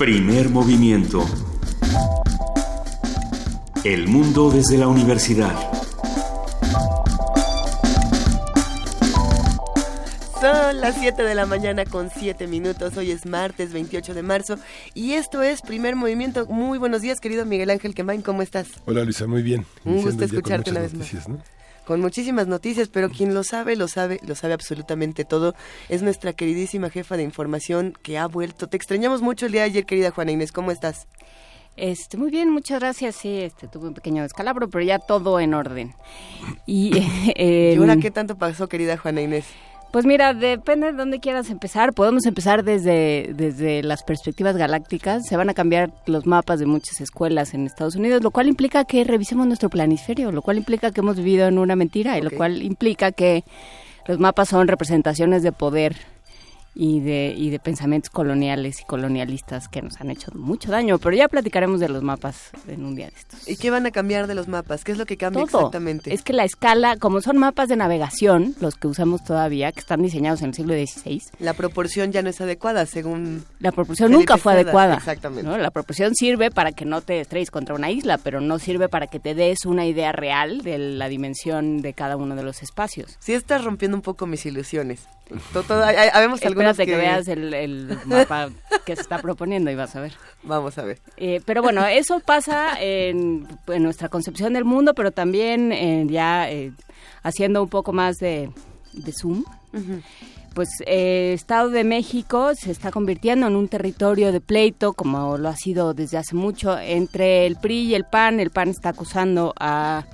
Primer movimiento. El mundo desde la universidad. Son las 7 de la mañana con 7 minutos. Hoy es martes 28 de marzo y esto es Primer Movimiento. Muy buenos días, querido Miguel Ángel Quemain, ¿cómo estás? Hola Luisa, muy bien. Un gusto escucharte una vez más. ¿no? Con muchísimas noticias, pero quien lo sabe, lo sabe, lo sabe absolutamente todo. Es nuestra queridísima jefa de información que ha vuelto. Te extrañamos mucho el día de ayer, querida Juana Inés. ¿Cómo estás? Este, muy bien, muchas gracias. Sí, este, tuve un pequeño descalabro, pero ya todo en orden. Y, eh, ¿Y ahora em, qué tanto pasó, querida Juana Inés? Pues mira, depende de dónde quieras empezar. Podemos empezar desde, desde las perspectivas galácticas. Se van a cambiar los mapas de muchas escuelas en Estados Unidos, lo cual implica que revisemos nuestro planisferio, lo cual implica que hemos vivido en una mentira y lo cual implica que los mapas son representaciones de poder y de, y de pensamientos coloniales y colonialistas que nos han hecho mucho daño. Pero ya platicaremos de los mapas en un día de estos. ¿Y qué van a cambiar de los mapas? ¿Qué es lo que cambia Todo. exactamente? Es que la escala, como son mapas de navegación, los que usamos todavía, que están diseñados en el siglo XVI, La proporción ya no es adecuada, según... la proporción Felipe nunca fue adecuada. exactamente. ¿no? La proporción sirve para que no te estrelles contra una isla, pero no sirve para que te des una idea real de la dimensión de cada uno de los espacios. Sí estás rompiendo un poco mis ilusiones. To- to- hay- hay- Habemos algunos que... que... veas el, el mapa que se está proponiendo y vas a ver. Vamos a ver. Eh, pero bueno, eso pasa en, en nuestra concepción del mundo, pero también eh, ya eh, haciendo un poco más de, de zoom. Pues eh, Estado de México se está convirtiendo en un territorio de pleito, como lo ha sido desde hace mucho, entre el PRI y el PAN. El PAN está acusando a,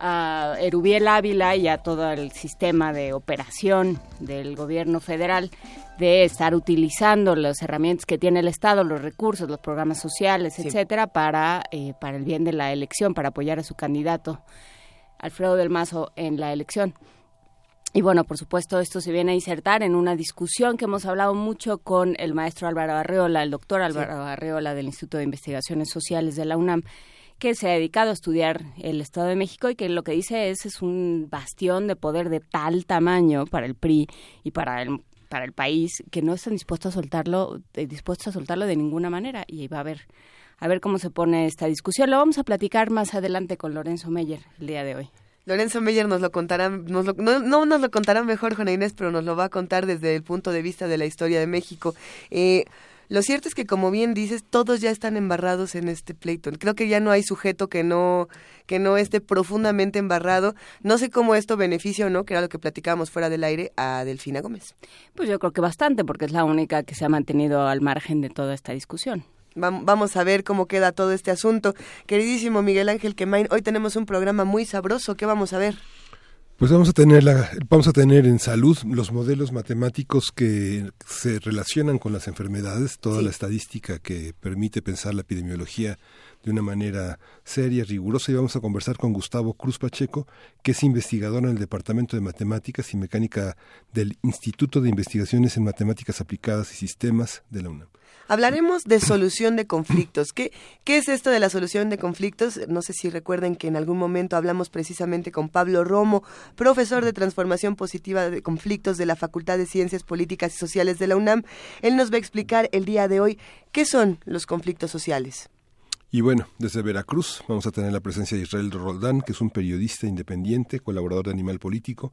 a Erubiel Ávila y a todo el sistema de operación del gobierno federal de estar utilizando las herramientas que tiene el Estado, los recursos, los programas sociales, Sí. etcétera, para, eh, para el bien de la elección, para apoyar a su candidato, Alfredo del Mazo, en la elección. Y bueno, por supuesto, esto se viene a insertar en una discusión que hemos hablado mucho con el maestro Álvaro Arreola, el doctor Álvaro Arreola del Instituto de Investigaciones Sociales de la UNAM, que se ha dedicado a estudiar el Estado de México y que lo que dice es es un bastión de poder de tal tamaño para el PRI y para el para el país que no están dispuestos a soltarlo eh, dispuestos a soltarlo de ninguna manera y va a ver a ver cómo se pone esta discusión. Lo vamos a platicar más adelante con Lorenzo Meyer el día de hoy. Lorenzo Meyer nos lo contará, no, no nos lo contará mejor Juana Inés, pero nos lo va a contar desde el punto de vista de la historia de México. Eh, lo cierto es que, como bien dices, todos ya están embarrados en este pleito. Creo que ya no hay sujeto que no que no esté profundamente embarrado. No sé cómo esto beneficia o no, que era lo que platicábamos fuera del aire, a Delfina Gómez. Pues yo creo que bastante, porque es la única que se ha mantenido al margen de toda esta discusión. Vam- Vamos a ver cómo queda todo este asunto. Queridísimo Miguel Ángel Quemain, hoy tenemos un programa muy sabroso. ¿Qué vamos a ver? Pues vamos a tener la, vamos a tener en salud los modelos matemáticos que se relacionan con las enfermedades, toda Sí. la estadística que permite pensar la epidemiología de una manera seria, rigurosa, y vamos a conversar con Gustavo Cruz Pacheco, que es investigador en el Departamento de Matemáticas y Mecánica del Instituto de Investigaciones en Matemáticas Aplicadas y Sistemas de la UNAM. Hablaremos de solución de conflictos. ¿Qué, ¿Qué es esto de la solución de conflictos? No sé si recuerden que en algún momento hablamos precisamente con Pablo Romo, profesor de transformación positiva de conflictos de la Facultad de Ciencias Políticas y Sociales de la UNAM. Él nos va a explicar el día de hoy qué son los conflictos sociales. Y bueno, desde Veracruz vamos a tener la presencia de Israel Roldán, que es un periodista independiente, colaborador de Animal Político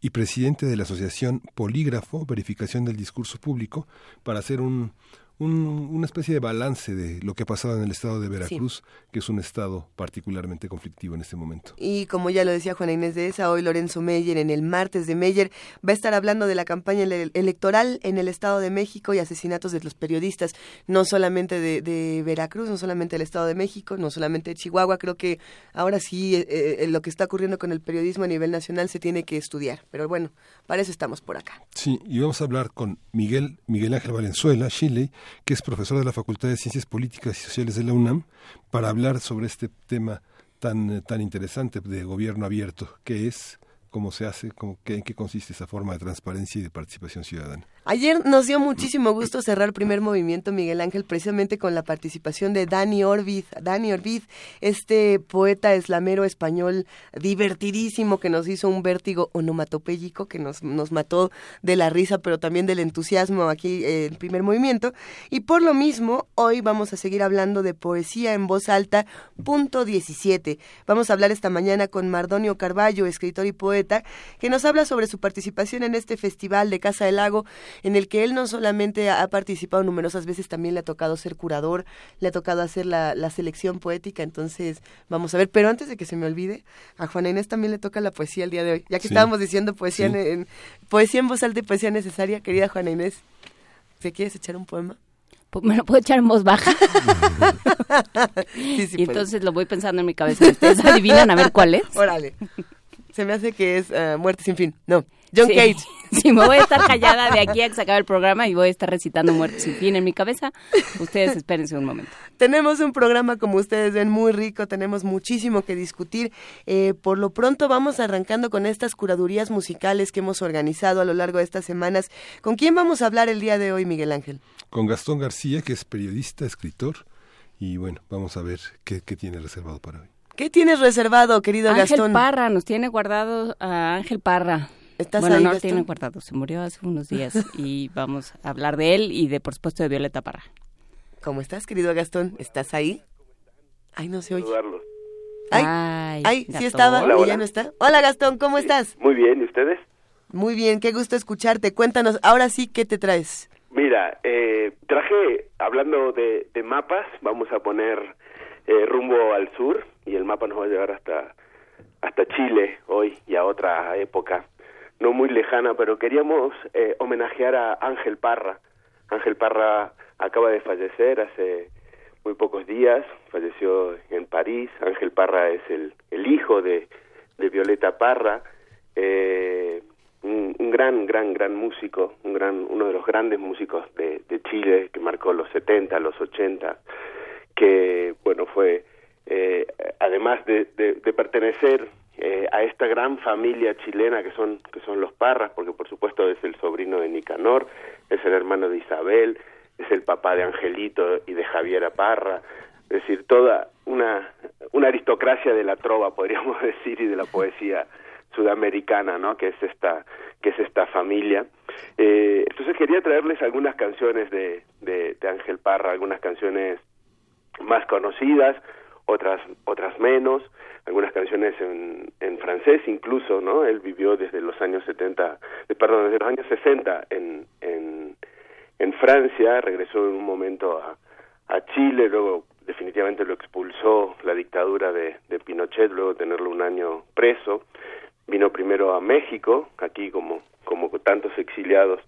y presidente de la Asociación Polígrafo, Verificación del Discurso Público, para hacer un, un- una especie de balance de lo que ha pasado en el estado de Veracruz, que es un estado particularmente conflictivo en este momento. Y como ya lo decía Juana Inés de esa, hoy Lorenzo Meyer en el martes de Meyer va a estar hablando de la campaña ele- electoral en el Estado de México y asesinatos de los periodistas, no solamente de, de Veracruz, no solamente del Estado de México, no solamente de Chihuahua. Creo que ahora sí eh, eh, lo que está ocurriendo con el periodismo a nivel nacional se tiene que estudiar. Pero bueno, para eso estamos por acá. Sí, y vamos a hablar con Miguel, Miguel Ángel Valenzuela, Chile, que es profesor de la Facultad de Ciencias Políticas y Sociales de la UNAM, para hablar sobre este tema tan, eh, tan interesante de gobierno abierto, que es, cómo se hace, cómo, qué, en qué consiste esa forma de transparencia y de participación ciudadana. Ayer nos dio muchísimo gusto cerrar el primer movimiento, Miguel Ángel, precisamente con la participación de Dani Orbiz. Dani Orbiz, este poeta eslamero español divertidísimo que nos hizo un vértigo onomatopéyico que nos, nos mató de la risa, pero también del entusiasmo aquí eh, en primer movimiento. Y por lo mismo, hoy vamos a seguir hablando de poesía en voz alta, punto 17. Vamos a hablar esta mañana con Mardonio Carballo, escritor y poeta, que nos habla sobre su participación en este festival de Casa del Lago en el que él no solamente ha participado numerosas veces, también le ha tocado ser curador, le ha tocado hacer la, selección poética, entonces vamos a ver, pero antes de que se me olvide, a Juana Inés también le toca la poesía el día de hoy, ya que estábamos diciendo poesía, en, poesía en voz alta y poesía necesaria, querida Juana Inés, ¿te quieres echar un poema? Pues, ¿Me lo puedo echar en voz baja? sí, sí y entonces lo voy pensando en mi cabeza. ¿Ustedes adivinan a ver cuál es? Órale. Se me hace que es uh, Muerte sin fin. No. John Cage. Sí, me voy a estar callada de aquí a que se acabe el programa y voy a estar recitando Muerte sin fin en mi cabeza. Ustedes espérense un momento. Tenemos un programa, como ustedes ven, muy rico. Tenemos muchísimo que discutir. Eh, por lo pronto vamos arrancando con estas curadurías musicales que hemos organizado a lo largo de estas semanas. ¿Con quién vamos a hablar el día de hoy, Miguel Ángel? Con Gastón García, que es periodista, escritor. Y bueno, vamos a ver qué, qué tiene reservado para hoy. ¿Qué tienes reservado, querido Gastón? Ángel Parra, nos tiene guardado a Ángel Parra. ¿Estás bueno, no lo tiene guardado, se murió hace unos días y vamos a hablar de él y de, por supuesto, de Violeta Parra. ¿Cómo estás, querido Gastón? ¿Estás ahí? Ay, no se oye. Ay, ay, sí estaba y ya no está. Hola, Gastón, ¿cómo estás? Muy bien, ¿y ustedes? Muy bien, qué gusto escucharte. Cuéntanos, ahora sí, ¿qué te traes? Mira, eh, traje, hablando de, de mapas, vamos a poner eh, rumbo al sur y el mapa nos va a llevar hasta hasta Chile hoy y a otra época no muy lejana, pero queríamos eh, homenajear a Ángel Parra. Ángel Parra acaba de fallecer hace muy pocos días, falleció en París. Ángel Parra es el, el hijo de, de Violeta Parra, eh, un, un, gran, gran, gran músico, un gran, uno de los grandes músicos de, de Chile que marcó los 70, los 80 que bueno fue eh, además de, de, pertenecer eh, a esta gran familia chilena que son que son los Parras porque por supuesto es el sobrino de Nicanor es el hermano de Isabel es el papá de Angelito y de Javiera Parra es decir toda una una aristocracia de la trova podríamos decir y de la poesía sudamericana no que es esta que es esta familia. Eh, entonces quería traerles algunas canciones de, de, de Ángel Parra algunas canciones más conocidas, otras otras menos, algunas canciones en, en francés incluso, ¿no? Él vivió desde los años 70, eh, perdón, desde los años 60 en, en, en Francia, regresó en un momento a, a Chile, luego definitivamente lo expulsó la dictadura de, de Pinochet, luego de tenerlo un año preso, vino primero a México, aquí como, como tantos exiliados,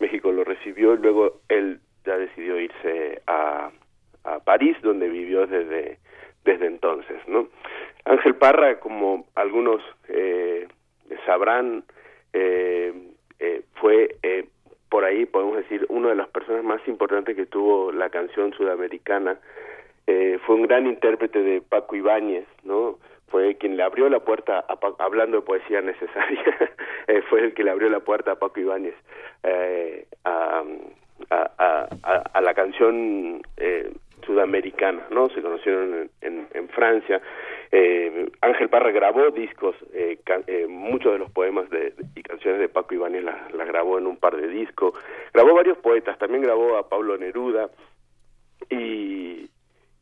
México lo recibió y luego él ya decidió irse a, a París, donde vivió desde, desde entonces. ¿no? Ángel Parra, como algunos eh, sabrán, eh, eh, fue por ahí, podemos decir, una de las personas más importantes que tuvo la canción sudamericana. fue un gran intérprete de Paco Ibáñez, ¿no? Fue quien le abrió la puerta, a hablando de poesía necesaria, fue el que le abrió la puerta a Paco Ibáñez a, a, la canción eh, sudamericana, ¿no? Se conocieron en, en, Francia. Eh, Ángel Parra grabó discos, eh, eh, muchos de los poemas de, y canciones de Paco Ibáñez la, la, grabó en un par de discos. Grabó varios poetas, también grabó a Pablo Neruda. Y,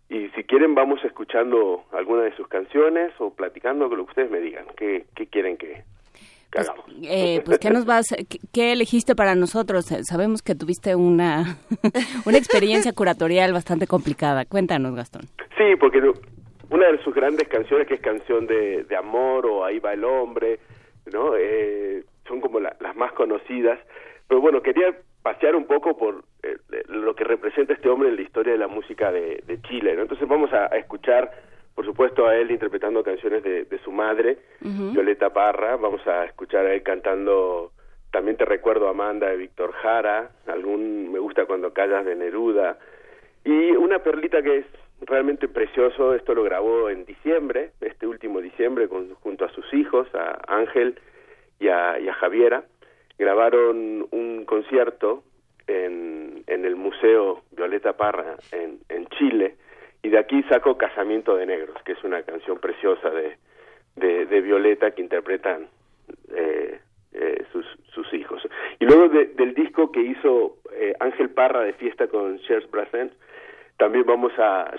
y si quieren vamos escuchando alguna de sus canciones o platicando con lo que ustedes me digan. ¿Qué, qué quieren que, pues, eh, pues, ¿qué nos vas, qué, elegiste para nosotros? Sabemos que tuviste una, una experiencia curatorial bastante complicada. Cuéntanos, Gastón. Sí, porque una de sus grandes canciones, que es canción de, de amor o Ahí va el hombre, ¿no? Eh, son como las más conocidas. Pero bueno, quería pasear un poco por eh, lo que representa este hombre en la historia de la música de, de Chile, ¿no? Entonces vamos a escuchar por supuesto a él interpretando canciones de, de su madre, Violeta Parra, vamos a escuchar a él cantando También te recuerdo Amanda de Víctor Jara, algún Me gusta cuando callas de Neruda, y una perlita que es realmente precioso, esto lo grabó en diciembre, este último diciembre, con, junto a sus hijos, a Ángel y a, y a Javiera, grabaron un concierto en, en el Museo Violeta Parra en, en Chile y de aquí sacó Casamiento de Negros, que es una canción preciosa de, de, Violeta que interpretan eh, eh, sus, sus hijos. Y luego del disco que hizo eh, Ángel Parra de fiesta con Charles Brassens, también vamos a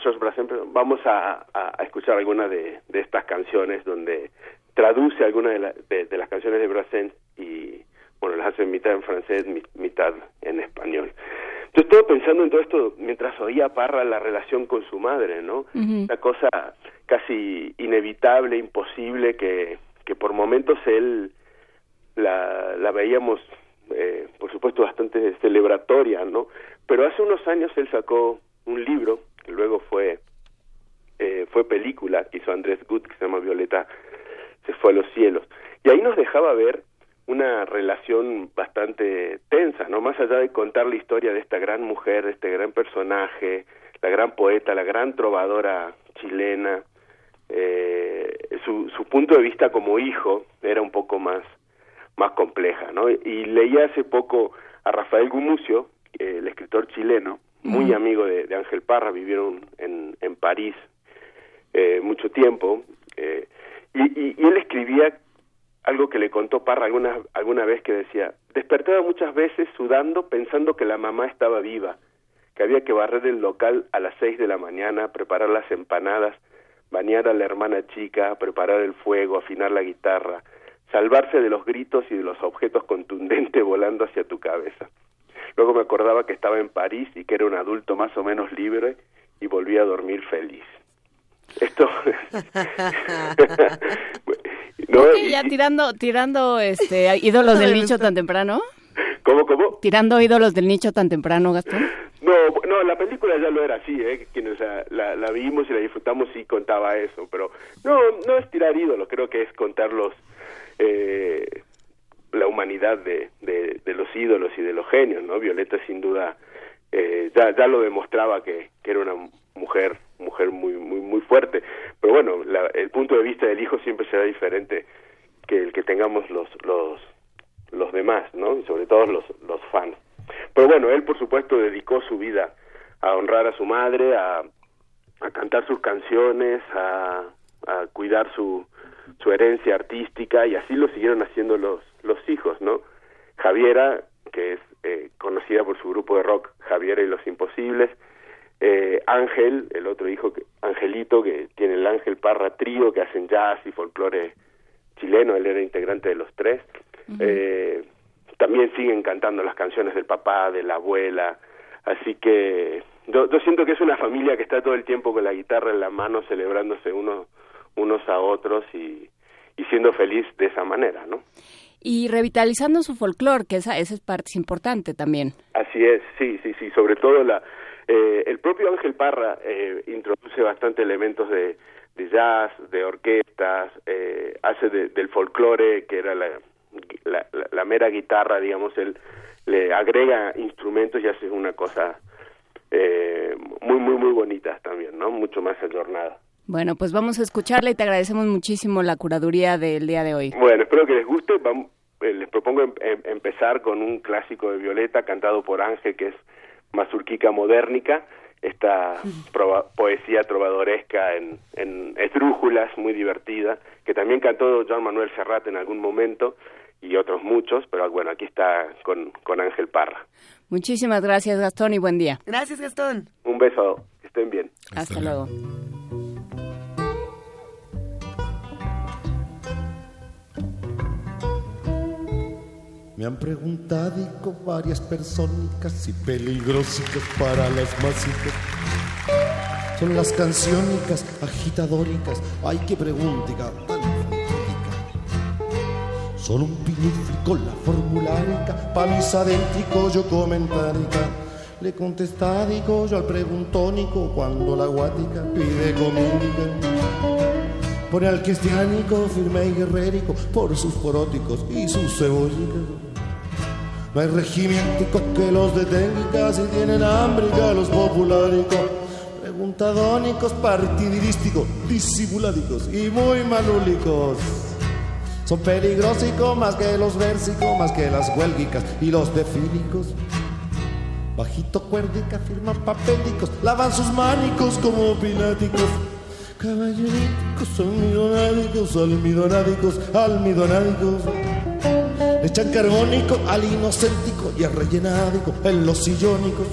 vamos a, escuchar algunas de, de, estas canciones donde traduce algunas de, de, las canciones de Brassens y bueno las hace mitad en francés mitad en español yo estuve pensando en todo esto mientras oía Parra la relación con su madre no una cosa casi inevitable imposible que que por momentos él la, la veíamos eh, por supuesto bastante celebratoria no pero hace unos años él sacó un libro que luego fue eh, fue película que hizo Andrés Good que se llama Violeta se fue a los cielos. Y ahí nos dejaba ver una relación bastante tensa, ¿no? Más allá de contar la historia de esta gran mujer, de este gran personaje, la gran poeta, la gran trovadora chilena, eh, su, su punto de vista como hijo era un poco más, más compleja, ¿no? Y leí hace poco a Rafael Gumucio, eh, el escritor chileno, muy amigo de, Ángel Parra, vivieron en, en París eh, mucho tiempo, eh, y, y, él escribía algo que le contó Parra alguna, alguna vez que decía, despertaba muchas veces sudando pensando que la mamá estaba viva, que había que barrer el local a las seis de la mañana, preparar las empanadas, bañar a la hermana chica, preparar el fuego, afinar la guitarra, salvarse de los gritos y de los objetos contundentes volando hacia tu cabeza. Luego me acordaba que estaba en París y que era un adulto más o menos libre y volví a dormir feliz. Esto ¿No? ya tirando tirando este ídolos del nicho tan temprano. ¿Cómo cómo? Tirando ídolos del nicho tan temprano, Gastón. No, no, la película ya lo era así, ¿eh? Quienes la, la, vimos y la disfrutamos y contaba eso, pero no, no es tirar ídolos, creo que es contarlos eh, la humanidad de, de, los ídolos y de los genios, ¿no? Violeta sin duda eh, ya, ya lo demostraba que, que era una mujer mujer muy muy muy fuerte. Pero bueno el punto de vista del hijo siempre será diferente que el que tengamos los los los demás no y sobre todo los los fans. Pero bueno él por supuesto dedicó su vida a honrar a su madre a, a cantar sus canciones a, a cuidar su su herencia artística y así lo siguieron haciendo los los hijos no Javiera que es eh, conocida por su grupo de rock Javiera y los Imposibles eh, Ángel, el otro hijo, que, Angelito, que tiene el Ángel Parra Trío, que hacen jazz y folclore chileno, él era integrante de los tres. eh, también siguen cantando las canciones del papá, de la abuela, así que yo, siento que es una familia que está todo el tiempo con la guitarra en la mano, celebrándose unos, unos a otros y, y siendo feliz de esa manera, ¿no? y revitalizando su folclore, que esa, esa es parte importante también. Así es, sí, sí, sí, sobre todo la, eh, el propio Ángel Parra eh, introduce bastante elementos de, de jazz, de orquestas, eh, hace del folclore, que era la, la, la, mera guitarra, digamos, él le agrega instrumentos y hace una cosa eh, muy, muy, muy bonita también, ¿no? Mucho más ayornada. Bueno, pues vamos a escucharla y te agradecemos muchísimo la curaduría del día de hoy. Bueno, espero que les guste. Vamos, les propongo em, em, empezar con un clásico de Violeta cantado por Ángel, que es mazurquica modernica, esta poesía trovadoresca en, en esdrújulas, muy divertida, que también cantó Joan Manuel Serrat en algún momento y otros muchos, pero bueno, aquí está con, con Ángel Parra. Muchísimas gracias, Gastón, y buen día. Gracias, Gastón. Un beso, que estén bien. Hasta luego. Me han preguntado varias personas y peligrosicas para las masitas. Son las canciónicas agitadóricas, ay que preguntica tan Son un con la formularica, pa' mis yo comentárica. Le contestadico yo al preguntónico cuando la guática pide comida. Pone al cristiánico firme y guerrérico por sus poróticos y sus cebollicas. No hay regimientos que los detenga si tienen hambre ya los populáricos. Preguntadónicos, partidísticos, disimuládicos y muy malúlicos. Son peligrosicos más que los versicos, más que las huelguicas y los defílicos. Bajito cuerdica, firman papélicos, lavan sus mánicos como pináticos. Caballeritos, almidonádicos, almidonádicos, almidonádicos. Echan carbónico al inocéntico y al rellenádico en los sillónicos.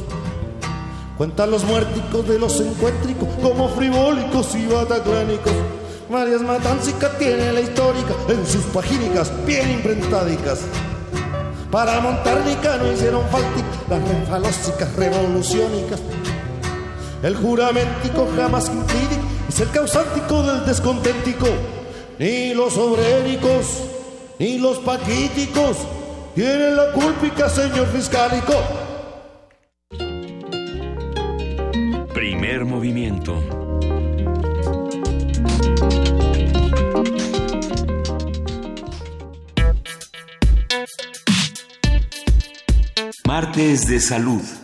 Cuentan los muerticos de los encuéntricos como frivólicos y bataclánicos. Varias matáncicas tiene la histórica en sus pagínicas bien imprentádicas. Para montar no hicieron falta las refalósicas revoluciónicas. El juramentico jamás impide es el causántico del descontentico. Ni los obréricos, ni los paquíticos tienen la culpica, señor fiscalico. Primer movimiento. Martes de salud.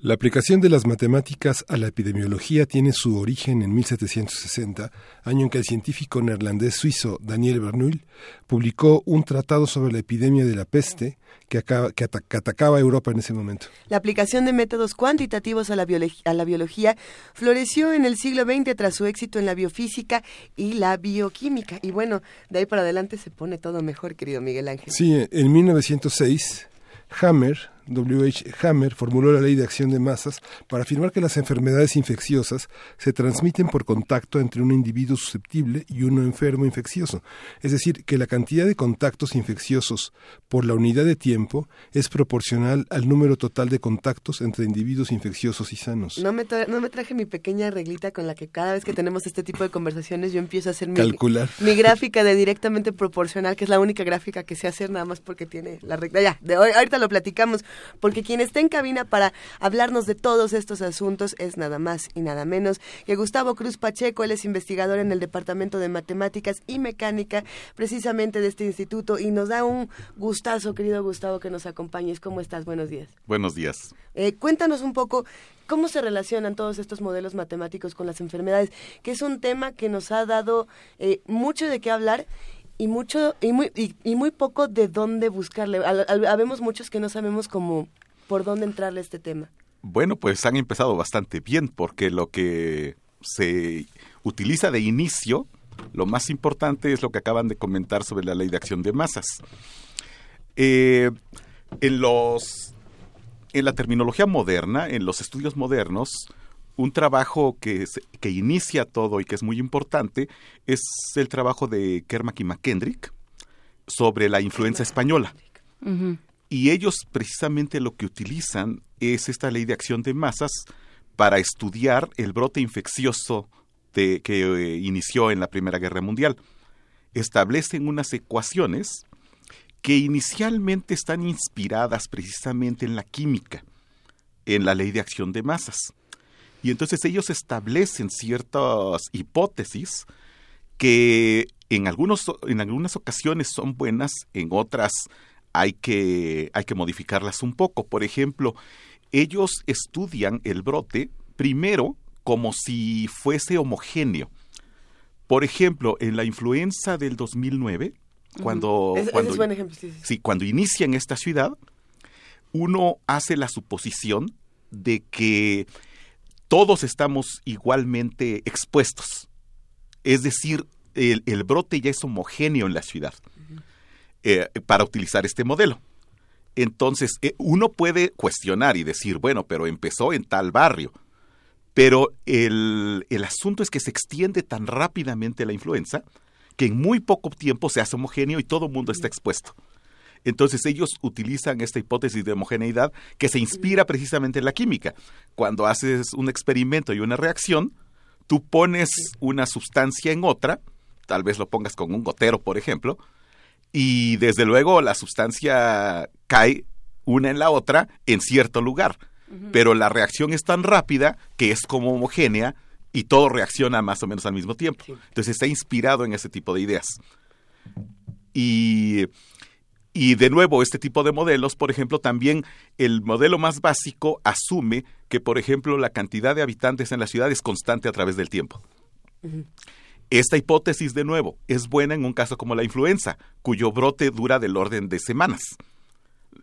La aplicación de las matemáticas a la epidemiología tiene su origen en 1760, año en que el científico neerlandés suizo Daniel Bernoulli publicó un tratado sobre la epidemia de la peste que, atacaba a Europa en ese momento. La aplicación de métodos cuantitativos a la, a la biología floreció en el siglo XX tras su éxito en la biofísica y la bioquímica. Y bueno, de ahí para adelante se pone todo mejor, querido Miguel Ángel. Sí, en 1906 Hammer W.H. Hammer formuló la ley de acción de masas para afirmar que las enfermedades infecciosas se transmiten por contacto entre un individuo susceptible y uno enfermo infeccioso, es decir, que la cantidad de contactos infecciosos por la unidad de tiempo es proporcional al número total de contactos entre individuos infecciosos y sanos. No me, no me traje mi pequeña reglita con la que cada vez que tenemos este tipo de conversaciones yo empiezo a hacer mi, mi gráfica de directamente proporcional, que es la única gráfica que sé hacer nada más porque tiene la regla. Ya, de hoy, ahorita lo platicamos porque quien está en cabina para hablarnos de todos estos asuntos es nada más y nada menos que Gustavo Cruz Pacheco, él es investigador en el Departamento de Matemáticas y Mecánica precisamente de este instituto y nos da un gustazo, querido Gustavo, que nos acompañes. ¿Cómo estás? Buenos días. Buenos días. Eh, cuéntanos un poco cómo se relacionan todos estos modelos matemáticos con las enfermedades, que es un tema que nos ha dado eh, mucho de qué hablar y mucho y muy y, muy poco de dónde buscarle. Habemos muchos que no sabemos cómo por dónde entrarle a este tema. Bueno, pues han empezado bastante bien porque lo que se utiliza de inicio, lo más importante es lo que acaban de comentar sobre la ley de acción de masas. Eh, en los en la terminología moderna, en los estudios modernos, un trabajo que, que inicia todo y que es muy importante es el trabajo de Kermack y McKendrick sobre la influenza española. Y ellos precisamente lo que utilizan es esta ley de acción de masas para estudiar el brote infeccioso de, que eh, inició en la Primera Guerra Mundial. Establecen unas ecuaciones que inicialmente están inspiradas precisamente en la química, en la ley de acción de masas. Y entonces ellos establecen ciertas hipótesis que en, algunos, en algunas ocasiones son buenas, en otras hay que, hay que modificarlas un poco. Por ejemplo, ellos estudian el brote primero como si fuese homogéneo. Por ejemplo, en la influenza del 2009, cuando, cuando, sí, cuando inicia en esta ciudad, uno hace la suposición de que todos estamos igualmente expuestos. Es decir, el, brote ya es homogéneo en la ciudad eh, para utilizar este modelo. Entonces, eh, uno puede cuestionar y decir, bueno, pero empezó en tal barrio. Pero el, el asunto es que se extiende tan rápidamente la influenza que en muy poco tiempo se hace homogéneo y todo el mundo está expuesto. Entonces ellos utilizan esta hipótesis de homogeneidad que se inspira precisamente en la química. Cuando haces un experimento y una reacción, tú pones una sustancia en otra, tal vez lo pongas con un gotero, por ejemplo, y desde luego la sustancia cae una en la otra en cierto lugar. Pero la reacción es tan rápida que es como homogénea y todo reacciona más o menos al mismo tiempo. Entonces está inspirado en ese tipo de ideas. Y y de nuevo, este tipo de modelos, por ejemplo, también el modelo más básico asume que, por ejemplo, la cantidad de habitantes en la ciudad es constante a través del tiempo. Esta hipótesis, de nuevo, es buena en un caso como la influenza, cuyo brote dura del orden de semanas.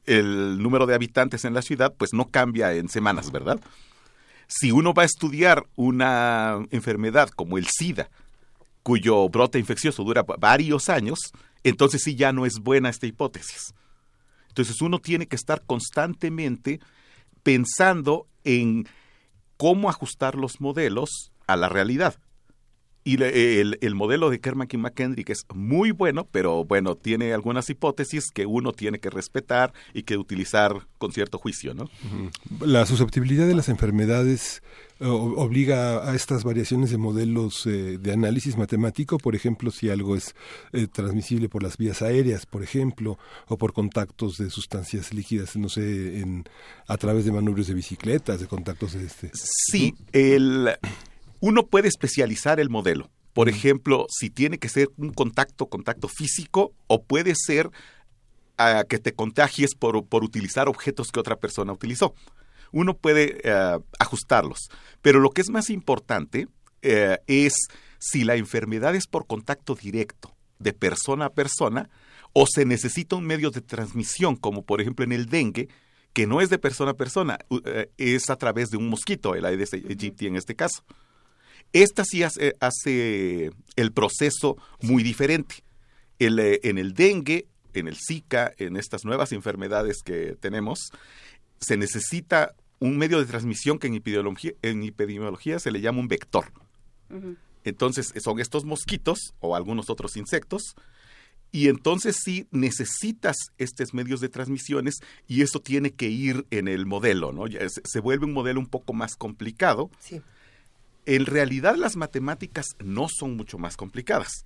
El número de habitantes en la ciudad, pues no cambia en semanas, ¿verdad? Si uno va a estudiar una enfermedad como el SIDA, cuyo brote infeccioso dura varios años, entonces sí ya no es buena esta hipótesis. Entonces uno tiene que estar constantemente pensando en cómo ajustar los modelos a la realidad. Y el, el, modelo de Kerman y McKendrick es muy bueno, pero bueno, tiene algunas hipótesis que uno tiene que respetar y que utilizar con cierto juicio, ¿no? La susceptibilidad de las enfermedades obliga a estas variaciones de modelos eh, de análisis matemático, por ejemplo, si algo es eh, transmisible por las vías aéreas, por ejemplo, o por contactos de sustancias líquidas, no sé, en, a través de manubrios de bicicletas, de contactos de este. Sí, el, uno puede especializar el modelo. Por ejemplo, si tiene que ser un contacto, contacto físico, o puede ser uh, que te contagies por, por utilizar objetos que otra persona utilizó uno puede eh, ajustarlos. Pero lo que es más importante eh, es si la enfermedad es por contacto directo de persona a persona o se necesita un medio de transmisión, como por ejemplo en el dengue, que no es de persona a persona, eh, es a través de un mosquito, el Aedes aegypti en este caso. Esta sí hace, hace el proceso muy diferente. El, en el dengue, en el Zika, en estas nuevas enfermedades que tenemos, se necesita un medio de transmisión que en epidemiología, en epidemiología se le llama un vector. Entonces, son estos mosquitos o algunos otros insectos. Y entonces sí necesitas estos medios de transmisiones y eso tiene que ir en el modelo, ¿no? se, se vuelve un modelo un poco más complicado. Sí. En realidad las matemáticas no son mucho más complicadas,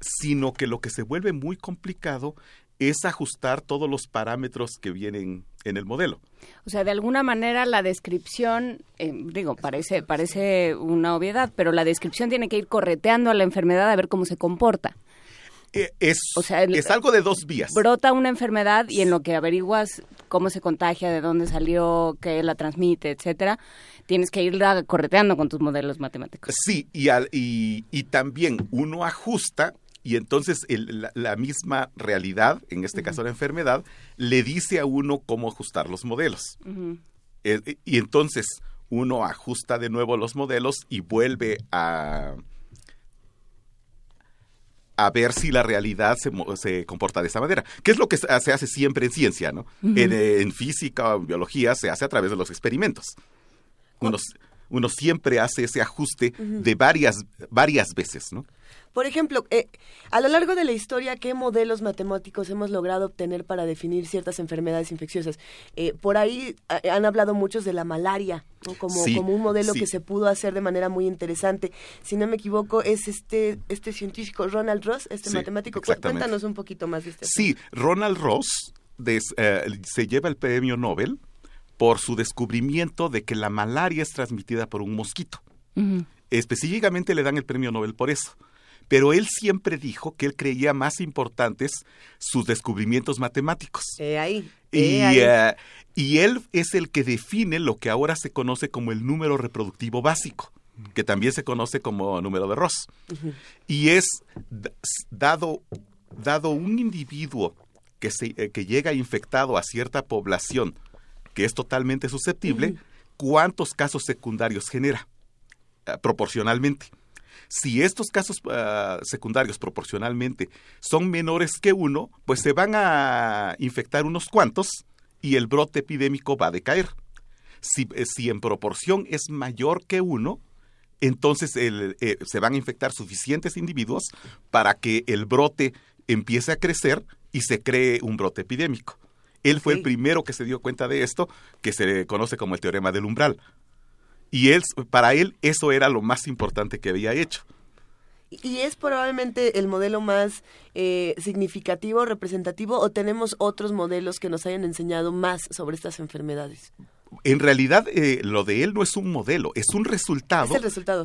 sino que lo que se vuelve muy complicado es ajustar todos los parámetros que vienen en el modelo. O sea, de alguna manera la descripción, eh, digo, parece, parece una obviedad, pero la descripción tiene que ir correteando a la enfermedad a ver cómo se comporta. Eh, es, o sea, es algo de dos vías. Brota una enfermedad y en lo que averiguas cómo se contagia, de dónde salió, qué la transmite, etcétera, tienes que irla correteando con tus modelos matemáticos. Sí, y, al, y, y también uno ajusta y entonces la, misma realidad, en este caso la enfermedad, le dice a uno cómo ajustar los modelos. Eh, y entonces uno ajusta de nuevo los modelos y vuelve a, a ver si la realidad se, se, comporta de esa manera. ¿Qué es lo que se hace siempre en ciencia? ¿no? en, física o en biología se hace a través de los experimentos. Uno, uno siempre hace ese ajuste de varias, varias veces, ¿no? Por ejemplo, eh, a lo largo de la historia, ¿qué modelos matemáticos hemos logrado obtener para definir ciertas enfermedades infecciosas? Eh, por ahí eh, han hablado muchos de la malaria, como, como un modelo que se pudo hacer de manera muy interesante. Si no me equivoco, es este, este científico Ronald Ross, este matemático. Cuéntanos un poquito más de este. Sí, Ronald Ross se lleva el premio Nobel por su descubrimiento de que la malaria es transmitida por un mosquito. Específicamente le dan el premio Nobel por eso pero él siempre dijo que él creía más importantes sus descubrimientos matemáticos. ahí. Y, eh, y él es el que define lo que ahora se conoce como el número reproductivo básico que también se conoce como número de Ross. Y es dado, dado un individuo que, se, eh, que llega infectado a cierta población que es totalmente susceptible, cuántos casos secundarios genera eh, proporcionalmente. Si estos casos ah, secundarios proporcionalmente son menores que uno, pues se van a infectar unos cuantos y el brote epidémico va a decaer. Si, eh, si en proporción es mayor que uno, entonces eh, se van a infectar suficientes individuos para que el brote empiece a crecer y se cree un brote epidémico. Él fue el primero que se dio cuenta de esto, que se conoce como el teorema del umbral. Y él, para él eso era lo más importante que había hecho. ¿Y es probablemente el modelo más eh, significativo, representativo, o tenemos otros modelos que nos hayan enseñado más sobre estas enfermedades? En realidad, eh, lo de él no es un modelo, es un resultado,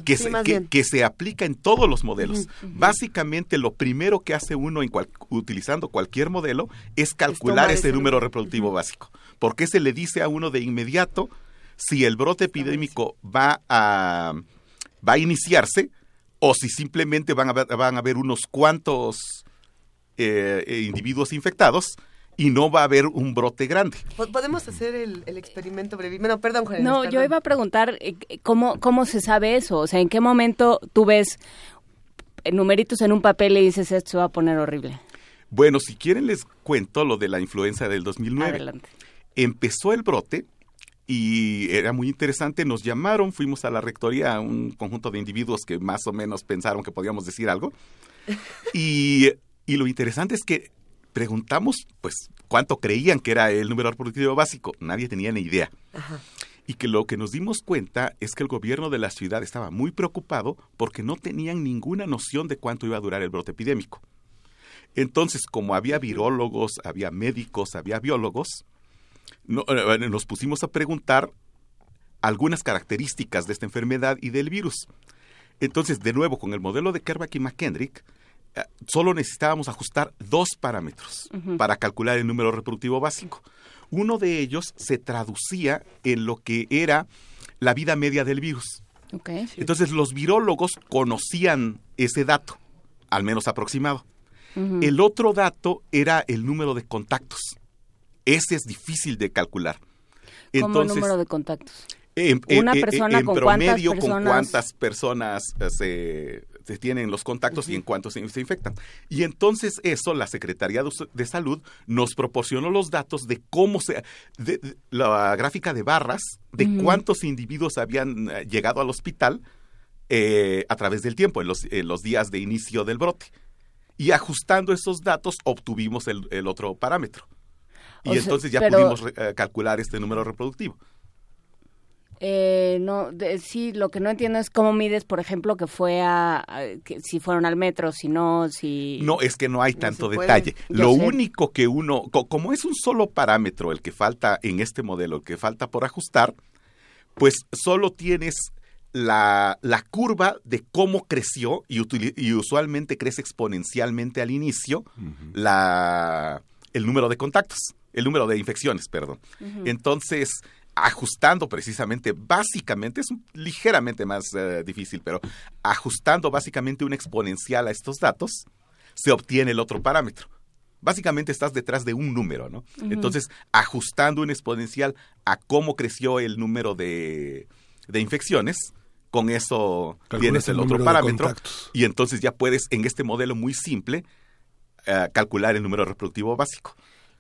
Que, se, que, se, aplica en todos los modelos. Básicamente, lo primero que hace uno en utilizando cualquier modelo es calcular ese, número reproductivo básico. Porque se le dice a uno de inmediato, si el brote epidémico va a, va a iniciarse, o si simplemente van a ver, van a haber unos cuantos eh, eh, individuos infectados y no va a haber un brote grande. ¿Podemos hacer el, experimento breve? Bueno, perdón, Juan. No, yo iba a preguntar eh, cómo, cómo se sabe eso. O sea, ¿en qué momento tú ves numeritos en un papel y dices esto se va a poner horrible? Bueno, si quieren les cuento lo de la influenza del 2009. Adelante. Empezó el brote y era muy interesante. Nos llamaron, fuimos a la rectoría, un conjunto de individuos que más o menos pensaron que podíamos decir algo. Y, y lo interesante es que preguntamos, pues, cuánto creían que era el número reproductivo básico. Nadie tenía ni idea. Y que lo que nos dimos cuenta es que el gobierno de la ciudad estaba muy preocupado porque no tenían ninguna noción de cuánto iba a durar el brote epidémico. Entonces, como había virólogos, había médicos, había biólogos, eh, nos pusimos a preguntar algunas características de esta enfermedad y del virus. Entonces, de nuevo, con el modelo de Kerbach y McKendrick, eh, solo necesitábamos ajustar dos parámetros para calcular el número reproductivo básico. Uno de ellos se traducía en lo que era la vida media del virus. Entonces, los virólogos conocían ese dato, al menos aproximado. El otro dato era el número de contactos. Ese es difícil de calcular. ¿Cómo el número de contactos? En, Una persona con promedio, cuántas con cuántas personas eh, se, tienen los contactos y en cuántos se, infectan. Y entonces eso, la Secretaría de, Salud nos proporcionó los datos de cómo se... De, la gráfica de barras, de cuántos individuos habían eh, llegado al hospital eh, a través del tiempo, en los, en los días de inicio del brote. Y ajustando esos datos obtuvimos el otro parámetro. Y entonces ya pudimos eh, calcular este número reproductivo. Eh, no, sí, lo que no entiendo es cómo mides, por ejemplo, que fue a, que si fueron al metro, si no, si... No, es que no hay tanto detalle. Lo único que uno, como es un solo parámetro el que falta en este modelo, el que falta por ajustar, pues solo tienes la, la curva de cómo creció y, y, usualmente crece exponencialmente al inicio la, el número de contactos el número de infecciones, perdón. Entonces, ajustando precisamente, básicamente, es ligeramente más eh, difícil, pero ajustando básicamente un exponencial a estos datos, se obtiene el otro parámetro. Básicamente estás detrás de un número, ¿no? Entonces, ajustando un exponencial a cómo creció el número de, de infecciones, con eso tienes el, otro parámetro. Y entonces ya puedes, en este modelo muy simple, eh, calcular el número reproductivo básico.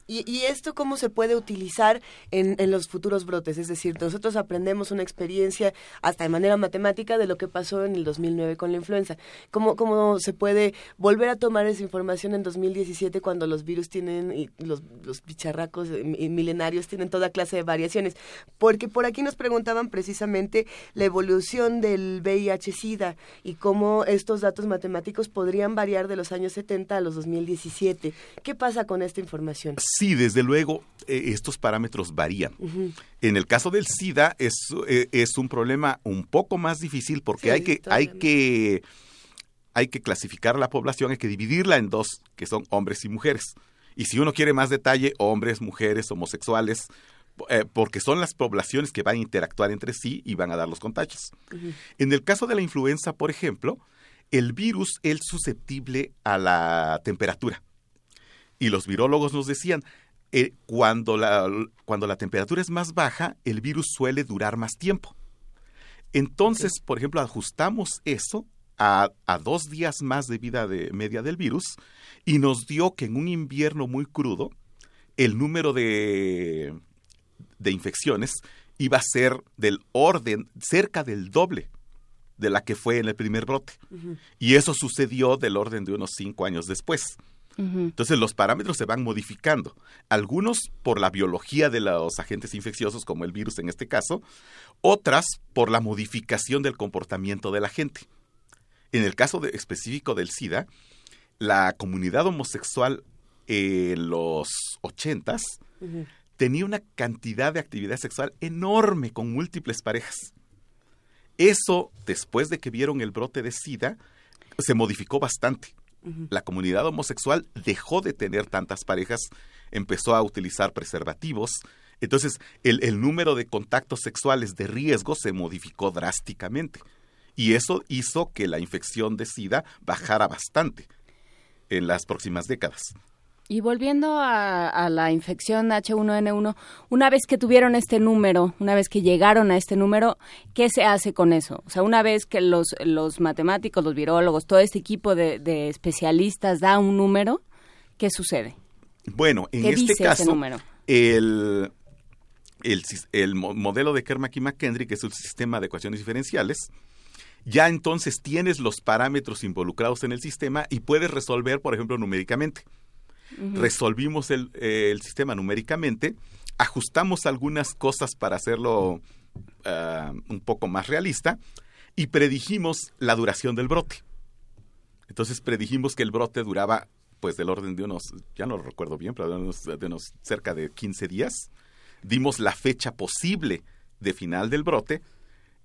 ¿Y, esto cómo se puede utilizar en, los futuros brotes? Es decir, nosotros aprendemos una experiencia hasta de manera matemática de lo que pasó en el 2009 con la influenza. ¿Cómo, cómo se puede volver a tomar esa información en 2017 cuando los virus tienen, y los, los bicharracos milenarios tienen toda clase de variaciones? Porque por aquí nos preguntaban precisamente la evolución del VIH-Sida y cómo estos datos matemáticos podrían variar de los años 70 a los 2017. ¿Qué pasa con esta información? Sí, desde luego, eh, estos parámetros varían. En el caso del SIDA es, eh, es un problema un poco más difícil porque hay, que, hay, que, hay que clasificar la población, hay que dividirla en dos, que son hombres y mujeres. Y si uno quiere más detalle, hombres, mujeres, homosexuales, eh, porque son las poblaciones que van a interactuar entre sí y van a dar los contagios. En el caso de la influenza, por ejemplo, el virus es susceptible a la temperatura. Y los virólogos nos decían, eh, cuando, la, cuando la temperatura es más baja, el virus suele durar más tiempo. Entonces, por ejemplo, ajustamos eso a, a, dos días más de vida de media del virus y nos dio que en un invierno muy crudo, el número de, de infecciones iba a ser del orden cerca del doble de la que fue en el primer brote. Y eso sucedió del orden de unos cinco años después. Entonces los parámetros se van modificando, algunos por la biología de los agentes infecciosos, como el virus en este caso, otras por la modificación del comportamiento de la gente. En el caso específico del SIDA, la comunidad homosexual en los ochentas tenía una cantidad de actividad sexual enorme con múltiples parejas. Eso, después de que vieron el brote de SIDA, se modificó bastante la comunidad homosexual dejó de tener tantas parejas, empezó a utilizar preservativos, entonces el, número de contactos sexuales de riesgo se modificó drásticamente. Y eso hizo que la infección de SIDA bajara bastante en las próximas décadas. Y volviendo a, la infección H1N1, una vez que tuvieron este número, una vez que llegaron a este número, ¿qué se hace con eso? O sea, una vez que los, los matemáticos, los virólogos, todo este equipo de, de especialistas da un número, ¿qué sucede? Bueno, en este caso, el, el, modelo de Kermack y McKendrick, que es un sistema de ecuaciones diferenciales, ya entonces tienes los parámetros involucrados en el sistema y puedes resolver, por ejemplo, numéricamente. Resolvimos el, sistema numéricamente, ajustamos algunas cosas para hacerlo ah, un poco más realista y predijimos la duración del brote. Entonces predijimos que el brote duraba pues del orden de unos, ya no lo recuerdo bien, pero de unos, de unos cerca de 15 días. Dimos la fecha posible de final del brote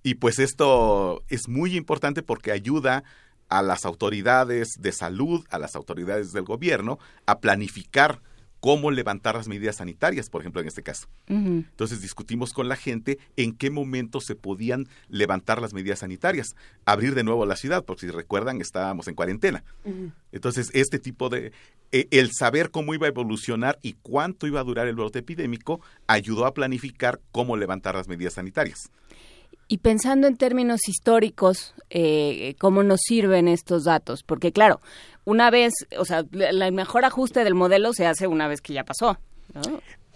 y pues esto es muy importante porque ayuda a las autoridades de salud, a las autoridades del gobierno, a planificar cómo levantar las medidas sanitarias, por ejemplo, en este caso. Entonces discutimos con la gente en qué momento se podían levantar las medidas sanitarias, abrir de nuevo la ciudad, porque si recuerdan estábamos en cuarentena. Entonces este tipo de e, el saber cómo iba a evolucionar y cuánto iba a durar el brote epidémico ayudó a planificar cómo levantar las medidas sanitarias. Y pensando en términos históricos, eh, ¿cómo nos sirven estos datos? Porque claro, una vez, o sea, el mejor ajuste del modelo se hace una vez que ya pasó.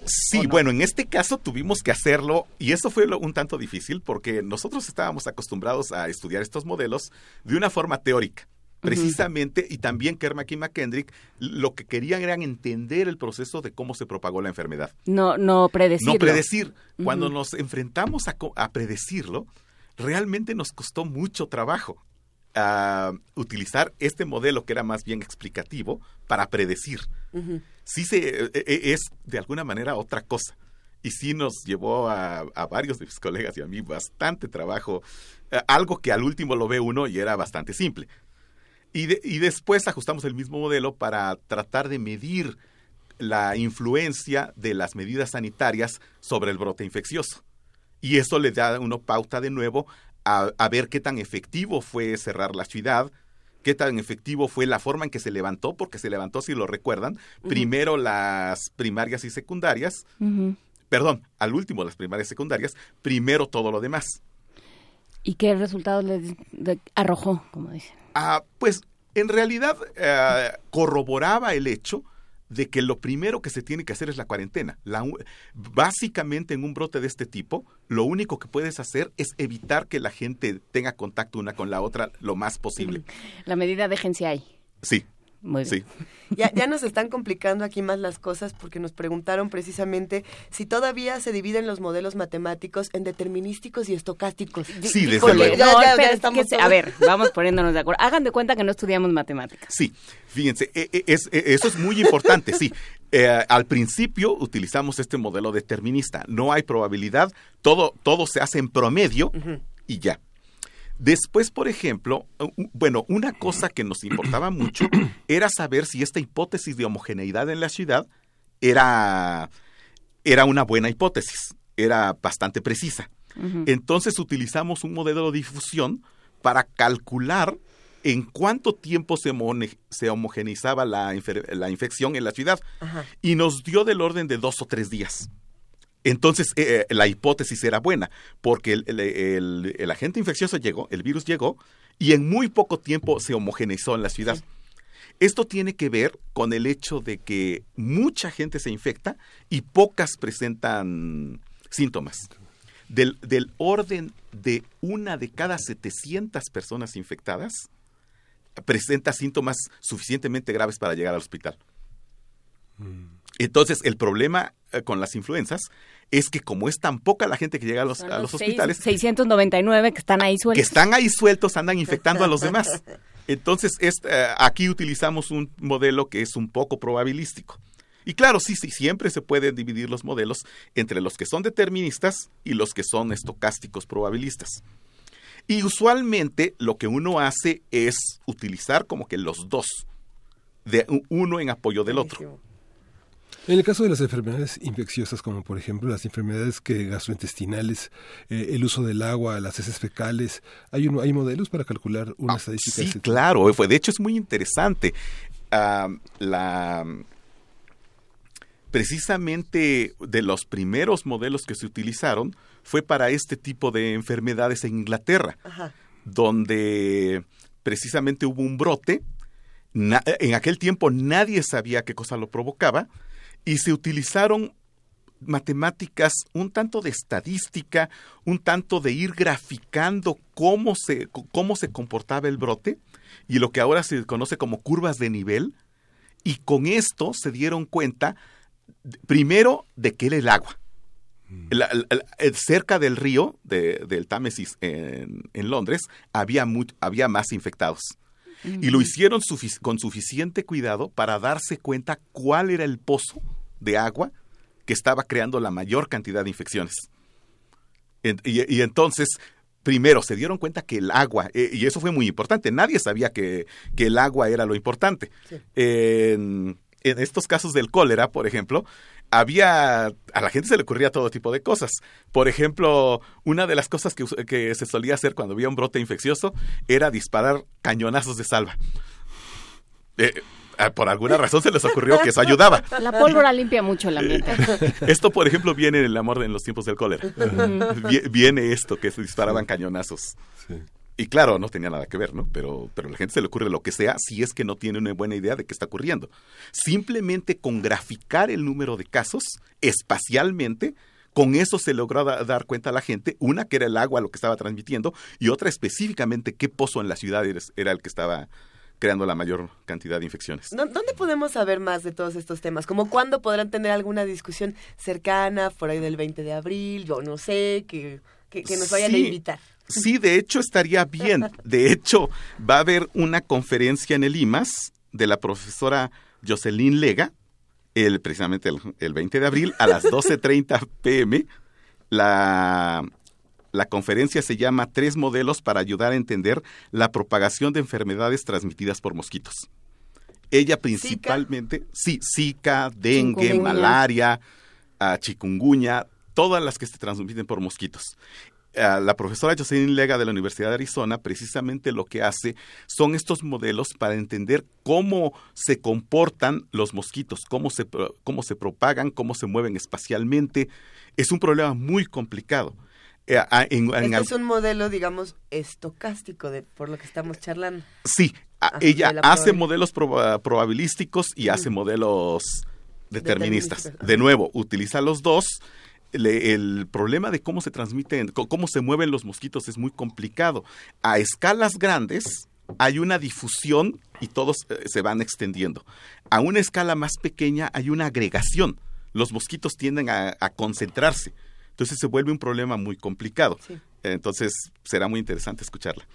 Sí, bueno, en este caso tuvimos que hacerlo y eso fue un tanto difícil porque nosotros estábamos acostumbrados a estudiar estos modelos de una forma teórica. Precisamente, y también Kermack y McKendrick, lo que querían era entender el proceso de cómo se propagó la enfermedad. No, no predecirlo. No predecir. Cuando nos enfrentamos a, a, predecirlo, realmente nos costó mucho trabajo a utilizar este modelo que era más bien explicativo para predecir. Sí se, e, e, es de alguna manera otra cosa. Y sí nos llevó a, varios de mis colegas y a mí bastante trabajo, algo que al último lo ve uno y era bastante simple. Y, después ajustamos el mismo modelo para tratar de medir la influencia de las medidas sanitarias sobre el brote infeccioso. Y eso le da una pauta de nuevo a, ver qué tan efectivo fue cerrar la ciudad, qué tan efectivo fue la forma en que se levantó, porque se levantó, si lo recuerdan, primero las primarias y secundarias, perdón, al último las primarias y secundarias, primero todo lo demás. ¿Y qué resultados le arrojó, como dicen? Ah, pues en realidad eh, corroboraba el hecho de que lo primero que se tiene que hacer es la cuarentena. básicamente en un brote de este tipo, lo único que puedes hacer es evitar que la gente tenga contacto una con la otra lo más posible. La medida de agencia hay. Sí, Sí. Ya, ya nos están complicando aquí más las cosas porque nos preguntaron precisamente si todavía se dividen los modelos matemáticos en determinísticos y estocásticos. Sí, desde luego. a ver, vamos poniéndonos de acuerdo. Hagan de cuenta que no estudiamos matemáticas. Sí, fíjense, e, e, es, e, eso es muy importante, sí. Eh, al principio utilizamos este modelo determinista. No hay probabilidad, todo, todo se hace en promedio y ya. Después, por ejemplo, bueno, una cosa que nos importaba mucho era saber si esta hipótesis de homogeneidad en la ciudad era, era una buena hipótesis, era bastante precisa. Entonces utilizamos un modelo de difusión para calcular en cuánto tiempo se, se homogeneizaba la, la, infección en la ciudad y nos dio del orden de dos o tres días. Entonces, eh, eh, la hipótesis era buena, porque el, agente infeccioso llegó, el virus llegó, y en muy poco tiempo se homogeneizó en la ciudad. Esto tiene que ver con el hecho de que mucha gente se infecta y pocas presentan síntomas. Del, del orden de una de cada 700 personas infectadas presenta síntomas suficientemente graves para llegar al hospital. Mm. Entonces, el problema eh, con las influencias es que como es tan poca la gente que llega a los, a los hospitales... 699 que están ahí sueltos. Que están ahí sueltos, andan infectando a los demás. Entonces, eh, aquí utilizamos un modelo que es un poco probabilístico. Y claro, sí, sí, siempre se pueden dividir los modelos entre los que son deterministas y los que son estocásticos probabilistas. Y usualmente lo que uno hace es utilizar como que los dos, de uno en apoyo del otro. En el caso de las enfermedades infecciosas, como por ejemplo las enfermedades que gastrointestinales, eh, el uso del agua, las heces fecales, ¿hay, un, ¿hay modelos para calcular una Ah, estadística? Sí, ese- claro. fue- De hecho, es muy interesante. La precisamente de los primeros modelos que se utilizaron fue para este tipo de enfermedades en Inglaterra, Ajá. donde precisamente hubo un brote. Na- en aquel tiempo nadie sabía qué cosa lo provocaba y se utilizaron matemáticas, un tanto de estadística, un tanto de ir graficando cómo se, cómo se comportaba el brote y lo que ahora se conoce como curvas de nivel. Y con esto se dieron cuenta, primero, de que era el agua. La- la- la- eh, cerca del río, de- del Támesis en, en Londres, había, había más infectados. Y lo hicieron sufic- con suficiente cuidado para darse cuenta cuál era el pozo de agua que estaba creando la mayor cantidad de infecciones. En- y, y entonces, primero, se dieron cuenta que el agua, eh, y eso fue muy importante, nadie sabía que, que el agua era lo importante. Sí. En, en estos casos del cólera, por ejemplo, había, a la gente se le ocurría todo tipo de cosas. Por ejemplo, una de las cosas que, se solía hacer cuando había un brote infeccioso era disparar cañonazos de salva. Eh, ah, por alguna razón se les ocurrió que eso ayudaba. La pólvora limpia mucho el ambiente. Esto, por ejemplo, viene en el amor en los tiempos del cólera. Vi- Viene esto, que se disparaban cañonazos. Sí. Y claro, no tenía nada que ver, ¿no? Pero, pero a la gente se le ocurre lo que sea si es que no tiene una buena idea de qué está ocurriendo. Simplemente con graficar el número de casos espacialmente, con eso se logró da- dar cuenta a la gente, una que era el agua lo que estaba transmitiendo y otra específicamente qué pozo en la ciudad era el que estaba creando la mayor cantidad de infecciones. ¿Dó- ¿Dónde podemos saber más de todos estos temas? ¿Como cuándo podrán tener alguna discusión cercana, por ahí del 20 de abril? Yo no sé, que, que, que nos vayan a invitar. Sí, de hecho estaría bien. De hecho, va a haber una conferencia en el IMAS de la profesora Jocelyn Lega, el, precisamente el, el 20 de abril a las 12.30 pm. La, la conferencia se llama Tres modelos para ayudar a entender la propagación de enfermedades transmitidas por mosquitos. Ella principalmente, sí, Zika, dengue, Chikungunya. malaria, ah, chikungunya, todas las que se transmiten por mosquitos. Ah, la profesora Jocelyn Lega de la Universidad de Arizona precisamente lo que hace son estos modelos para entender cómo se comportan los mosquitos, cómo se, cómo se propagan, cómo se mueven espacialmente. Es un problema muy complicado. Eh, ah, en- en Este es un modelo, digamos, estocástico de por lo que estamos charlando. Sí, Ajá, ella hace modelos proba- probabilísticos y hace modelos deterministas. Deterministas, De nuevo, utiliza los dos. Le- el problema de cómo se transmiten, cómo se mueven los mosquitos es muy complicado. A escalas grandes hay una difusión y todos eh, se van extendiendo. A una escala más pequeña hay una agregación. Los mosquitos tienden a, a concentrarse. Entonces se vuelve un problema muy complicado. Sí. Entonces será muy interesante escucharla.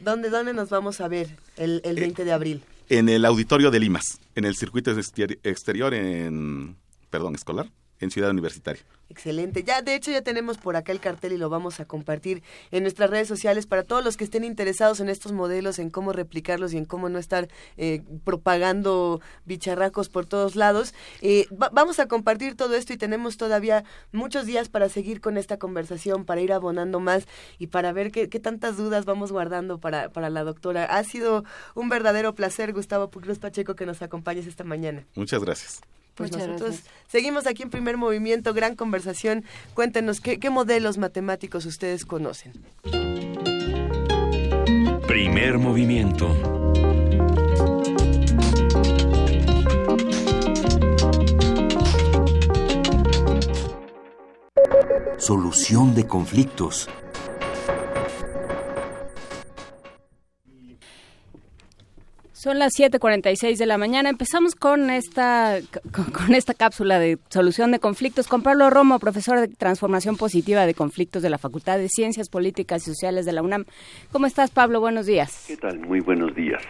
¿Dónde, ¿Dónde nos vamos a ver el, el Eh, 20 de abril? en el auditorio de Limas, en el circuito exter- exterior en, perdón, escolar, en Ciudad Universitaria. Excelente. Ya, de hecho, ya tenemos por acá el cartel y lo vamos a compartir en nuestras redes sociales para todos los que estén interesados en estos modelos, en cómo replicarlos y en cómo no estar eh, propagando bicharracos por todos lados. Eh, va- vamos a compartir todo esto y tenemos todavía muchos días para seguir con esta conversación, para ir abonando más y para ver qué, qué tantas dudas vamos guardando para, para la doctora. Ha sido un verdadero placer, Gustavo Pucruz Pacheco, que nos acompañes esta mañana. Muchas gracias. Pues Muchas nosotros gracias. seguimos aquí en primer movimiento, gran conversación. Cuéntenos qué, qué modelos matemáticos ustedes conocen. Primer movimiento. Solución de conflictos. Son las 7:46 de la mañana. Empezamos con esta con, con esta cápsula de solución de conflictos con Pablo Romo, profesor de transformación positiva de conflictos de la Facultad de Ciencias Políticas y Sociales de la UNAM. ¿Cómo estás, Pablo? Buenos días. ¿Qué tal? Muy buenos días.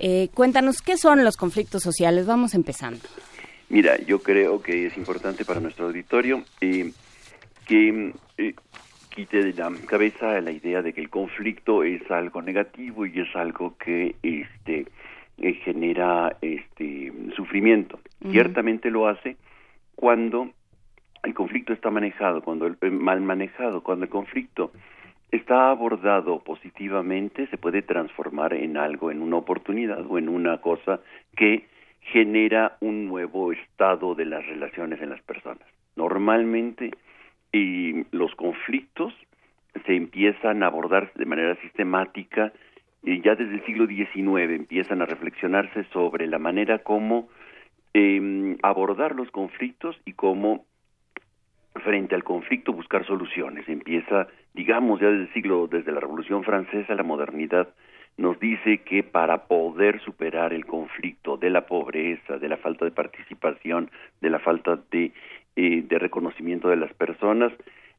Eh, cuéntanos qué son los conflictos sociales. Vamos empezando. Mira, yo creo que es importante para nuestro auditorio eh, que eh, quite de la cabeza la idea de que el conflicto es algo negativo y es algo que este eh, genera este sufrimiento. Ciertamente lo hace cuando el conflicto está manejado, cuando el, eh, mal manejado, cuando el conflicto está abordado positivamente, se puede transformar en algo, en una oportunidad o en una cosa que genera un nuevo estado de las relaciones en las personas. Normalmente y los conflictos se empiezan a abordar de manera sistemática y ya desde el siglo XIX empiezan a reflexionarse sobre la manera como eh, abordar los conflictos y cómo frente al conflicto buscar soluciones. Empieza, digamos, ya desde el siglo, desde la Revolución Francesa, la modernidad nos dice que para poder superar el conflicto de la pobreza, de la falta de participación, de la falta de, eh, de reconocimiento de las personas,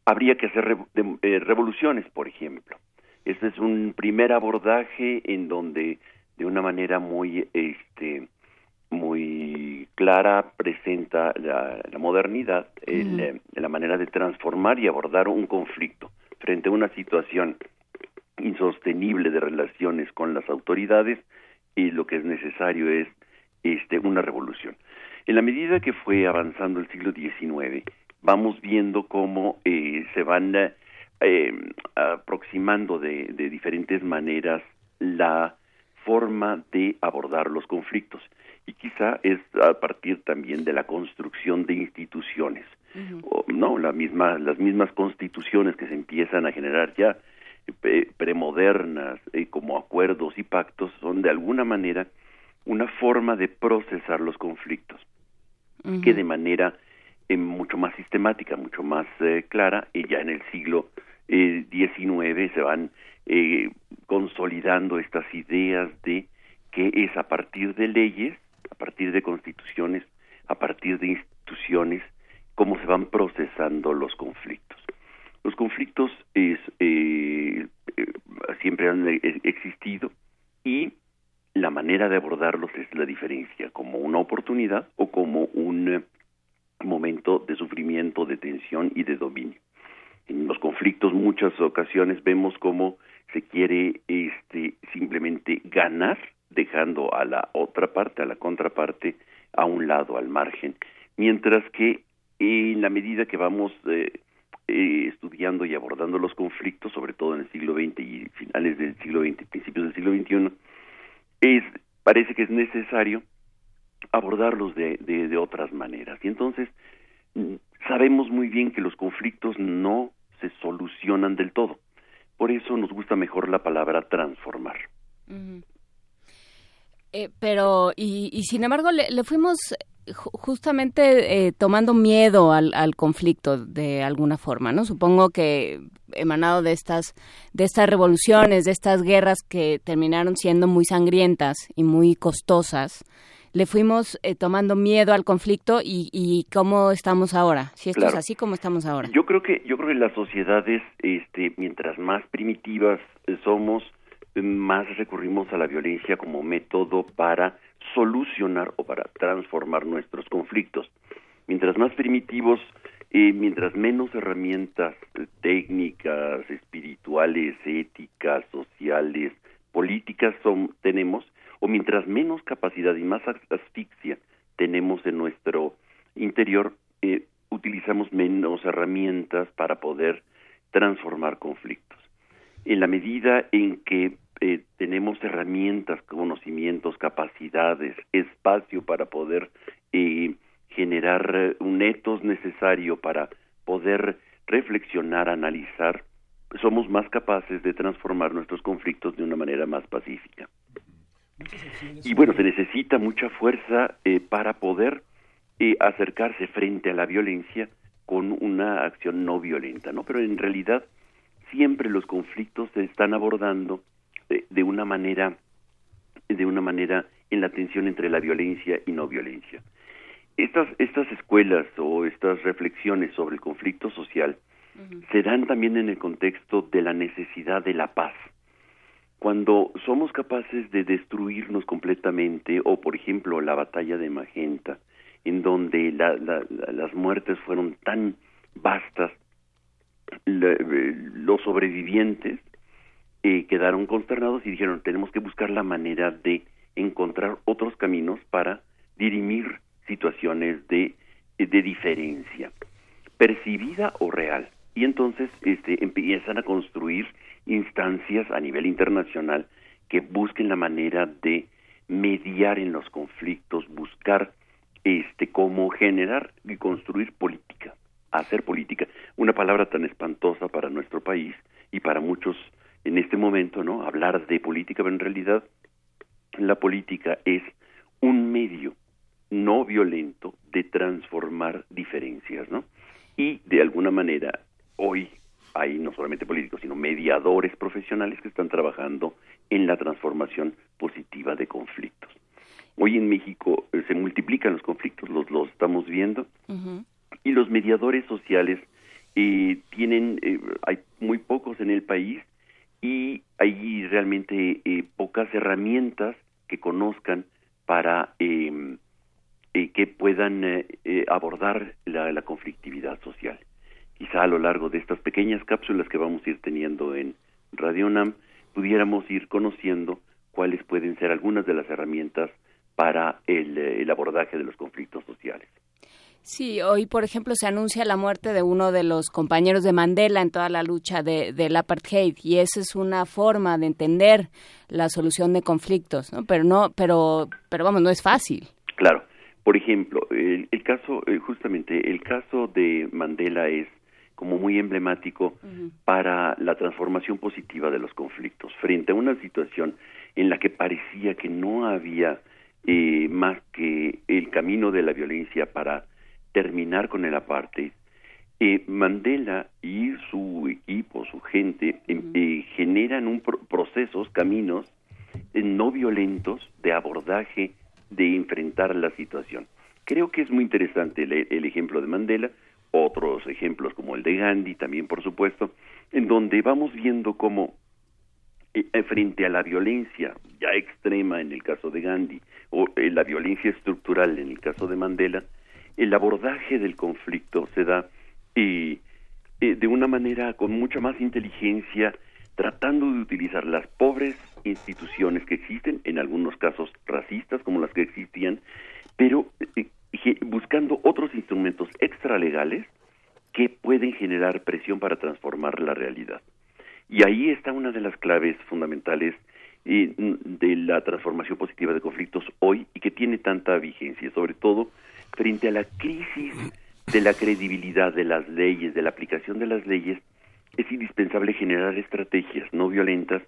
habría que hacer eh, revoluciones, por ejemplo. Este es un primer abordaje en donde de una manera muy este muy clara presenta la, modernidad, eh, la manera de transformar y abordar un conflicto frente a una situación insostenible de relaciones con las autoridades y lo que es necesario es este una revolución. En la medida que fue avanzando el siglo XIX, vamos viendo cómo eh, se van eh, aproximando de, de diferentes maneras la forma de abordar los conflictos. Y quizá es a partir también de la construcción de instituciones. No la misma las mismas constituciones que se empiezan a generar ya eh, premodernas eh, como acuerdos y pactos son de alguna manera una forma de procesar los conflictos. Que de manera eh, mucho más sistemática mucho más clara y ya en el siglo XIX se van consolidando estas ideas de que es a partir de leyes a partir de constituciones, a partir de instituciones, cómo se van procesando los conflictos. Los conflictos es, eh, eh, siempre han existido y la manera de abordarlos es la diferencia, como una oportunidad o como un eh, momento de sufrimiento, de tensión y de dominio. En los conflictos muchas ocasiones vemos cómo se quiere este simplemente ganar dejando a la otra parte, a la contraparte, a un lado, al margen, mientras que en la medida que vamos eh, eh, estudiando y abordando los conflictos, sobre todo en el siglo XX y finales del siglo XX, principios del siglo XXI, es, parece que es necesario abordarlos de, de, otras maneras. Y entonces mm, sabemos muy bien que los conflictos no se solucionan del todo. Por eso nos gusta mejor la palabra transformar. Eh, pero, y, sin embargo, le, fuimos justamente eh, tomando miedo al, conflicto de alguna forma, ¿no? Supongo que emanado de estas, de estas revoluciones, de estas guerras que terminaron siendo muy sangrientas y muy costosas, le fuimos eh, tomando miedo al conflicto y, y, cómo estamos ahora. Si esto es así, ¿cómo estamos ahora? Yo creo que, yo creo que las sociedades, este, mientras más primitivas somos, más recurrimos a la violencia como método para solucionar o para transformar nuestros conflictos. Mientras más primitivos, eh, mientras menos herramientas eh, técnicas, espirituales, éticas, sociales, políticas son, tenemos, o mientras menos capacidad y más asfixia tenemos en nuestro interior, eh, utilizamos menos herramientas para poder transformar conflictos. En la medida en que eh, tenemos herramientas, conocimientos, capacidades, espacio para poder eh, generar eh, un etos necesario para poder reflexionar, analizar, somos más capaces de transformar nuestros conflictos de una manera más pacífica. Y bueno, se necesita mucha fuerza para poder acercarse frente a la violencia con una acción no violenta, ¿no? Pero en realidad siempre los conflictos se están abordando de, una manera de una manera en la tensión entre la violencia y no violencia. Estas, estas escuelas o estas reflexiones sobre el conflicto social se dan también en el contexto de la necesidad de la paz. Cuando somos capaces de destruirnos completamente, o por ejemplo la batalla de Magenta, en donde las muertes fueron tan vastas, eh, los sobrevivientes quedaron consternados y dijeron tenemos que buscar la manera de encontrar otros caminos para dirimir situaciones de, de diferencia, percibida o real. Y entonces este, empiezan a construir instancias a nivel internacional que busquen la manera de mediar en los conflictos, buscar este cómo generar y construir política, hacer política, una palabra tan espantosa para nuestro país y para muchos en este momento, ¿no? Hablar de política, pero en realidad la política es un medio no violento de transformar diferencias, ¿no? Y de alguna manera hoy hay no solamente políticos, sino mediadores profesionales que están trabajando en la transformación positiva de conflictos. Hoy en México eh, se multiplican los conflictos, los, los estamos viendo, y los mediadores sociales eh, tienen, eh, hay muy pocos en el país y hay realmente pocas herramientas que conozcan para em, que puedan abordar la, la conflictividad social. Quizá a lo largo de estas pequeñas cápsulas que vamos a ir teniendo en Radio NAM, pudiéramos ir conociendo cuáles pueden ser algunas de las herramientas para el, abordaje de los conflictos sociales. Sí, hoy, por ejemplo, se anuncia la muerte de uno de los compañeros de Mandela en toda la lucha de, del apartheid y esa es una forma de entender la solución de conflictos, ¿no? Pero no, pero, pero vamos, no es fácil. Claro. Por ejemplo, el, caso, eh, justamente, el caso de Mandela es como muy emblemático para la transformación positiva de los conflictos frente a una situación en la que parecía que no había eh, más que el camino de la violencia para terminar con el apartheid, eh, Mandela y su equipo, su gente, em, eh, generan un procesos, caminos no violentos de abordaje, de enfrentar la situación. Creo que es muy interesante el, ejemplo de Mandela, otros ejemplos como el de Gandhi también, por supuesto, en donde vamos viendo cómo frente a la violencia ya extrema en el caso de Gandhi o eh, la violencia estructural en el caso de Mandela, el abordaje del conflicto se da eh, de una manera con mucha más inteligencia, tratando de utilizar las pobres instituciones que existen, en algunos casos racistas como las que existían, pero eh, buscando otros instrumentos extralegales que pueden generar presión para transformar la realidad. Y ahí está una de las claves fundamentales de la transformación positiva de conflictos hoy y que tiene tanta vigencia, sobre todo frente a la crisis de la credibilidad de las leyes, de la aplicación de las leyes, es indispensable generar estrategias no violentas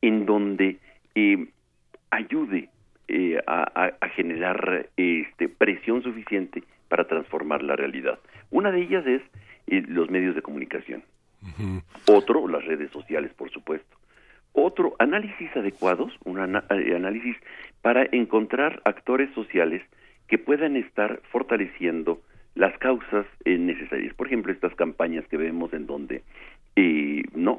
en donde eh, ayude eh, a, generar este, presión suficiente para transformar la realidad. Una de ellas es eh, los medios de comunicación. Otro, las redes sociales, por supuesto. Otro, análisis adecuados, un eh, análisis para encontrar actores sociales que puedan estar fortaleciendo las causas eh, necesarias. Por ejemplo, estas campañas que vemos en donde eh, no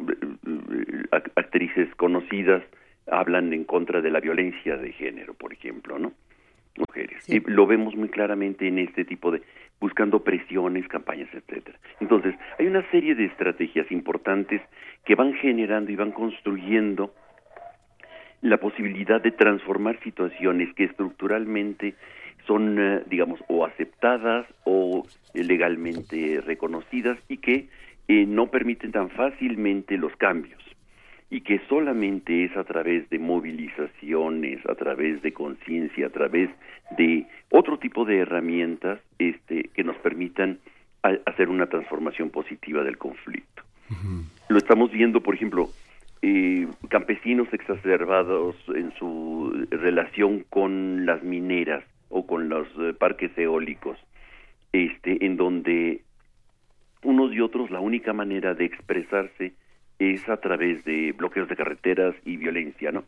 actrices conocidas hablan en contra de la violencia de género, por ejemplo, ¿no? Mujeres. Y lo vemos muy claramente en este tipo de buscando presiones, campañas, etcétera. Entonces, hay una serie de estrategias importantes que van generando y van construyendo la posibilidad de transformar situaciones que estructuralmente son, eh, digamos, o aceptadas o legalmente reconocidas y que eh, no permiten tan fácilmente los cambios y que solamente es a través de movilizaciones, a través de conciencia, a través de otro tipo de herramientas este, que nos permitan hacer una transformación positiva del conflicto. Lo estamos viendo, por ejemplo, eh, campesinos exacerbados en su relación con las mineras o con los eh, parques eólicos, este, en donde unos y otros la única manera de expresarse es a través de bloqueos de carreteras y violencia, ¿no?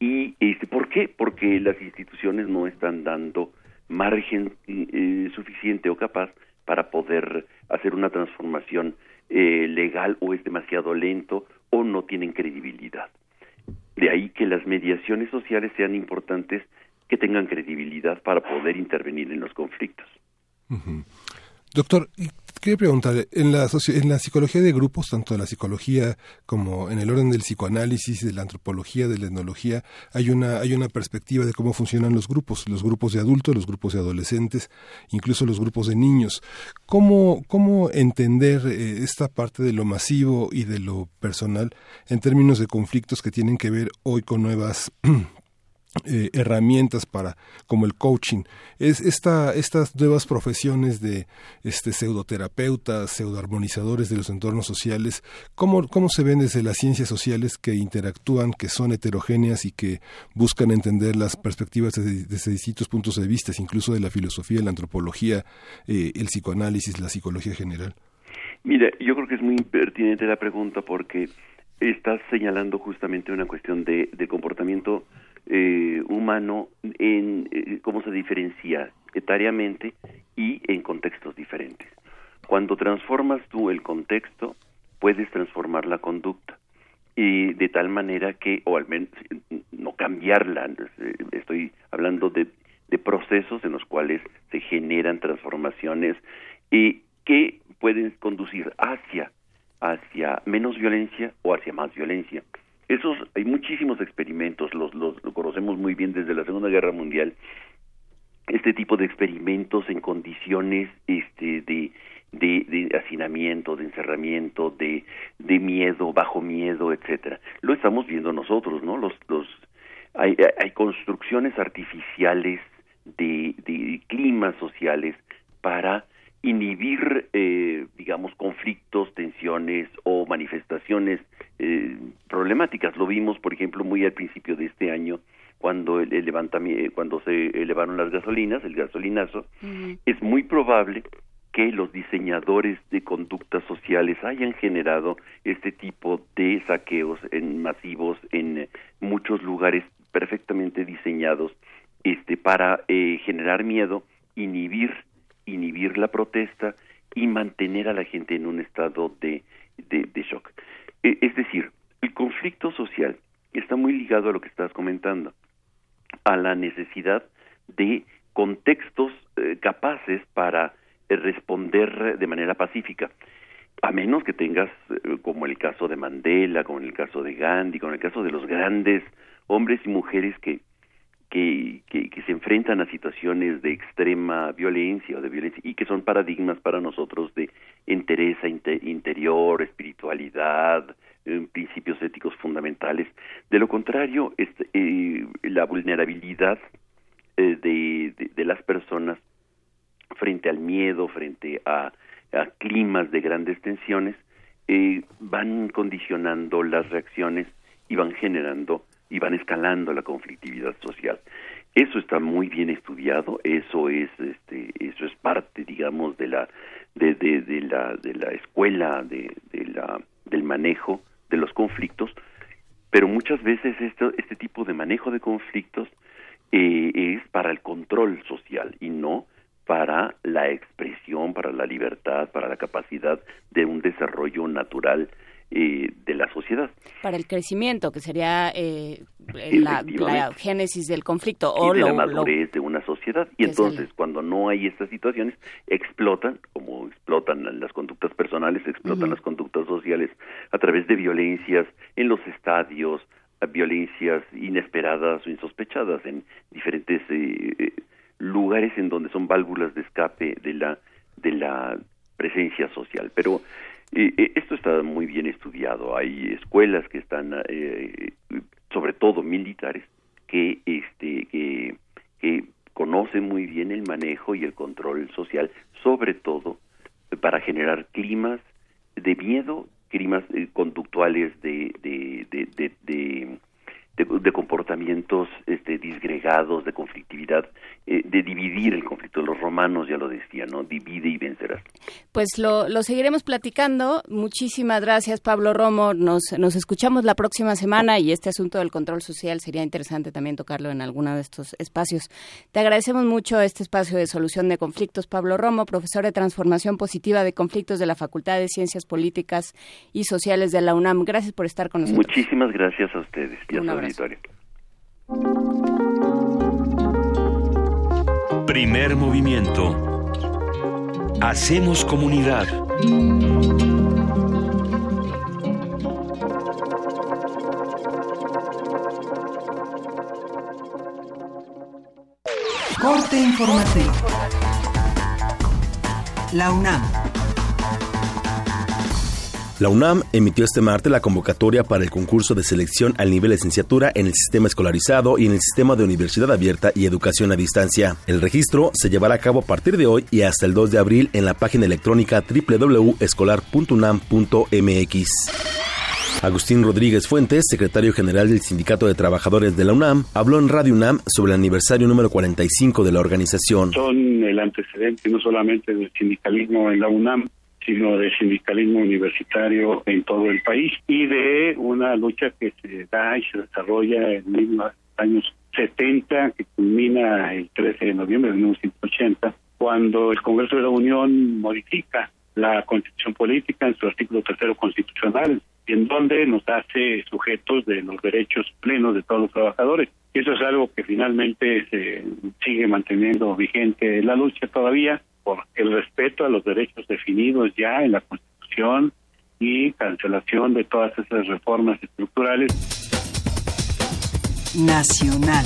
Y este, ¿por qué? Porque las instituciones no están dando margen eh, suficiente o capaz para poder hacer una transformación eh, legal o es demasiado lento o no tienen credibilidad. De ahí que las mediaciones sociales sean importantes que tengan credibilidad para poder intervenir en los conflictos. Doctor, quería preguntarle, en la, en la psicología de grupos, tanto en la psicología como en el orden del psicoanálisis, de la antropología, de la etnología, hay una, hay una perspectiva de cómo funcionan los grupos, los grupos de adultos, los grupos de adolescentes, incluso los grupos de niños. ¿Cómo, cómo entender eh, esta parte de lo masivo y de lo personal en términos de conflictos que tienen que ver hoy con nuevas eh, herramientas para como el coaching. Es esta estas nuevas profesiones de este pseudoterapeutas pseudoarmonizadores de los entornos sociales cómo cómo se ven desde las ciencias sociales que interactúan que son heterogéneas y que buscan entender las perspectivas desde, distintos puntos de vista incluso de la filosofía la antropología eh, el psicoanálisis la psicología general Mira, yo creo que es muy pertinente la pregunta porque estás señalando justamente una cuestión de, de comportamiento eh, humano en eh, cómo se diferencia etariamente y en contextos diferentes. Cuando transformas tú el contexto, puedes transformar la conducta y de tal manera que, o al menos no cambiarla, eh, estoy hablando de, de procesos en los cuales se generan transformaciones y que pueden conducir hacia hacia menos violencia o hacia más violencia. Esos, hay muchísimos experimentos, los, los, lo conocemos muy bien desde la Segunda Guerra Mundial, este tipo de experimentos en condiciones este, de, de, de, hacinamiento, de encerramiento, de, de miedo, bajo miedo, etcétera. Lo estamos viendo nosotros, ¿no? Los, los, hay, hay construcciones artificiales de, de climas sociales para inhibir, eh, digamos, conflictos, tensiones o manifestaciones eh, problemáticas. Lo vimos, por ejemplo, muy al principio de este año, cuando el, levantamiento, cuando se elevaron las gasolinas, el gasolinazo. Es muy probable que los diseñadores de conductas sociales hayan generado este tipo de saqueos en masivos en muchos lugares perfectamente diseñados este para eh, generar miedo, inhibir inhibir la protesta y mantener a la gente en un estado de, shock. E, es decir, el conflicto social está muy ligado a lo que estás comentando, a la necesidad de contextos eh, capaces para eh, responder de manera pacífica a menos que tengas, eh, como el caso de Mandela, como el caso de Gandhi, como el caso de los grandes hombres y mujeres que que, que, se enfrentan a situaciones de extrema violencia o de violencia y que son paradigmas para nosotros de entereza interior, espiritualidad, eh, principios éticos fundamentales. De lo contrario, este, eh, la vulnerabilidad eh, de, de, las personas frente al miedo, frente a, a climas de grandes tensiones, van condicionando las reacciones y van generando y van escalando la conflictividad social. Eso está muy bien estudiado, eso es este eso es parte digamos de la de, de, la de la escuela de, de la del manejo de los conflictos, pero muchas veces esto, este tipo de manejo de conflictos eh, es para el control social y no para la expresión, para la libertad, para la capacidad de un desarrollo natural eh, de la sociedad. Para el crecimiento, que sería eh, la, génesis del conflicto. O de la madurez de una sociedad. Y entonces, cuando no hay estas situaciones, explotan, como explotan las conductas personales, explotan las conductas sociales a través de violencias en los estadios, violencias inesperadas o insospechadas en diferentes eh, lugares en donde son válvulas de escape de la de la presencia social. Pero eh, esto está muy bien estudiado. Hay escuelas que están, eh, sobre todo militares, que, este, que, que conocen muy bien el manejo y el control social, sobre todo para generar climas de miedo, climas eh, conductuales de, de, de, de de, comportamientos este, disgregados, de conflictividad, eh, de dividir el conflicto. Los romanos ya lo decían, ¿no? Divide y vencerás. Pues lo, lo seguiremos platicando. Muchísimas gracias, Pablo Romo. Nos, nos escuchamos la próxima semana y este asunto del control social sería interesante también tocarlo en alguno de estos espacios. Te agradecemos mucho este espacio de solución de conflictos, Pablo Romo, profesor de transformación positiva de conflictos de la Facultad de Ciencias Políticas y Sociales de la UNAM. Gracias por estar con nosotros. Muchísimas gracias a ustedes. Primer movimiento. Hacemos comunidad. Corte informativo. La UNAM. La UNAM emitió este martes la convocatoria para el concurso de selección al nivel licenciatura en el sistema escolarizado y en el sistema de universidad abierta y educación a distancia. El registro se llevará a cabo a partir de hoy y hasta el 2 de abril en la página electrónica www.escolar.unam.mx. Agustín Rodríguez Fuentes, secretario general del Sindicato de Trabajadores de la UNAM, habló en Radio UNAM sobre el aniversario número 45 de la organización. Son el antecedente no solamente del sindicalismo en la UNAM, sino del sindicalismo universitario en todo el país y de una lucha que se da y se desarrolla en los años 70, que culmina el 13 de noviembre de 1980, cuando el Congreso de la Unión modifica la constitución política en su artículo tercero constitucional, en donde nos hace sujetos de los derechos plenos de todos los trabajadores. Eso es algo que finalmente se sigue manteniendo vigente en la lucha todavía por el respeto a los derechos definidos ya en la Constitución y cancelación de todas esas reformas estructurales. Nacional.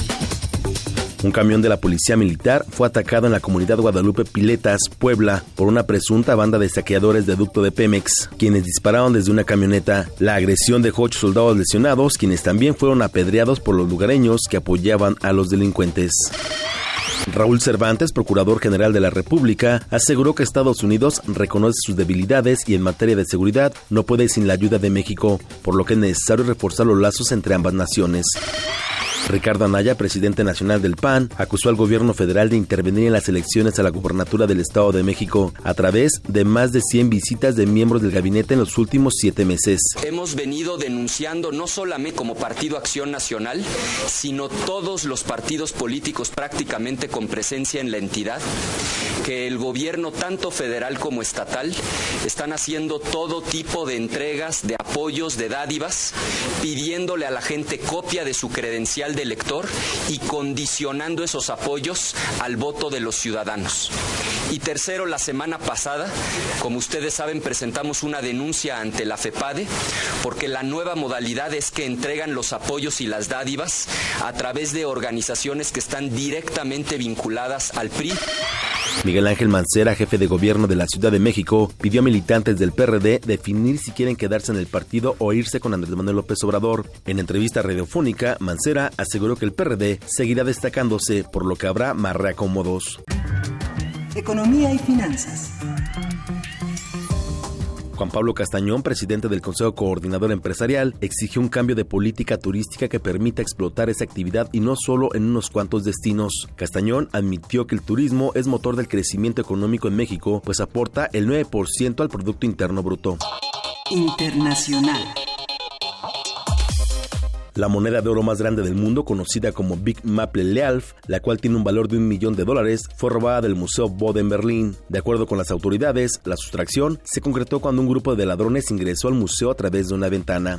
Un camión de la Policía Militar fue atacado en la comunidad Guadalupe Piletas, Puebla, por una presunta banda de saqueadores de ducto de Pemex, quienes dispararon desde una camioneta. La agresión dejó ocho soldados lesionados, quienes también fueron apedreados por los lugareños que apoyaban a los delincuentes. Raúl Cervantes, Procurador General de la República, aseguró que Estados Unidos reconoce sus debilidades y en materia de seguridad no puede sin la ayuda de México, por lo que es necesario reforzar los lazos entre ambas naciones. Ricardo Anaya, presidente nacional del PAN, acusó al gobierno federal de intervenir en las elecciones a la gubernatura del Estado de México a través de más de 100 visitas de miembros del gabinete en los últimos siete meses. Hemos venido denunciando no solamente como Partido Acción Nacional, sino todos los partidos políticos prácticamente con presencia en la entidad, que el gobierno tanto federal como estatal están haciendo todo tipo de entregas, de apoyos, de dádivas, pidiéndole a la gente copia de su credencial de elector y condicionando esos apoyos al voto de los ciudadanos. Y tercero, la semana pasada, como ustedes saben, presentamos una denuncia ante la FEPADE porque la nueva modalidad es que entregan los apoyos y las dádivas a través de organizaciones que están directamente vinculadas al PRI. Miguel Ángel Mancera, jefe de gobierno de la Ciudad de México, pidió a militantes del PRD definir si quieren quedarse en el partido o irse con Andrés Manuel López Obrador. En entrevista radiofónica, Mancera aseguró que el PRD seguirá destacándose, por lo que habrá más reacomodos. Economía y finanzas. Juan Pablo Castañón, presidente del Consejo Coordinador Empresarial, exigió un cambio de política turística que permita explotar esa actividad y no solo en unos cuantos destinos. Castañón admitió que el turismo es motor del crecimiento económico en México, pues aporta el 9% al Producto Interno Bruto. Internacional. La moneda de oro más grande del mundo, conocida como Big Maple Leaf, la cual tiene un valor de un millón de dólares, fue robada del Museo Bode en Berlín. De acuerdo con las autoridades, la sustracción se concretó cuando un grupo de ladrones ingresó al museo a través de una ventana.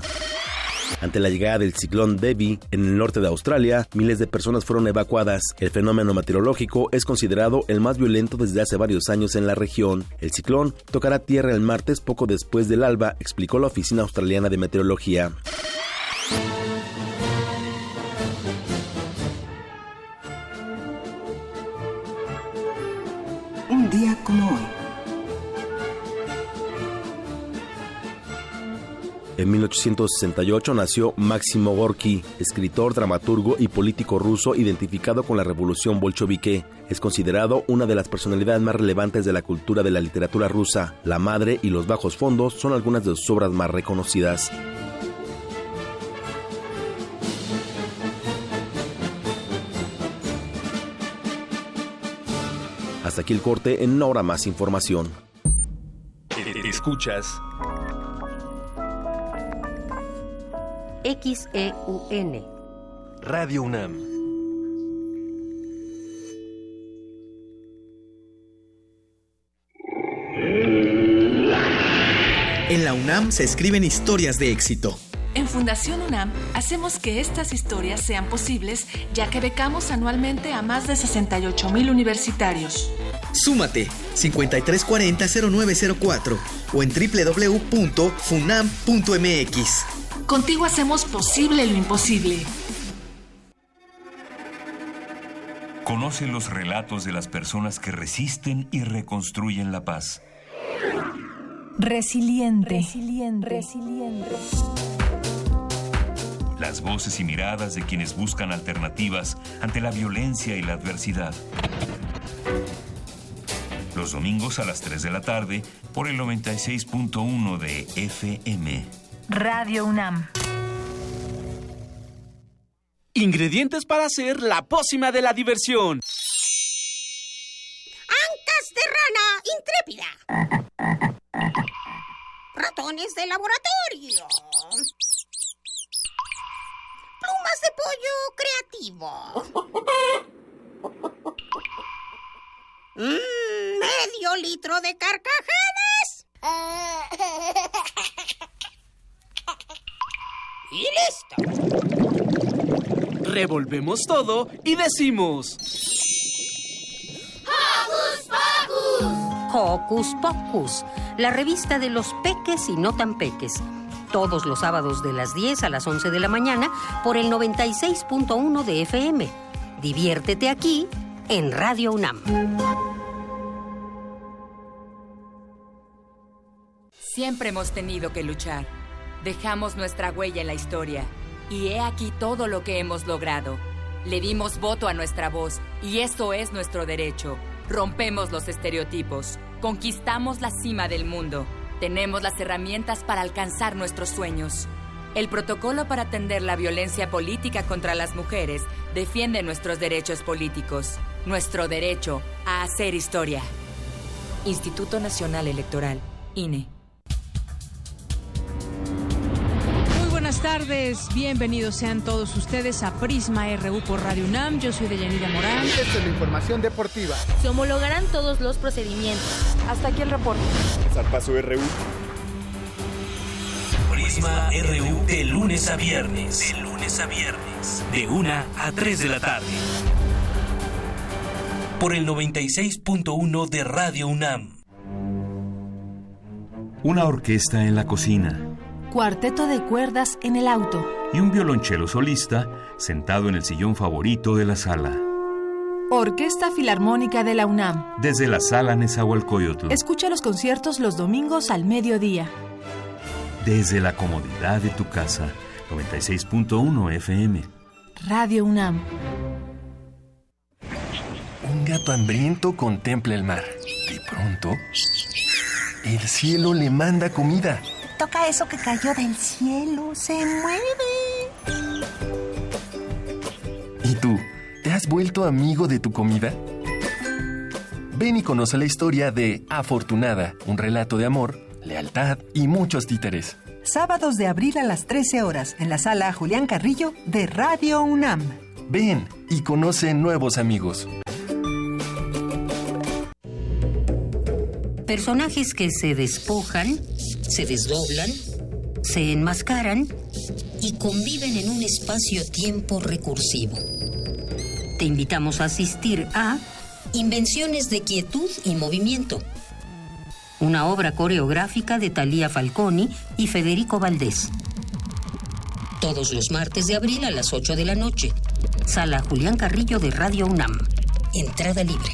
Ante la llegada del ciclón Debbie en el norte de Australia, miles de personas fueron evacuadas. El fenómeno meteorológico es considerado el más violento desde hace varios años en la región. El ciclón tocará tierra el martes poco después del alba, explicó la Oficina Australiana de Meteorología. Como hoy. En 1868 nació Máximo Gorky, escritor, dramaturgo y político ruso identificado con la revolución bolchevique. Es considerado una de las personalidades más relevantes de la cultura de la literatura rusa. La Madre y los Bajos Fondos son algunas de sus obras más reconocidas. Hasta aquí el corte, en una hora más información. Escuchas XEUN Radio UNAM. En la UNAM se escriben historias de éxito. En Fundación UNAM hacemos que estas historias sean posibles ya que becamos anualmente a más de 68 mil universitarios. Súmate 5340-0904 o en www.funam.mx. Contigo hacemos posible lo imposible. Conoce los relatos de las personas que resisten y reconstruyen la paz. Resiliente. Resiliente. Resiliente. Las voces y miradas de quienes buscan alternativas ante la violencia y la adversidad. Los domingos a las 3 de la tarde por el 96.1 de FM. Radio UNAM. Ingredientes para hacer la pócima de la diversión. Ancas de rana intrépida. Ratones de laboratorio. De pollo creativo. Mm, medio litro de carcajadas. Y listo. Revolvemos todo y decimos. ¡Hocus Pocus! Hocus Pocus, la revista de los peques y no tan peques. Todos los sábados de las 10 a las 11 de la mañana por el 96.1 de FM. Diviértete aquí en Radio UNAM. Siempre hemos tenido que luchar. Dejamos nuestra huella en la historia. Y he aquí todo lo que hemos logrado. Le dimos voto a nuestra voz y eso es nuestro derecho. Rompemos los estereotipos. Conquistamos la cima del mundo. Tenemos las herramientas para alcanzar nuestros sueños. El protocolo para atender la violencia política contra las mujeres defiende nuestros derechos políticos, nuestro derecho a hacer historia. Instituto Nacional Electoral, INE. Tardes, bienvenidos sean todos ustedes a Prisma RU por Radio UNAM. Yo soy Deyanira Morán. Esta es la información deportiva. Se homologarán todos los procedimientos. Hasta aquí el reporte. Zarpazo RU. Prisma RU de lunes a viernes. De lunes a viernes. De 1 a 3 de la tarde. Por el 96.1 de Radio UNAM. Una orquesta en la cocina. Cuarteto de cuerdas en el auto. Y un violonchelo solista sentado en el sillón favorito de la sala. Orquesta Filarmónica de la UNAM. Desde la sala Nezahualcóyotl. Escucha los conciertos los domingos al mediodía. Desde la comodidad de tu casa. 96.1 FM. Radio UNAM. Un gato hambriento contempla el mar. De pronto, el cielo le manda comida. Toca eso que cayó del cielo. Se mueve. ¿Y tú? ¿Te has vuelto amigo de tu comida? Ven y conoce la historia de Afortunada, un relato de amor, lealtad y muchos títeres. Sábados de abril a las 13 horas en la sala Julián Carrillo de Radio UNAM. Ven y conoce nuevos amigos. Personajes que se despojan, se desdoblan, se enmascaran y conviven en un espacio-tiempo recursivo. Te invitamos a asistir a Invenciones de Quietud y Movimiento, una obra coreográfica de Talía Falconi y Federico Valdés. Todos los martes de abril a las 8 de la noche. Sala Julián Carrillo de Radio UNAM. Entrada libre.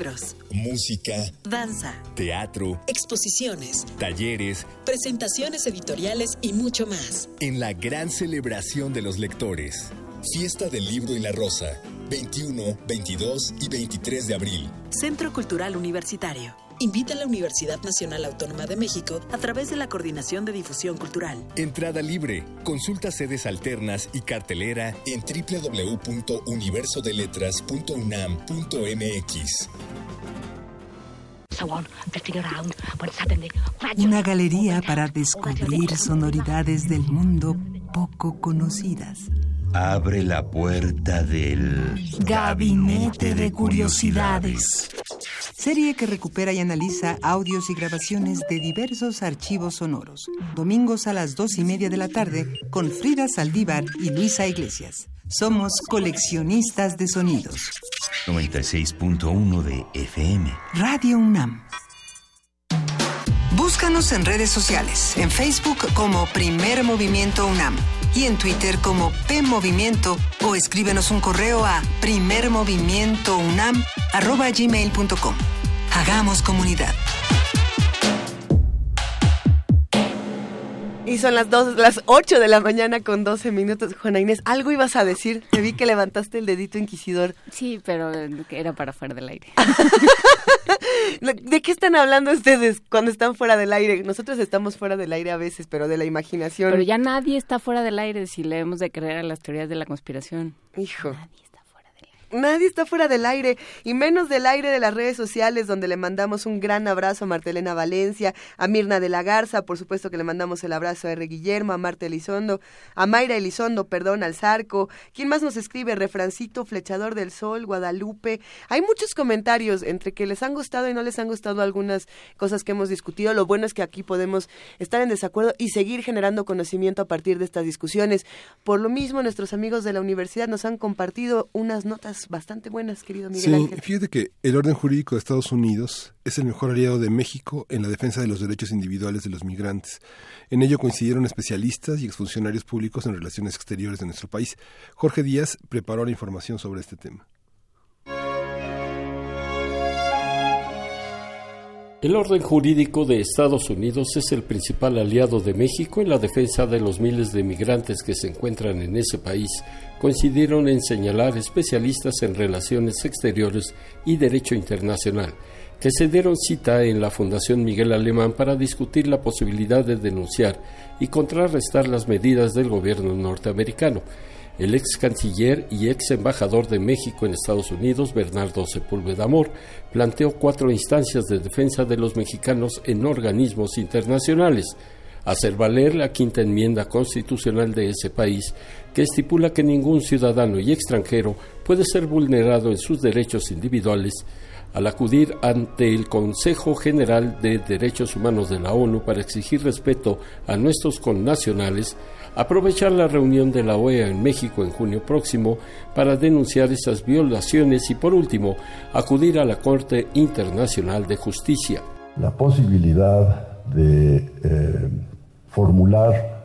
Libros, música, danza, teatro, exposiciones, talleres, presentaciones editoriales y mucho más. En la gran celebración de los lectores. Fiesta del Libro y la Rosa, 21, 22 y 23 de abril. Centro Cultural Universitario. Invita a la Universidad Nacional Autónoma de México a través de la Coordinación de Difusión Cultural. Entrada libre. Consulta sedes alternas y cartelera en www.universodeletras.unam.mx. Una galería para descubrir sonoridades del mundo poco conocidas. Abre la puerta del Gabinete de Curiosidades. Serie que recupera y analiza audios y grabaciones de diversos archivos sonoros. Domingos a las dos y media de la tarde con Frida Saldívar y Luisa Iglesias. Somos coleccionistas de sonidos. 96.1 de FM. Radio UNAM. Búscanos en redes sociales, en Facebook como Primer Movimiento UNAM y en Twitter como P Movimiento o escríbenos un correo a primermovimientounam@gmail.com. Hagamos comunidad. Y son las dos, las 8 de la mañana con 12 minutos. Juana Inés, algo ibas a decir. Te vi que levantaste el dedito inquisidor. Sí, pero era para fuera del aire. ¿De qué están hablando ustedes cuando están fuera del aire? Nosotros estamos fuera del aire a veces, pero de la imaginación. Pero ya nadie está fuera del aire si le hemos de creer a las teorías de la conspiración. Hijo. Nadie está fuera del aire, y menos del aire de las redes sociales, donde le mandamos un gran abrazo a Martelena Valencia, a Mirna de la Garza, por supuesto que le mandamos el abrazo a R. Guillermo, a Marta Elizondo, a Mayra Elizondo, perdón, al Zarco. ¿Quién más nos escribe? Refrancito, Flechador del Sol, Guadalupe. Hay muchos comentarios entre que les han gustado y no les han gustado algunas cosas que hemos discutido. Lo bueno es que aquí podemos estar en desacuerdo y seguir generando conocimiento a partir de estas discusiones. Por lo mismo, nuestros amigos de la universidad nos han compartido unas notas bastante buenas, querido Miguel sí, Ángel. Fíjate que el orden jurídico de Estados Unidos es el mejor aliado de México en la defensa de los derechos individuales de los migrantes. En ello coincidieron especialistas y exfuncionarios públicos en relaciones exteriores de nuestro país. Jorge Díaz preparó la información sobre este tema. El orden jurídico de Estados Unidos es el principal aliado de México en la defensa de los miles de migrantes que se encuentran en ese país, coincidieron en señalar especialistas en relaciones exteriores y derecho internacional, que se dieron cita en la Fundación Miguel Alemán para discutir la posibilidad de denunciar y contrarrestar las medidas del gobierno norteamericano. El ex canciller y ex embajador de México en Estados Unidos, Bernardo Sepúlveda Amor, planteó cuatro instancias de defensa de los mexicanos en organismos internacionales. Hacer valer la quinta enmienda constitucional de ese país, que estipula que ningún ciudadano y extranjero puede ser vulnerado en sus derechos individuales al acudir ante el Consejo General de Derechos Humanos de la ONU para exigir respeto a nuestros connacionales, aprovechar la reunión de la OEA en México en junio próximo para denunciar estas violaciones y, por último, acudir a la Corte Internacional de Justicia. La posibilidad de eh, formular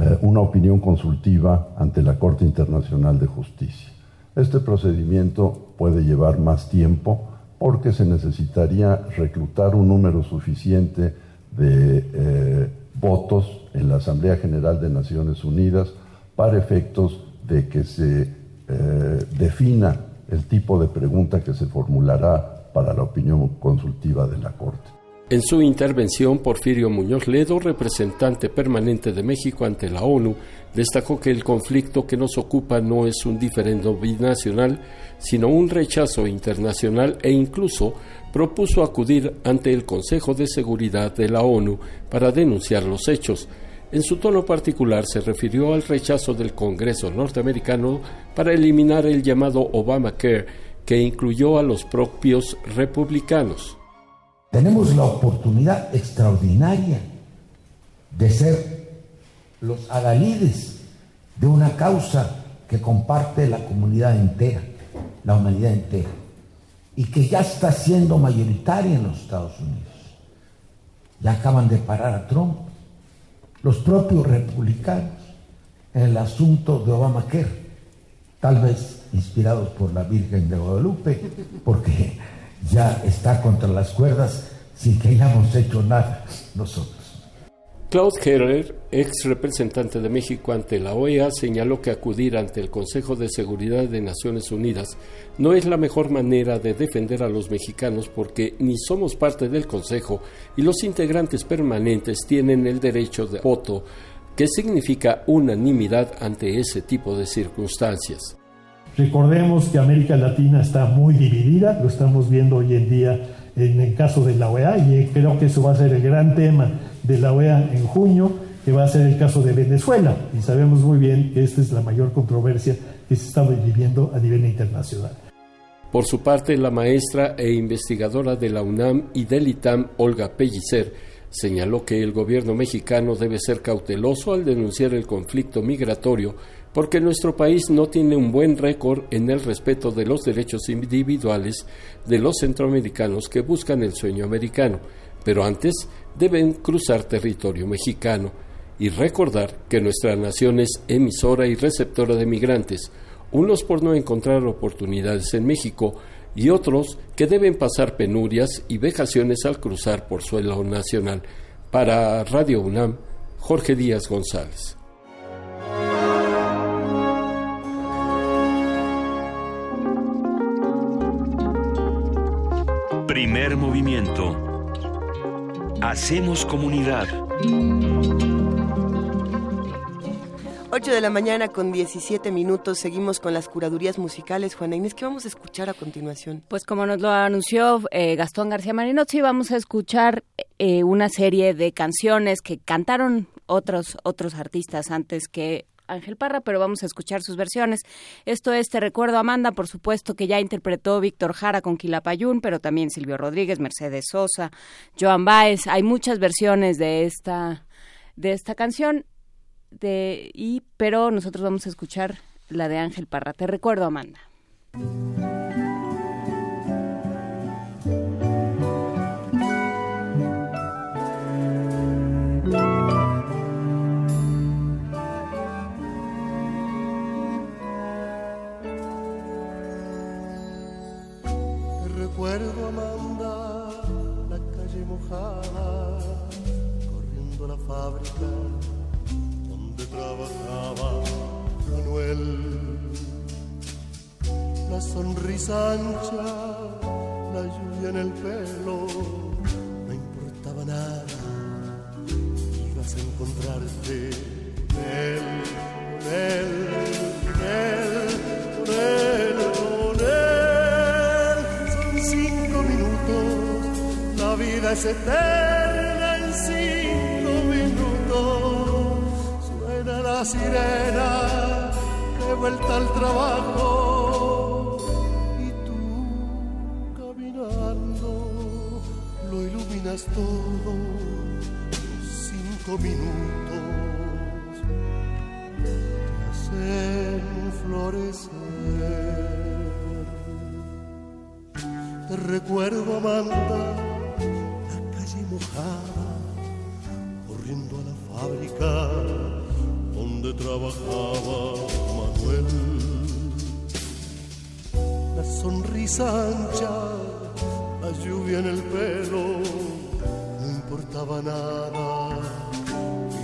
eh, una opinión consultiva ante la Corte Internacional de Justicia. Este procedimiento puede llevar más tiempo porque se necesitaría reclutar un número suficiente de eh, votos en la Asamblea General de Naciones Unidas para efectos de que se eh, defina el tipo de pregunta que se formulará para la opinión consultiva de la Corte. En su intervención, Porfirio Muñoz Ledo, representante permanente de México ante la ONU, destacó que el conflicto que nos ocupa no es un diferendo binacional, sino un rechazo internacional e incluso propuso acudir ante el Consejo de Seguridad de la ONU para denunciar los hechos. En su tono particular se refirió al rechazo del Congreso norteamericano para eliminar el llamado Obamacare, que incluyó a los propios republicanos. Tenemos la oportunidad extraordinaria de ser los adalides de una causa que comparte la comunidad entera, la humanidad entera, y que ya está siendo mayoritaria en los Estados Unidos. Ya acaban de parar a Trump, los propios republicanos, en el asunto de Obamacare, tal vez inspirados por la Virgen de Guadalupe, porque ya está contra las cuerdas sin que hayamos hecho nada nosotros. Claude Heller, ex representante de México ante la OEA, señaló que acudir ante el Consejo de Seguridad de Naciones Unidas no es la mejor manera de defender a los mexicanos porque ni somos parte del Consejo y los integrantes permanentes tienen el derecho de voto, que significa unanimidad ante ese tipo de circunstancias. Recordemos que América Latina está muy dividida, lo estamos viendo hoy en día en el caso de la OEA y creo que eso va a ser el gran tema de la OEA en junio, que va a ser el caso de Venezuela. Y sabemos muy bien que esta es la mayor controversia que se está viviendo a nivel internacional. Por su parte, la maestra e investigadora de la UNAM y del ITAM, Olga Pellicer, señaló que el gobierno mexicano debe ser cauteloso al denunciar el conflicto migratorio porque nuestro país no tiene un buen récord en el respeto de los derechos individuales de los centroamericanos que buscan el sueño americano, pero antes deben cruzar territorio mexicano y recordar que nuestra nación es emisora y receptora de migrantes, unos por no encontrar oportunidades en México y otros que deben pasar penurias y vejaciones al cruzar por suelo nacional. Para Radio UNAM, Jorge Díaz González. Primer movimiento Hacemos comunidad. 8 de la mañana con 17 minutos. Seguimos con las curadurías musicales. Juana Inés, ¿qué vamos a escuchar a continuación? Pues como nos lo anunció eh, Gastón García Marinozzi, vamos a escuchar eh, una serie de canciones que cantaron otros, otros artistas antes que Ángel Parra, pero vamos a escuchar sus versiones. Esto es Te recuerdo Amanda, por supuesto que ya interpretó Víctor Jara con Quilapayún, pero también Silvio Rodríguez, Mercedes Sosa, Joan Baez. Hay muchas versiones de esta de esta canción de y pero nosotros vamos a escuchar la de Ángel Parra. Te recuerdo Amanda. Recuerdo Amanda, la calle mojada, corriendo a la fábrica donde trabajaba Manuel. La sonrisa ancha, la lluvia en el pelo, no importaba nada, ibas a encontrarte con él, con él, con él, con él. Vida es eterna en cinco minutos. Suena la sirena de vuelta al trabajo y tú caminando lo iluminas todo. Cinco minutos te hacen florecer. Te recuerdo, Amanda corriendo a la fábrica donde trabajaba Manuel. La sonrisa ancha, la lluvia en el pelo, no importaba nada,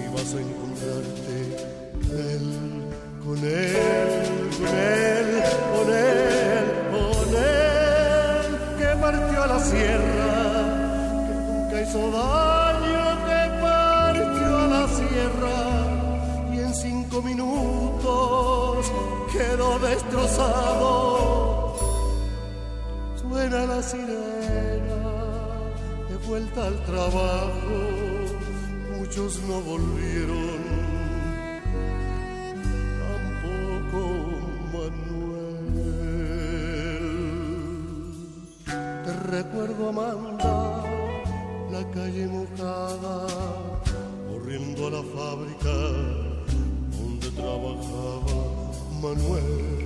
ibas a encontrarte con él, con él, con él, con él, con él, que partió a la sierra hizo daño que partió a la sierra y en cinco minutos quedó destrozado. Suena la sirena de vuelta al trabajo, muchos no volvieron. Tampoco Manuel. Te recuerdo, Amanda calle mojada, corriendo a la fábrica donde trabajaba Manuel.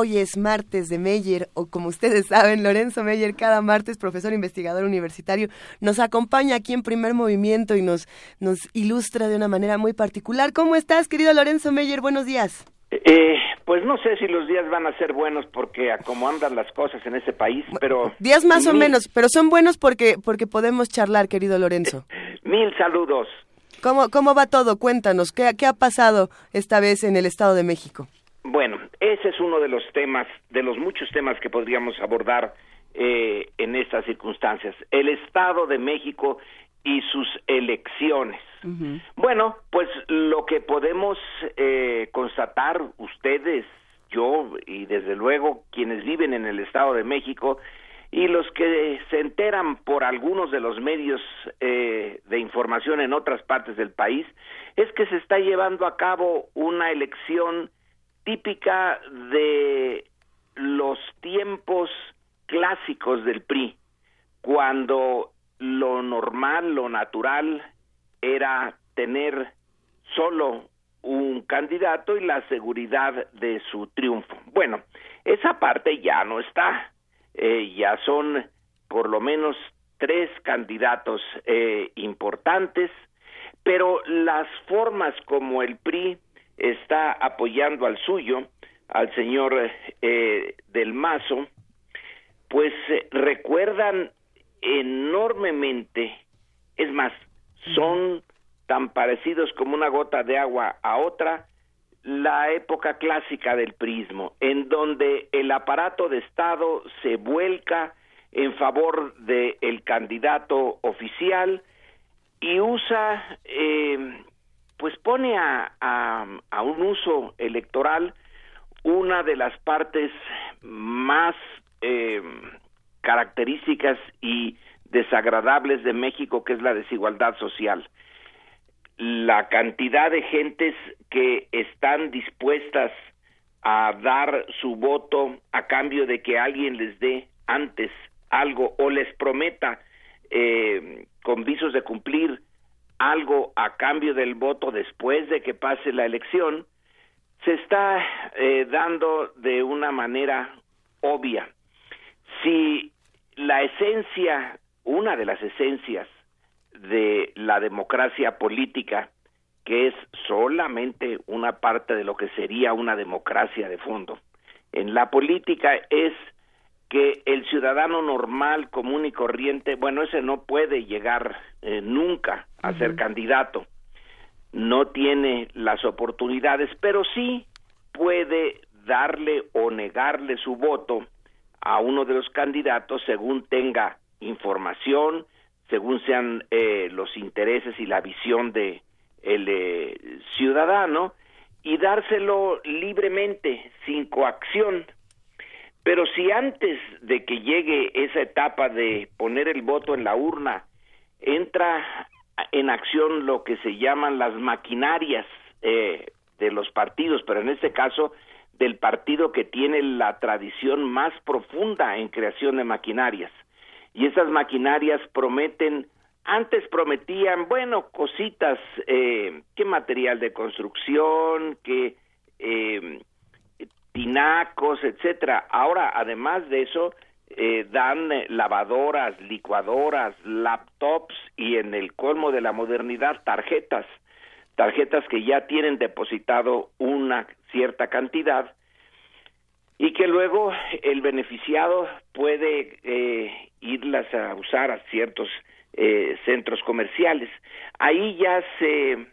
Hoy es martes de Meyer, o como ustedes saben, Lorenzo Meyer, cada martes, profesor investigador universitario, nos acompaña aquí en primer movimiento y nos, nos ilustra de una manera muy particular. ¿Cómo estás, querido Lorenzo Meyer? Buenos días. Eh, pues no sé si los días van a ser buenos porque a cómo andan las cosas en ese país, pero... Días más o menos, pero son buenos porque, porque podemos charlar, querido Lorenzo. Mil saludos. ¿Cómo, ¿Cómo va todo? Cuéntanos, ¿qué, ¿qué ha pasado esta vez en el Estado de México? Bueno, ese es uno de los temas, de los muchos temas que podríamos abordar eh, en estas circunstancias. El Estado de México y sus elecciones. Bueno, pues lo que podemos eh, constatar ustedes, yo y desde luego quienes viven en el Estado de México y los que se enteran por algunos de los medios eh, de información en otras partes del país, es que se está llevando a cabo una elección típica de los tiempos clásicos del PRI, cuando lo normal, lo natural era tener solo un candidato y la seguridad de su triunfo. Bueno, esa parte ya no está, eh, ya son por lo menos tres candidatos eh, importantes, pero las formas como el PRI está apoyando al suyo, al señor eh, del Mazo, pues recuerdan enormemente, es más, son tan parecidos como una gota de agua a otra, la época clásica del prismo, en donde el aparato de Estado se vuelca en favor del el candidato oficial y usa, eh, pues pone a, a, un uso electoral una de las partes más eh, características y desagradables de México, que es la desigualdad social. La cantidad de gentes que están dispuestas a dar su voto a cambio de que alguien les dé antes algo o les prometa eh, con visos de cumplir algo a cambio del voto después de que pase la elección, se está eh, dando de una manera obvia. Si la esencia, una de las esencias de la democracia política, que es solamente una parte de lo que sería una democracia de fondo, en la política es que el ciudadano normal, común y corriente, bueno, ese no puede llegar eh, nunca a ser candidato, no tiene las oportunidades, pero sí puede darle o negarle su voto a uno de los candidatos según tenga información, según sean eh, los intereses y la visión de el eh, ciudadano y dárselo libremente, sin coacción. Pero si antes de que llegue esa etapa de poner el voto en la urna entra en acción lo que se llaman las maquinarias eh, de los partidos, pero en este caso del partido que tiene la tradición más profunda en creación de maquinarias. Y esas maquinarias prometen, antes prometían, bueno, cositas, eh, qué material de construcción, qué eh, tinacos, etcétera. Ahora, además de eso, eh, dan lavadoras, licuadoras, laptops y en el colmo de la modernidad tarjetas tarjetas que ya tienen depositado una cierta cantidad y que luego el beneficiado puede eh, irlas a usar a ciertos eh, centros comerciales. Ahí ya se,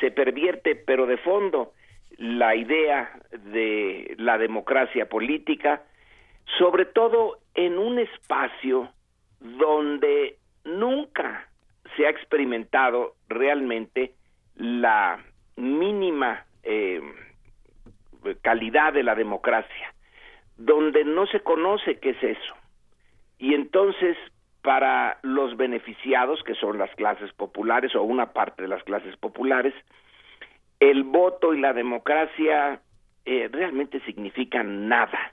se pervierte, pero de fondo, la idea de la democracia política, sobre todo en un espacio donde nunca se ha experimentado realmente la mínima eh, calidad de la democracia, donde no se conoce qué es eso. Y entonces, para los beneficiados, que son las clases populares o una parte de las clases populares, el voto y la democracia eh, realmente significan nada.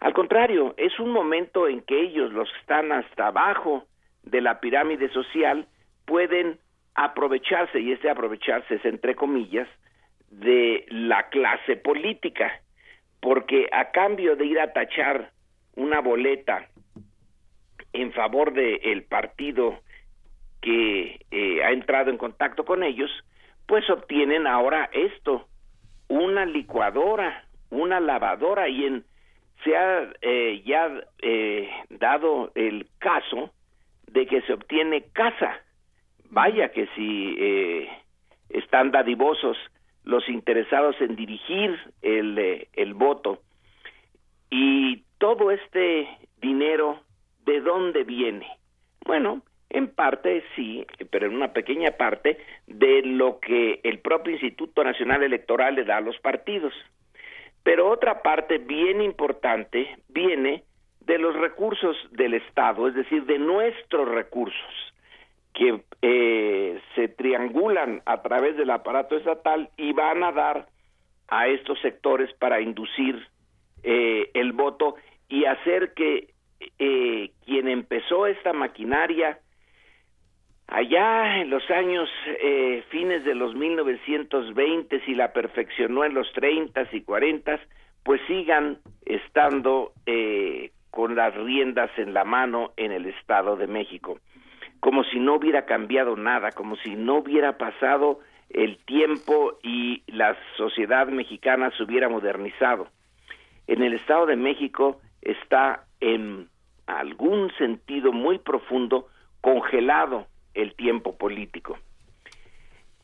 Al contrario, es un momento en que ellos, los que están hasta abajo de la pirámide social, pueden aprovecharse, y este aprovecharse es entre comillas, de la clase política, porque a cambio de ir a tachar una boleta en favor del partido que eh, ha entrado en contacto con ellos, pues obtienen ahora esto, una licuadora, una lavadora y en se ha eh, ya eh, dado el caso de que se obtiene casa. Vaya que si eh, están dadivosos los interesados en dirigir el, eh, el voto. Y todo este dinero, ¿de dónde viene? Bueno, en parte sí, pero en una pequeña parte de lo que el propio Instituto Nacional Electoral le da a los partidos. Pero otra parte bien importante viene de los recursos del Estado, es decir, de nuestros recursos que eh, se triangulan a través del aparato estatal y van a dar a estos sectores para inducir eh, el voto y hacer que eh, quien empezó esta maquinaria allá en los años eh, fines de los 1920 y la perfeccionó en los 30 y 40 pues sigan estando eh, con las riendas en la mano en el Estado de México. Como si no hubiera cambiado nada como si no hubiera pasado el tiempo y la sociedad mexicana se hubiera modernizado. En el Estado de México está en algún sentido muy profundo congelado el tiempo político.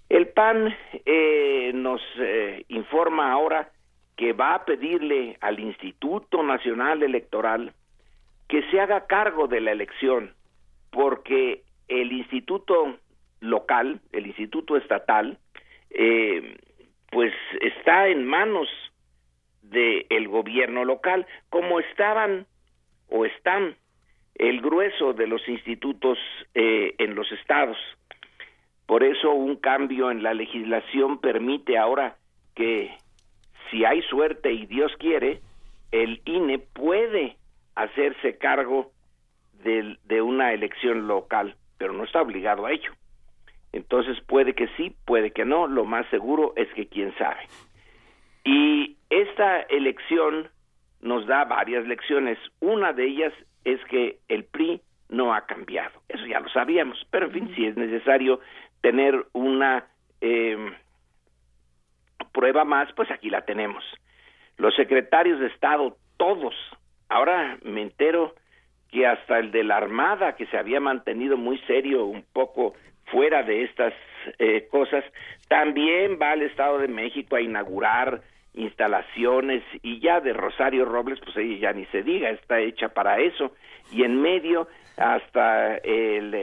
El PAN eh, nos eh, informa ahora que va a pedirle al Instituto Nacional Electoral que se haga cargo de la elección, porque el instituto local, el instituto estatal, eh, pues está en manos del gobierno local, como estaban o están el grueso de los institutos eh, en los estados. Por eso un cambio en la legislación permite ahora que si hay suerte y Dios quiere, el INE puede hacerse cargo de, de una elección local, pero no está obligado a ello. Entonces puede que sí, puede que no, lo más seguro es que quién sabe. Y esta elección nos da varias lecciones. Una de ellas es que el PRI no ha cambiado. Eso ya lo sabíamos, pero en fin, si es necesario tener una eh, prueba más, pues aquí la tenemos. Los secretarios de Estado, todos, ahora me entero que hasta el de la Armada, que se había mantenido muy serio, un poco fuera de estas eh, cosas, también va al Estado de México a inaugurar instalaciones y ya de Rosario Robles, pues ella ya ni se diga, está hecha para eso. Y en medio hasta el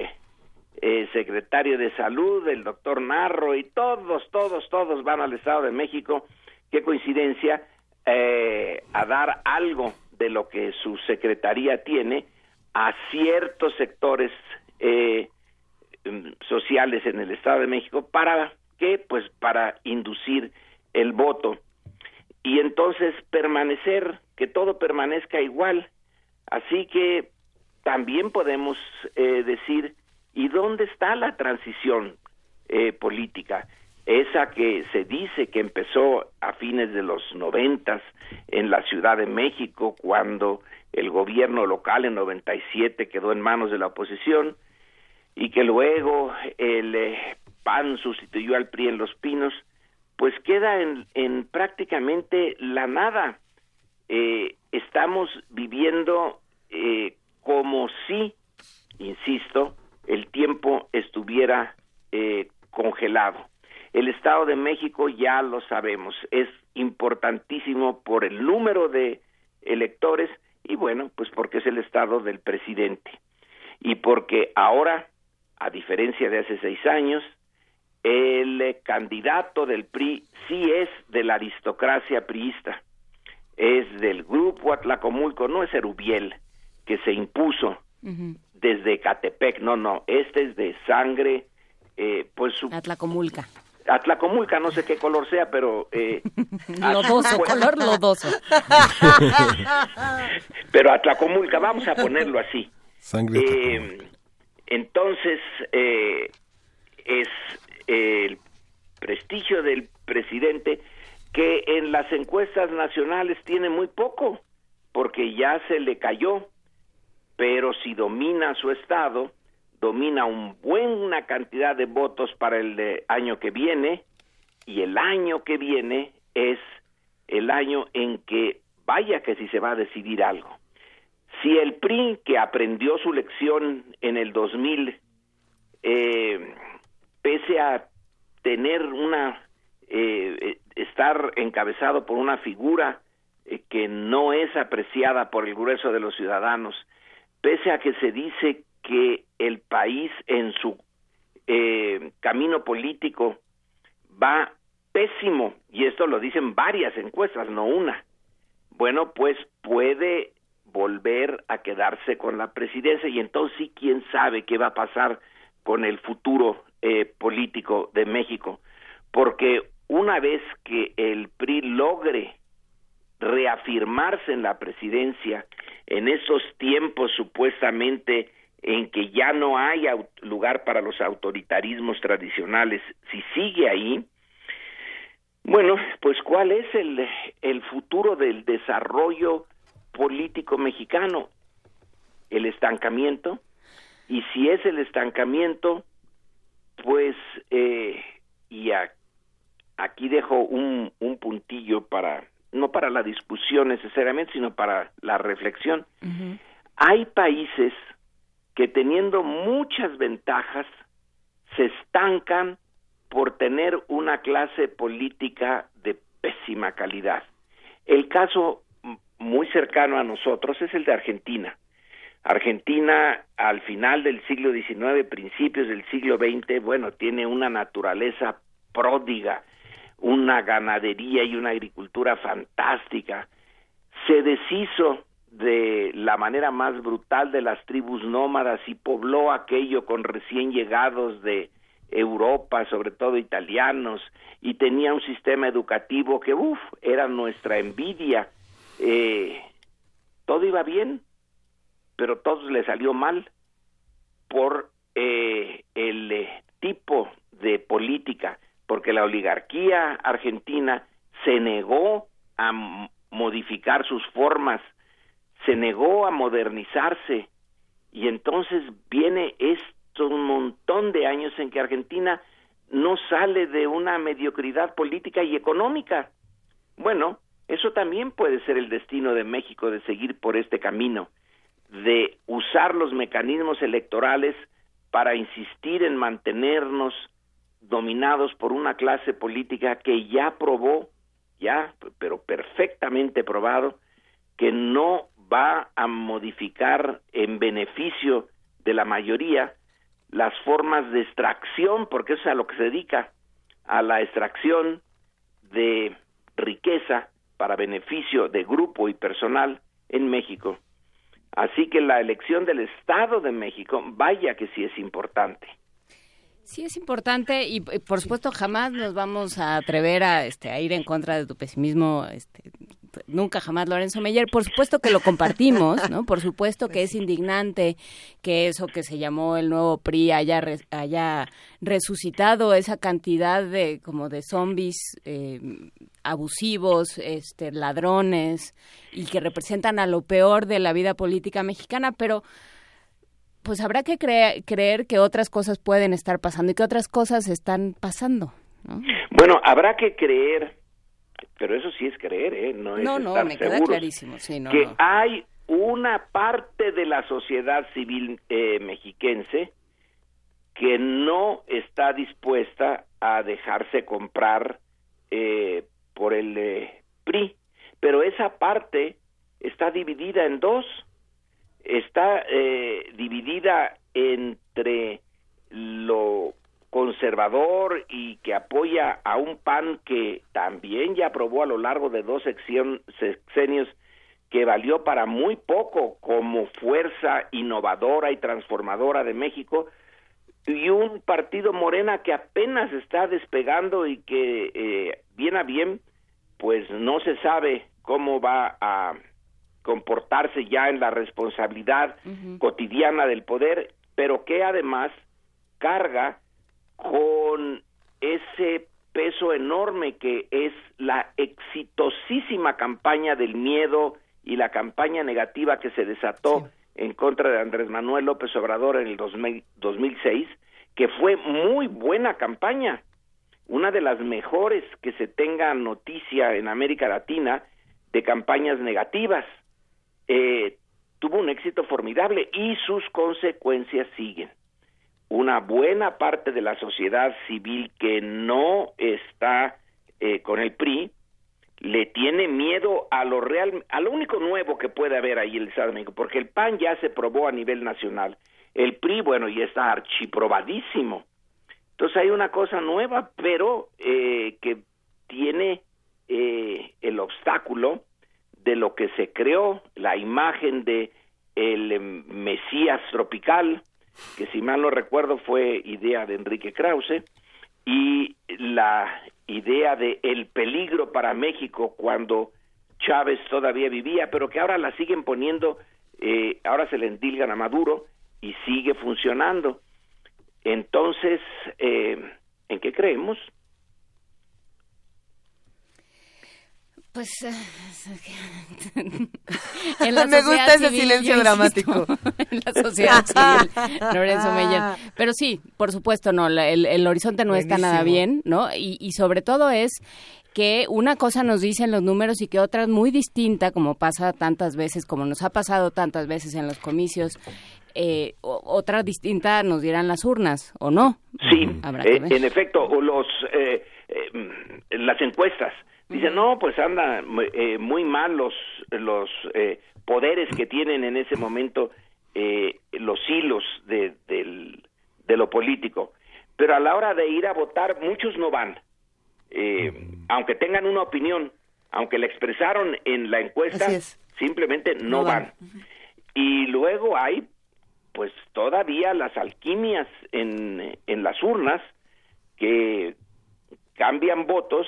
eh, secretario de Salud, el doctor Narro y todos, todos, todos van al Estado de México. Qué coincidencia eh, a dar algo de lo que su secretaría tiene a ciertos sectores eh, sociales en el Estado de México para qué pues para inducir el voto y entonces permanecer, que todo permanezca igual. Así que también podemos eh, decir, ¿y dónde está la transición eh, política? Esa que se dice que empezó a fines de los noventas en la Ciudad de México, cuando el gobierno local en 97 quedó en manos de la oposición y que luego el eh, PAN sustituyó al PRI en Los Pinos pues queda en, prácticamente la nada. Eh, estamos viviendo eh, como si, insisto, el tiempo estuviera eh, congelado. El Estado de México ya lo sabemos, es importantísimo por el número de electores y bueno, pues porque es el Estado del presidente. Y porque ahora, a diferencia de hace seis años, el candidato del PRI sí es de la aristocracia priista, es del grupo Atlacomulco, no es Erubiel, que se impuso desde Catepec, no, no, este es de sangre, eh, pues su... Atlacomulca. Atlacomulca, no sé qué color sea, pero... Eh, lodoso, color lodoso. pero Atlacomulca, vamos a ponerlo así. Sangre. Eh, entonces, eh, es el prestigio del presidente que en las encuestas nacionales tiene muy poco, porque ya se le cayó, pero si domina su estado, domina una buena cantidad de votos para el año que viene, y el año que viene es el año en que vaya que si se va a decidir algo. Si el PRI, que aprendió su lección en el 2000, eh, pese a tener una, eh, estar encabezado por una figura eh, que no es apreciada por el grueso de los ciudadanos, pese a que se dice que el país en su eh, camino político va pésimo, y esto lo dicen varias encuestas, no una. Bueno, pues puede volver a quedarse con la presidencia y entonces sí, quién sabe qué va a pasar con el futuro eh, político de México, porque una vez que el PRI logre reafirmarse en la presidencia en esos tiempos supuestamente en que ya no hay lugar para los autoritarismos tradicionales, si sigue ahí, bueno, pues cuál es el, el futuro del desarrollo político mexicano, el estancamiento, y si es el estancamiento, pues, eh, y aquí dejo un, un puntillo para, no para la discusión necesariamente, sino para la reflexión. Hay países que teniendo muchas ventajas se estancan por tener una clase política de pésima calidad. El caso muy cercano a nosotros es el de Argentina. Argentina al final del siglo XIX, principios del siglo XX, bueno, tiene una naturaleza pródiga, una ganadería y una agricultura fantástica. Se deshizo de la manera más brutal de las tribus nómadas y pobló aquello con recién llegados de Europa, sobre todo italianos, y tenía un sistema educativo que, uff, era nuestra envidia. Eh, todo iba bien, pero todo le salió mal por eh, el eh, tipo de política, porque la oligarquía argentina se negó a modificar sus formas, se negó a modernizarse, y entonces viene esto un montón de años en que Argentina no sale de una mediocridad política y económica. Bueno, eso también puede ser el destino de México de seguir por este camino de usar los mecanismos electorales para insistir en mantenernos dominados por una clase política que ya probó, ya, pero perfectamente probado, que no va a modificar en beneficio de la mayoría las formas de extracción, porque eso es a lo que se dedica, a la extracción de riqueza para beneficio de grupo y personal en México. Así que la elección del Estado de México, vaya que sí es importante. Sí es importante y, por supuesto jamás nos vamos a atrever a, este, a ir en contra de tu pesimismo este, nunca jamás Lorenzo Meyer. Por supuesto que lo compartimos, ¿no? Por supuesto que es indignante que eso que se llamó el nuevo PRI haya, haya resucitado esa cantidad de como de zombies eh, abusivos, este, ladrones y que representan a lo peor de la vida política mexicana, pero pues habrá que creer que otras cosas pueden estar pasando y que otras cosas están pasando. ¿no? Bueno, habrá que creer pero eso sí es creer, ¿eh? No es no, no, me queda clarísimo, sí, no, que hay una parte de la sociedad civil eh, mexiquense que no está dispuesta a dejarse comprar eh, por el eh, PRI, pero esa parte está dividida en dos, está eh, dividida entre lo conservador y que apoya a un PAN que también ya aprobó a lo largo de dos sexenios que valió para muy poco como fuerza innovadora y transformadora de México, y un partido Morena que apenas está despegando y que eh, bien a bien, pues no se sabe cómo va a comportarse ya en la responsabilidad cotidiana del poder, pero que además carga con ese peso enorme que es la exitosísima campaña del miedo y la campaña negativa que se desató en contra de Andrés Manuel López Obrador en el 2006, que fue muy buena campaña, una de las mejores que se tenga noticia en América Latina de campañas negativas. Eh, tuvo un éxito formidable y sus consecuencias siguen. Una buena parte de la sociedad civil que no está eh, con el PRI le tiene miedo a lo real, a lo único nuevo que puede haber ahí en el Estado de México, porque el PAN ya se probó a nivel nacional, el PRI, bueno, ya está archiprobadísimo. Entonces hay una cosa nueva, pero eh, que tiene eh, el obstáculo de lo que se creó, la imagen de el em, Mesías tropical, que si mal no recuerdo fue idea de Enrique Krause, y la idea de el peligro para México cuando Chávez todavía vivía, pero que ahora la siguen poniendo, eh, ahora se le endilgan a Maduro y sigue funcionando. Entonces, eh, ¿en qué creemos? Pues en la me gusta ese silencio dramático en la sociedad civil, Lorenzo Meyer. Pero sí, por supuesto, no, el, el horizonte no está nada bien, ¿no? Y, y sobre todo es que una cosa nos dicen los números y que otra es muy distinta, como pasa tantas veces, como nos ha pasado tantas veces en los comicios. Eh, otra distinta nos dirán las urnas, ¿o no? Sí, eh, en efecto, o los, eh, las encuestas Dice, no, pues anda eh, muy mal los, los eh, poderes que tienen en ese momento eh, los hilos de, de lo político. Pero a la hora de ir a votar, muchos no van. Aunque tengan una opinión, aunque la expresaron en la encuesta, simplemente no, van. Y luego hay, pues todavía las alquimias en, en las urnas que cambian votos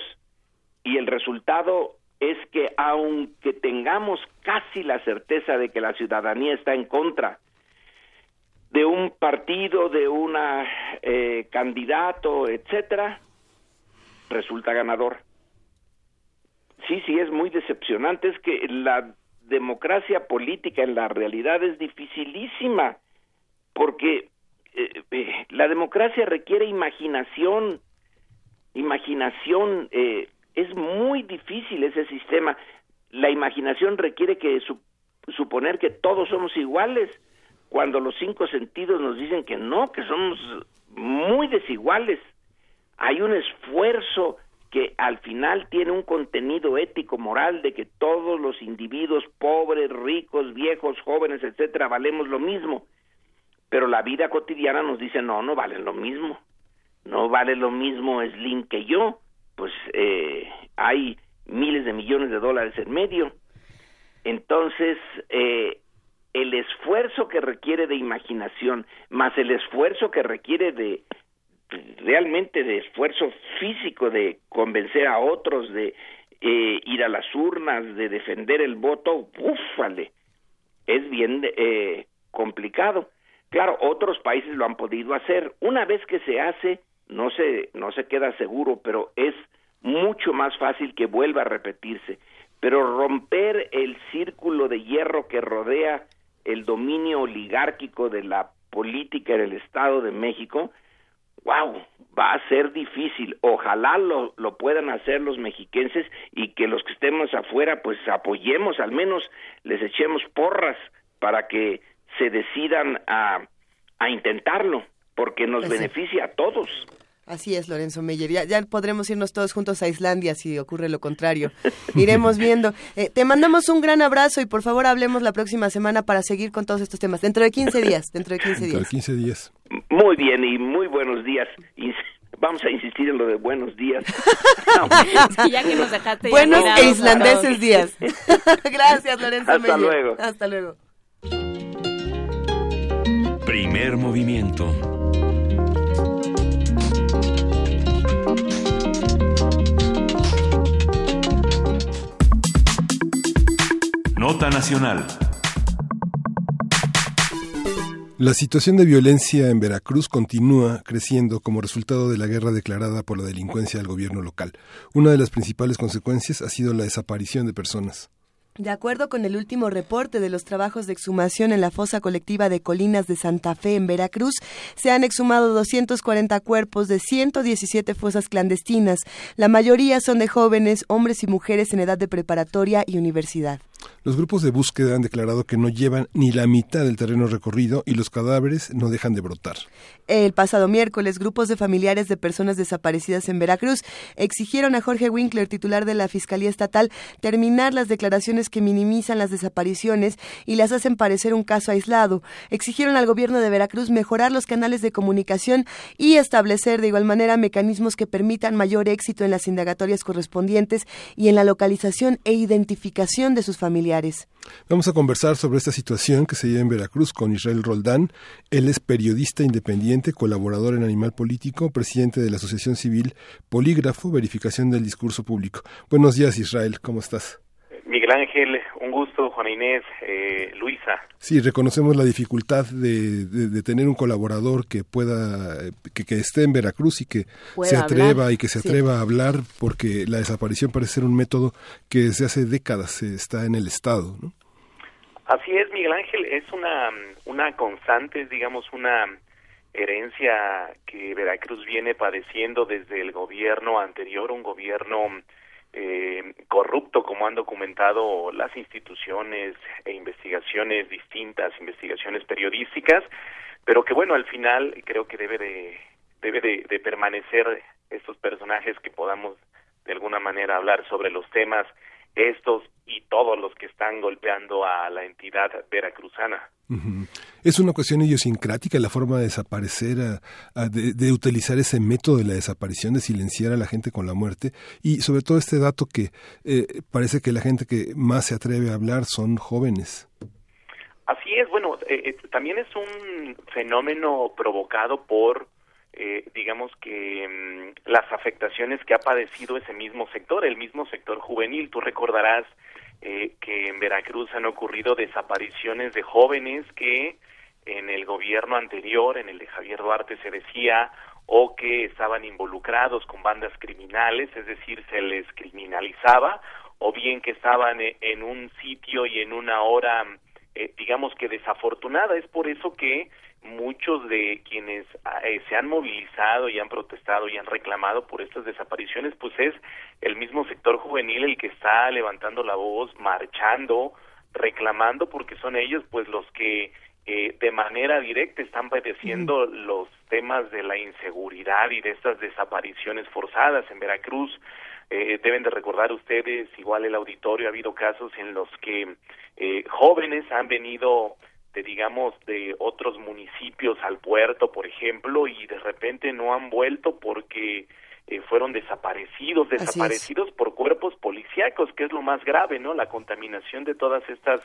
y el resultado es que aunque tengamos casi la certeza de que la ciudadanía está en contra de un partido, de un eh, candidato, etcétera, resulta ganador. Sí, sí, es muy decepcionante. Es que la democracia política en la realidad es dificilísima, porque eh, eh, la democracia requiere imaginación, imaginación eh, es muy difícil ese sistema. La imaginación requiere que suponer que todos somos iguales, cuando los cinco sentidos nos dicen que no, que somos muy desiguales. Hay un esfuerzo que al final tiene un contenido ético moral de que todos los individuos pobres, ricos, viejos, jóvenes, etcétera, valemos lo mismo. Pero la vida cotidiana nos dice, no, no valen lo mismo. No vale lo mismo Slim que yo pues eh, hay miles de millones de dólares en medio. Entonces, eh, el esfuerzo que requiere de imaginación, más el esfuerzo que requiere de realmente de esfuerzo físico de convencer a otros de eh, ir a las urnas, de defender el voto, ¡búfale! Es bien eh, complicado. Claro, otros países lo han podido hacer. Una vez que se hace, no se, no se queda seguro, pero es mucho más fácil que vuelva a repetirse. Pero romper el círculo de hierro que rodea el dominio oligárquico de la política en el Estado de México, wow, va a ser difícil. Ojalá lo, lo puedan hacer los mexiquenses y que los que estemos afuera, pues apoyemos, al menos les echemos porras para que se decidan a, a intentarlo, porque nos beneficia a todos. Así es, Lorenzo Meyer. Ya, podremos irnos todos juntos a Islandia si ocurre lo contrario. Iremos viendo. Eh, te mandamos un gran abrazo y por favor hablemos la próxima semana para seguir con todos estos temas. Dentro de 15 días. Dentro de 15 días. Dentro de 15 días. Muy bien y muy buenos días. Vamos a insistir en lo de buenos días. ya que nos dejaste buenos e islandeses días. Gracias, Lorenzo Hasta luego. Hasta luego. Primer movimiento. Nota Nacional. La situación de violencia en Veracruz continúa creciendo como resultado de la guerra declarada por la delincuencia del gobierno local. Una de las principales consecuencias ha sido la desaparición de personas. De acuerdo con el último reporte de los trabajos de exhumación en la fosa colectiva de Colinas de Santa Fe en Veracruz, se han exhumado 240 cuerpos de 117 fosas clandestinas. La mayoría son de jóvenes, hombres y mujeres en edad de preparatoria y universidad. Los grupos de búsqueda han declarado que no llevan ni la mitad del terreno recorrido y los cadáveres no dejan de brotar. El pasado miércoles, grupos de familiares de personas desaparecidas en Veracruz exigieron a Jorge Winkler, titular de la Fiscalía Estatal, terminar las declaraciones que minimizan las desapariciones y las hacen parecer un caso aislado. Exigieron al gobierno de Veracruz mejorar los canales de comunicación y establecer de igual manera mecanismos que permitan mayor éxito en las indagatorias correspondientes y en la localización e identificación de sus familiares. Vamos a conversar sobre esta situación que se lleva en Veracruz con Israel Roldán. Él es periodista independiente, colaborador en Animal Político, presidente de la Asociación Civil Polígrafo, Verificación del Discurso Público. Buenos días, Israel, ¿cómo estás? Miguel Ángel, un gusto, Juana Inés, eh, Luisa. Sí, reconocemos la dificultad de, tener un colaborador que pueda, que, esté en Veracruz y que se atreva y que se atreva a hablar, porque la desaparición parece ser un método que desde hace décadas está en el Estado, ¿no? Así es, Miguel Ángel, es una, una constante, digamos, una herencia que Veracruz viene padeciendo desde el gobierno anterior, un gobierno eh, corrupto, como han documentado las instituciones e investigaciones distintas, investigaciones periodísticas, pero que bueno, al final creo que debe de debe de permanecer estos personajes que podamos de alguna manera hablar sobre los temas estos y todos los que están golpeando a la entidad veracruzana. Es una cuestión idiosincrática la forma de desaparecer, de, utilizar ese método de la desaparición, de silenciar a la gente con la muerte y sobre todo este dato que eh, parece que la gente que más se atreve a hablar son jóvenes. Así es, bueno, eh, eh, también es un fenómeno provocado por eh, digamos que mm, las afectaciones que ha padecido ese mismo sector, el mismo sector juvenil. Tú recordarás eh, que en Veracruz han ocurrido desapariciones de jóvenes que en el gobierno anterior, en el de Javier Duarte, se decía o que estaban involucrados con bandas criminales, es decir, se les criminalizaba, o bien que estaban eh, en un sitio y en una hora, digamos que desafortunada. Es por eso que muchos de quienes eh, se han movilizado y han protestado y han reclamado por estas desapariciones, pues es el mismo sector juvenil el que está levantando la voz, marchando, reclamando, porque son ellos pues los que eh, de manera directa están padeciendo los temas de la inseguridad y de estas desapariciones forzadas en Veracruz. Eh, deben de recordar ustedes, igual el auditorio, ha habido casos en los que jóvenes han venido de digamos de otros municipios al puerto, por ejemplo, y de repente no han vuelto porque eh, fueron desaparecidos, desaparecidos por cuerpos policíacos, que es lo más grave, ¿no? La contaminación de todas estas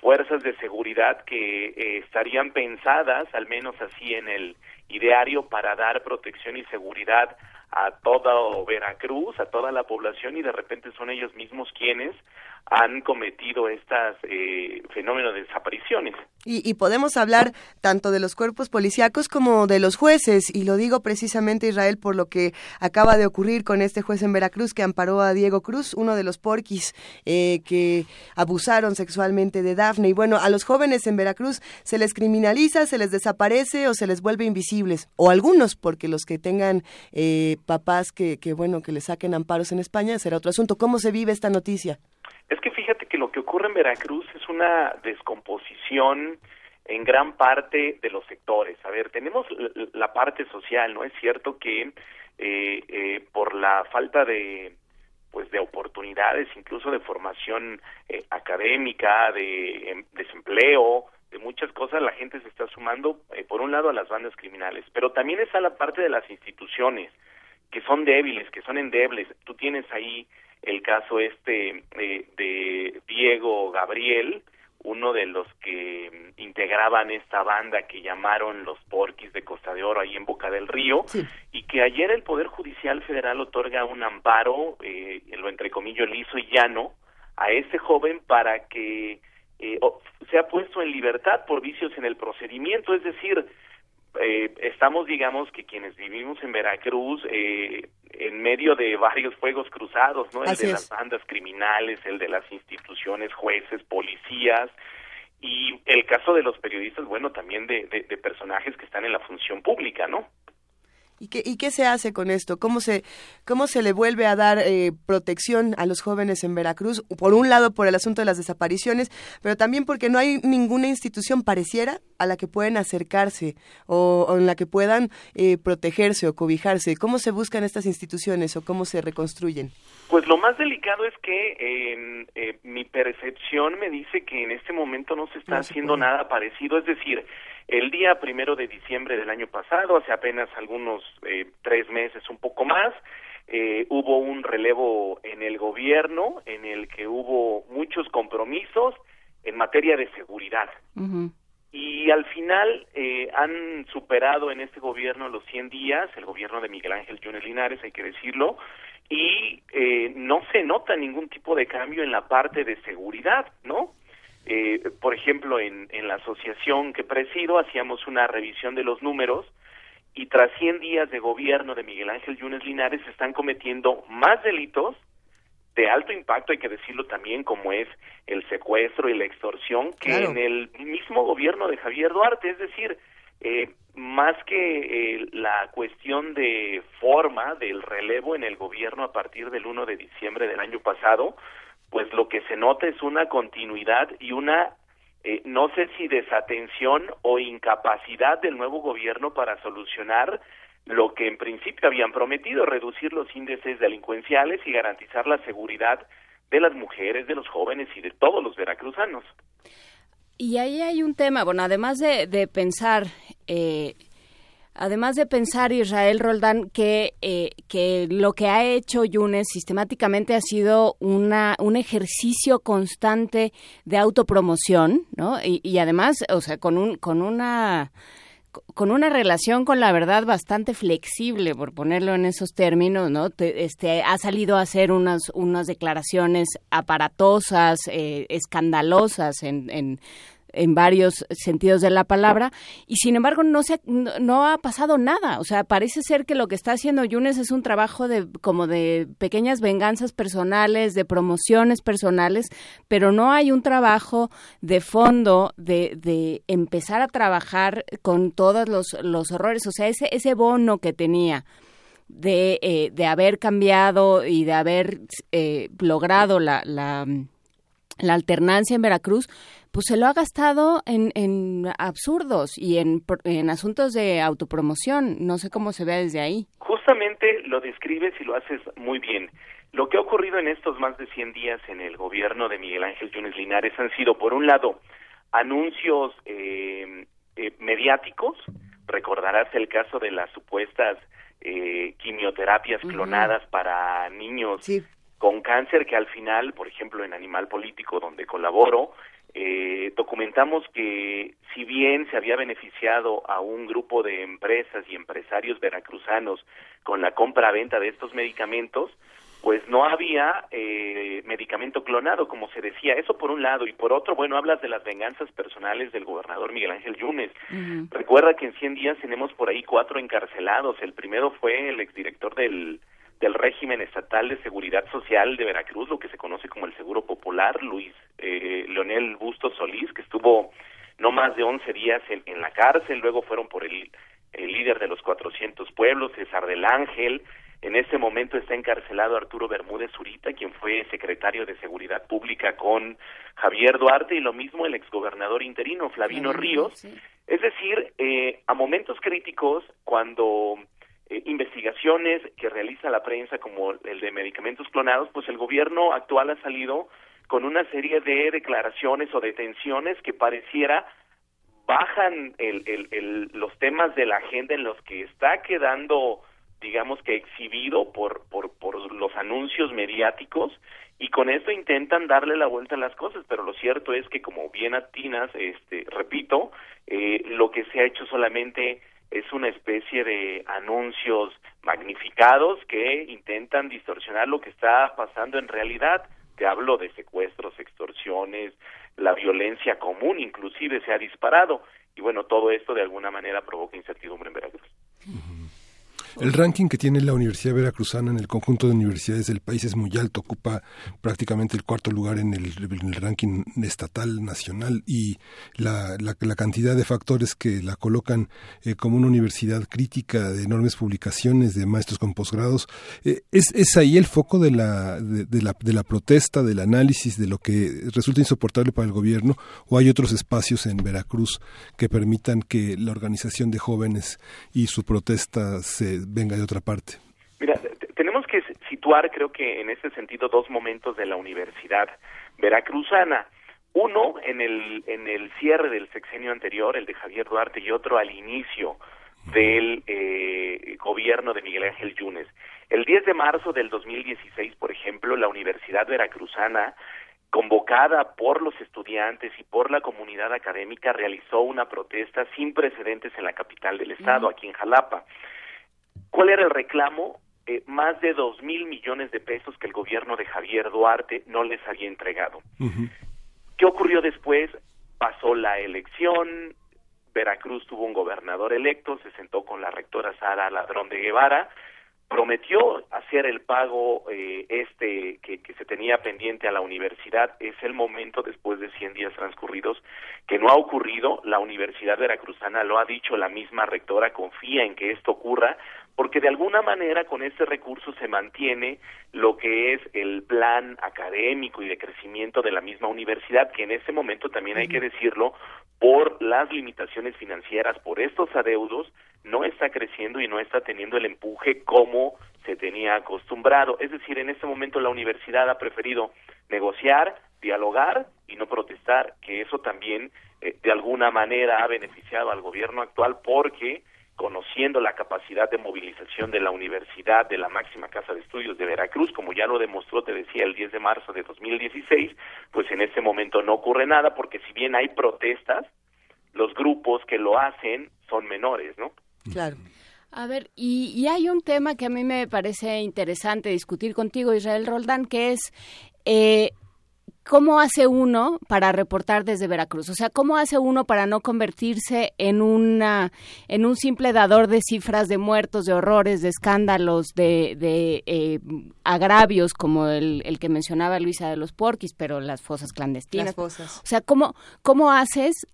fuerzas de seguridad que eh, estarían pensadas, al menos así en el ideario, para dar protección y seguridad a toda Veracruz, a toda la población, y de repente son ellos mismos quienes han cometido estas eh, fenómenos de desapariciones. Y, podemos hablar tanto de los cuerpos policíacos como de los jueces, y lo digo precisamente, Israel, por lo que acaba de ocurrir con este juez en Veracruz que amparó a Diego Cruz, uno de los porquis eh, que abusaron sexualmente de Dafne. Y bueno, a los jóvenes en Veracruz se les criminaliza, se les desaparece o se les vuelve invisibles, o algunos, porque los que tengan eh, papás que, que, bueno, que les saquen amparos en España será otro asunto. ¿Cómo se vive esta noticia? Es que fíjate que lo que ocurre en Veracruz es una descomposición en gran parte de los sectores. A ver, tenemos la parte social, ¿no? Es cierto que eh, eh, por la falta de pues de oportunidades, incluso de formación eh, académica, de em, desempleo, de muchas cosas, la gente se está sumando, por un lado, a las bandas criminales, pero también está la parte de las instituciones, que son débiles, que son endebles. Tú tienes ahí el caso este eh, de Diego Gabriel, uno de los que integraban esta banda que llamaron los Porquis de Costa de Oro ahí en Boca del Río, y que ayer el Poder Judicial Federal otorga un amparo, eh, lo comillas liso y llano, a ese joven para que eh, sea puesto en libertad por vicios en el procedimiento, es decir, eh, estamos, digamos, que quienes vivimos en Veracruz, eh, en medio de varios fuegos cruzados, ¿no? El de las bandas criminales, el de las instituciones, jueces, policías, y el caso de los periodistas, bueno, también de, de personajes que están en la función pública, ¿no? ¿Y qué, ¿Y qué se hace con esto? ¿Cómo se, cómo se le vuelve a dar eh, protección a los jóvenes en Veracruz? Por un lado, por el asunto de las desapariciones, pero también porque no hay ninguna institución pareciera a la que pueden acercarse o, en la que puedan eh, protegerse o cobijarse. ¿Cómo se buscan estas instituciones o cómo se reconstruyen? Pues lo más delicado es que eh, mi percepción me dice que en este momento no se está haciendo nada parecido. Es decir, el día primero de diciembre del año pasado, hace apenas algunos eh, tres meses, un poco más, eh, hubo un relevo en el gobierno en el que hubo muchos compromisos en materia de seguridad. Y al final eh, han superado en este gobierno los 100 días, el gobierno de Miguel Ángel Yunes Linares, hay que decirlo, y eh, no se nota ningún tipo de cambio en la parte de seguridad, ¿no? Eh, por ejemplo, en, en la asociación que presido hacíamos una revisión de los números y tras 100 días de gobierno de Miguel Ángel Yunes Linares se están cometiendo más delitos de alto impacto, hay que decirlo también, como es el secuestro y la extorsión, que en el mismo gobierno de Javier Duarte. Es decir, eh, más que eh, la cuestión de forma del relevo en el gobierno a partir del 1 de diciembre del año pasado, pues lo que se nota es una continuidad y una, eh, no sé si desatención o incapacidad del nuevo gobierno para solucionar lo que en principio habían prometido, reducir los índices delincuenciales y garantizar la seguridad de las mujeres, de los jóvenes y de todos los veracruzanos. Y ahí hay un tema, bueno, además de, de pensar eh, Además de pensar Israel Roldán que, eh, que lo que ha hecho Yunes sistemáticamente ha sido una, un ejercicio constante de autopromoción, ¿no? Y, además, o sea, con, un, con una con una relación con la verdad bastante flexible, por ponerlo en esos términos, ¿no? este, ha salido a hacer unas, unas declaraciones aparatosas, eh, escandalosas en, en en varios sentidos de la palabra y sin embargo no se no, ha pasado nada. O sea parece ser que lo que está haciendo Yunes es un trabajo de como de pequeñas venganzas personales de promociones personales pero no hay un trabajo de fondo de, de empezar a trabajar con todos los, los horrores o sea ese ese bono que tenía de, eh, de haber cambiado y de haber eh, logrado la, la, la alternancia en Veracruz, pues se lo ha gastado en, en absurdos y en, en, asuntos de autopromoción. No sé cómo se ve desde ahí. Justamente lo describes y lo haces muy bien. Lo que ha ocurrido en estos más de 100 días en el gobierno de Miguel Ángel Yunes Linares han sido, por un lado, anuncios eh, eh, mediáticos. Recordarás el caso de las supuestas eh, quimioterapias clonadas para niños con cáncer que al final, por ejemplo, en Animal Político, donde colaboro, eh, documentamos que si bien se había beneficiado a un grupo de empresas y empresarios veracruzanos con la compra-venta de estos medicamentos, pues no había eh, medicamento clonado, como se decía. Eso por un lado. Y por otro, bueno, hablas de las venganzas personales del gobernador Miguel Ángel Yunes. Recuerda que en 100 días tenemos por ahí cuatro encarcelados. El primero fue el exdirector del del régimen estatal de seguridad social de Veracruz, lo que se conoce como el Seguro Popular, Luis eh, Leonel Bustos Solís, que estuvo no más de 11 días en, la cárcel, luego fueron por el, el, líder de los 400 pueblos, César del Ángel, en este momento está encarcelado Arturo Bermúdez Zurita, quien fue secretario de Seguridad Pública con Javier Duarte, y lo mismo el exgobernador interino, Flavino Ríos. Es decir, eh, a momentos críticos, cuando eh, investigaciones que realiza la prensa como el de medicamentos clonados, pues el gobierno actual ha salido con una serie de declaraciones o detenciones que pareciera bajan el, el, los temas de la agenda en los que está quedando digamos que exhibido por, por, por los anuncios mediáticos y con esto intentan darle la vuelta a las cosas, pero lo cierto es que como bien atinas, este, repito, eh, lo que se ha hecho solamente es una especie de anuncios magnificados que intentan distorsionar lo que está pasando en realidad. te hablo de secuestros, extorsiones, la violencia común inclusive se ha disparado y bueno, todo esto de alguna manera provoca incertidumbre en Veracruz. El ranking que tiene la Universidad Veracruzana en el conjunto de universidades del país es muy alto, ocupa prácticamente el cuarto lugar en el, ranking estatal, nacional, y la, la, cantidad de factores que la colocan eh, como una universidad crítica de enormes publicaciones de maestros con posgrados, eh, es, es ahí el foco de la, de, la, de la protesta, del análisis, de lo que resulta insoportable para el gobierno, o hay otros espacios en Veracruz que permitan que la organización de jóvenes y su protesta se venga de otra parte. Mira, tenemos que situar, creo que en ese sentido, dos momentos de la universidad veracruzana. Uno en el, en el cierre del sexenio anterior, el de Javier Duarte, y otro al inicio del eh, gobierno de Miguel Ángel Yunes. El 10 de marzo del 2016, por ejemplo, la Universidad Veracruzana, convocada por los estudiantes y por la comunidad académica, realizó una protesta sin precedentes en la capital del estado, aquí en Jalapa. ¿Cuál era el reclamo? Eh, más de dos mil millones de pesos que el gobierno de Javier Duarte no les había entregado. ¿Qué ocurrió después? Pasó la elección, Veracruz tuvo un gobernador electo, se sentó con la rectora Sara Ladrón de Guevara, prometió hacer el pago eh, este que, que, se tenía pendiente a la universidad. Es el momento, después de 100 días transcurridos, que no ha ocurrido. La Universidad Veracruzana lo ha dicho la misma rectora, confía en que esto ocurra, porque de alguna manera con este recurso se mantiene lo que es el plan académico y de crecimiento de la misma universidad, que en este momento también hay que decirlo, por las limitaciones financieras, por estos adeudos, no está creciendo y no está teniendo el empuje como se tenía acostumbrado. Es decir, en este momento la universidad ha preferido negociar, dialogar y no protestar, que eso también eh, de alguna manera ha beneficiado al gobierno actual porque conociendo la capacidad de movilización de la universidad de la máxima casa de estudios de Veracruz, como ya lo demostró, te decía, el 10 de marzo de 2016, pues en este momento no ocurre nada porque si bien hay protestas, los grupos que lo hacen son menores, ¿no? Claro. A ver, y, y, hay un tema que a mí me parece interesante discutir contigo, Israel Roldán, que es eh, ¿Cómo hace uno para reportar desde Veracruz? O sea, ¿cómo hace uno para no convertirse en una en un simple dador de cifras de muertos, de horrores, de escándalos, de, de eh, agravios como el, el, que mencionaba Luisa de los Porquis, pero las fosas clandestinas? Las fosas. O sea, ¿cómo, cómo haces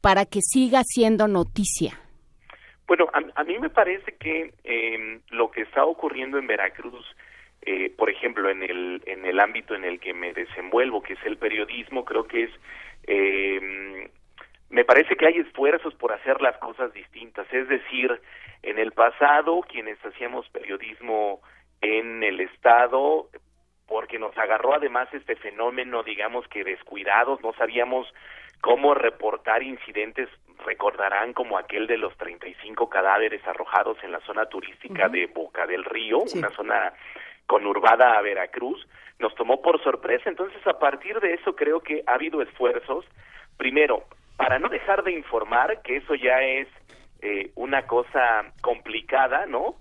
para que siga siendo noticia? Bueno, a, mí me parece que eh, lo que está ocurriendo en Veracruz eh, por ejemplo, en el, en el ámbito en el que me desenvuelvo, que es el periodismo, creo que es, eh, me parece que hay esfuerzos por hacer las cosas distintas. Es decir, en el pasado, quienes hacíamos periodismo en el Estado, porque nos agarró además este fenómeno, digamos que descuidados, no sabíamos cómo reportar incidentes, recordarán como aquel de los 35 cadáveres arrojados en la zona turística de Boca del Río, una zona conurbada a Veracruz, nos tomó por sorpresa. Entonces, a partir de eso, creo que ha habido esfuerzos, primero, para no dejar de informar, que eso ya es eh, una cosa complicada, ¿no?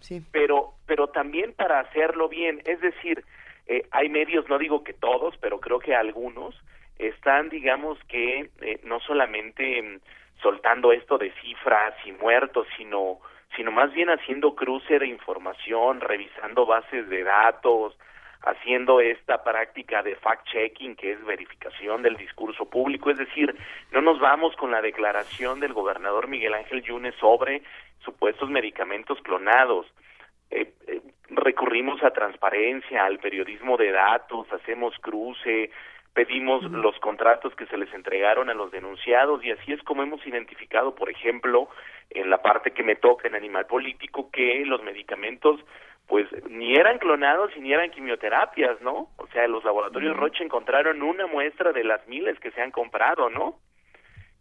sí. Pero, pero también para hacerlo bien, es decir, eh, hay medios, no digo que todos, pero creo que algunos están, digamos que, eh, no solamente mm, soltando esto de cifras y muertos, sino sino más bien haciendo cruce de información, revisando bases de datos, haciendo esta práctica de fact-checking, que es verificación del discurso público, es decir, no nos vamos con la declaración del gobernador Miguel Ángel Yunes sobre supuestos medicamentos clonados. Eh, eh, recurrimos a transparencia, al periodismo de datos, hacemos cruce, pedimos los contratos que se les entregaron a los denunciados y así es como hemos identificado, por ejemplo, en la parte que me toca en animal político, que los medicamentos pues ni eran clonados ni eran quimioterapias, ¿no? O sea, los laboratorios Roche encontraron una muestra de las miles que se han comprado, ¿no?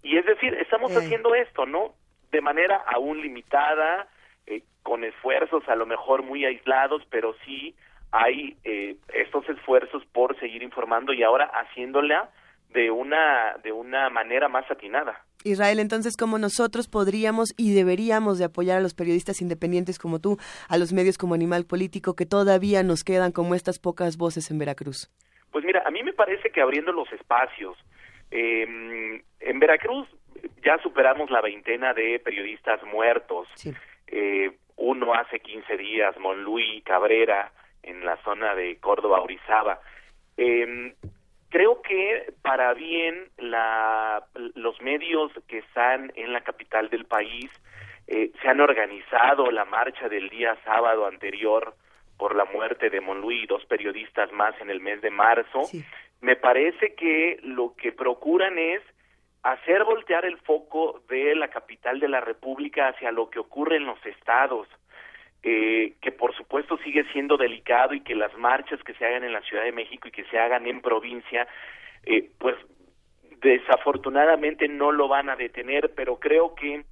Y es decir, estamos haciendo esto, ¿no? De manera aún limitada, eh, con esfuerzos a lo mejor muy aislados, pero sí hay eh, estos esfuerzos por seguir informando y ahora haciéndola de una de una manera más atinada. Israel, entonces, ¿cómo nosotros podríamos y deberíamos de apoyar a los periodistas independientes como tú, a los medios como Animal Político, que todavía nos quedan como estas pocas voces en Veracruz? Pues mira, a mí me parece que abriendo los espacios, eh, en Veracruz ya superamos la veintena de periodistas muertos. Eh, uno hace 15 días, Monluí Cabrera, en la zona de Córdoba, Orizaba. Eh, creo que para bien la, los medios que están en la capital del país eh, se han organizado la marcha del día sábado anterior por la muerte de Monluí y dos periodistas más en el mes de marzo. Me parece que lo que procuran es hacer voltear el foco de la capital de la República hacia lo que ocurre en los estados, eh, que por supuesto sigue siendo delicado y que las marchas que se hagan en la Ciudad de México y que se hagan en provincia, eh, pues desafortunadamente no lo van a detener, pero creo que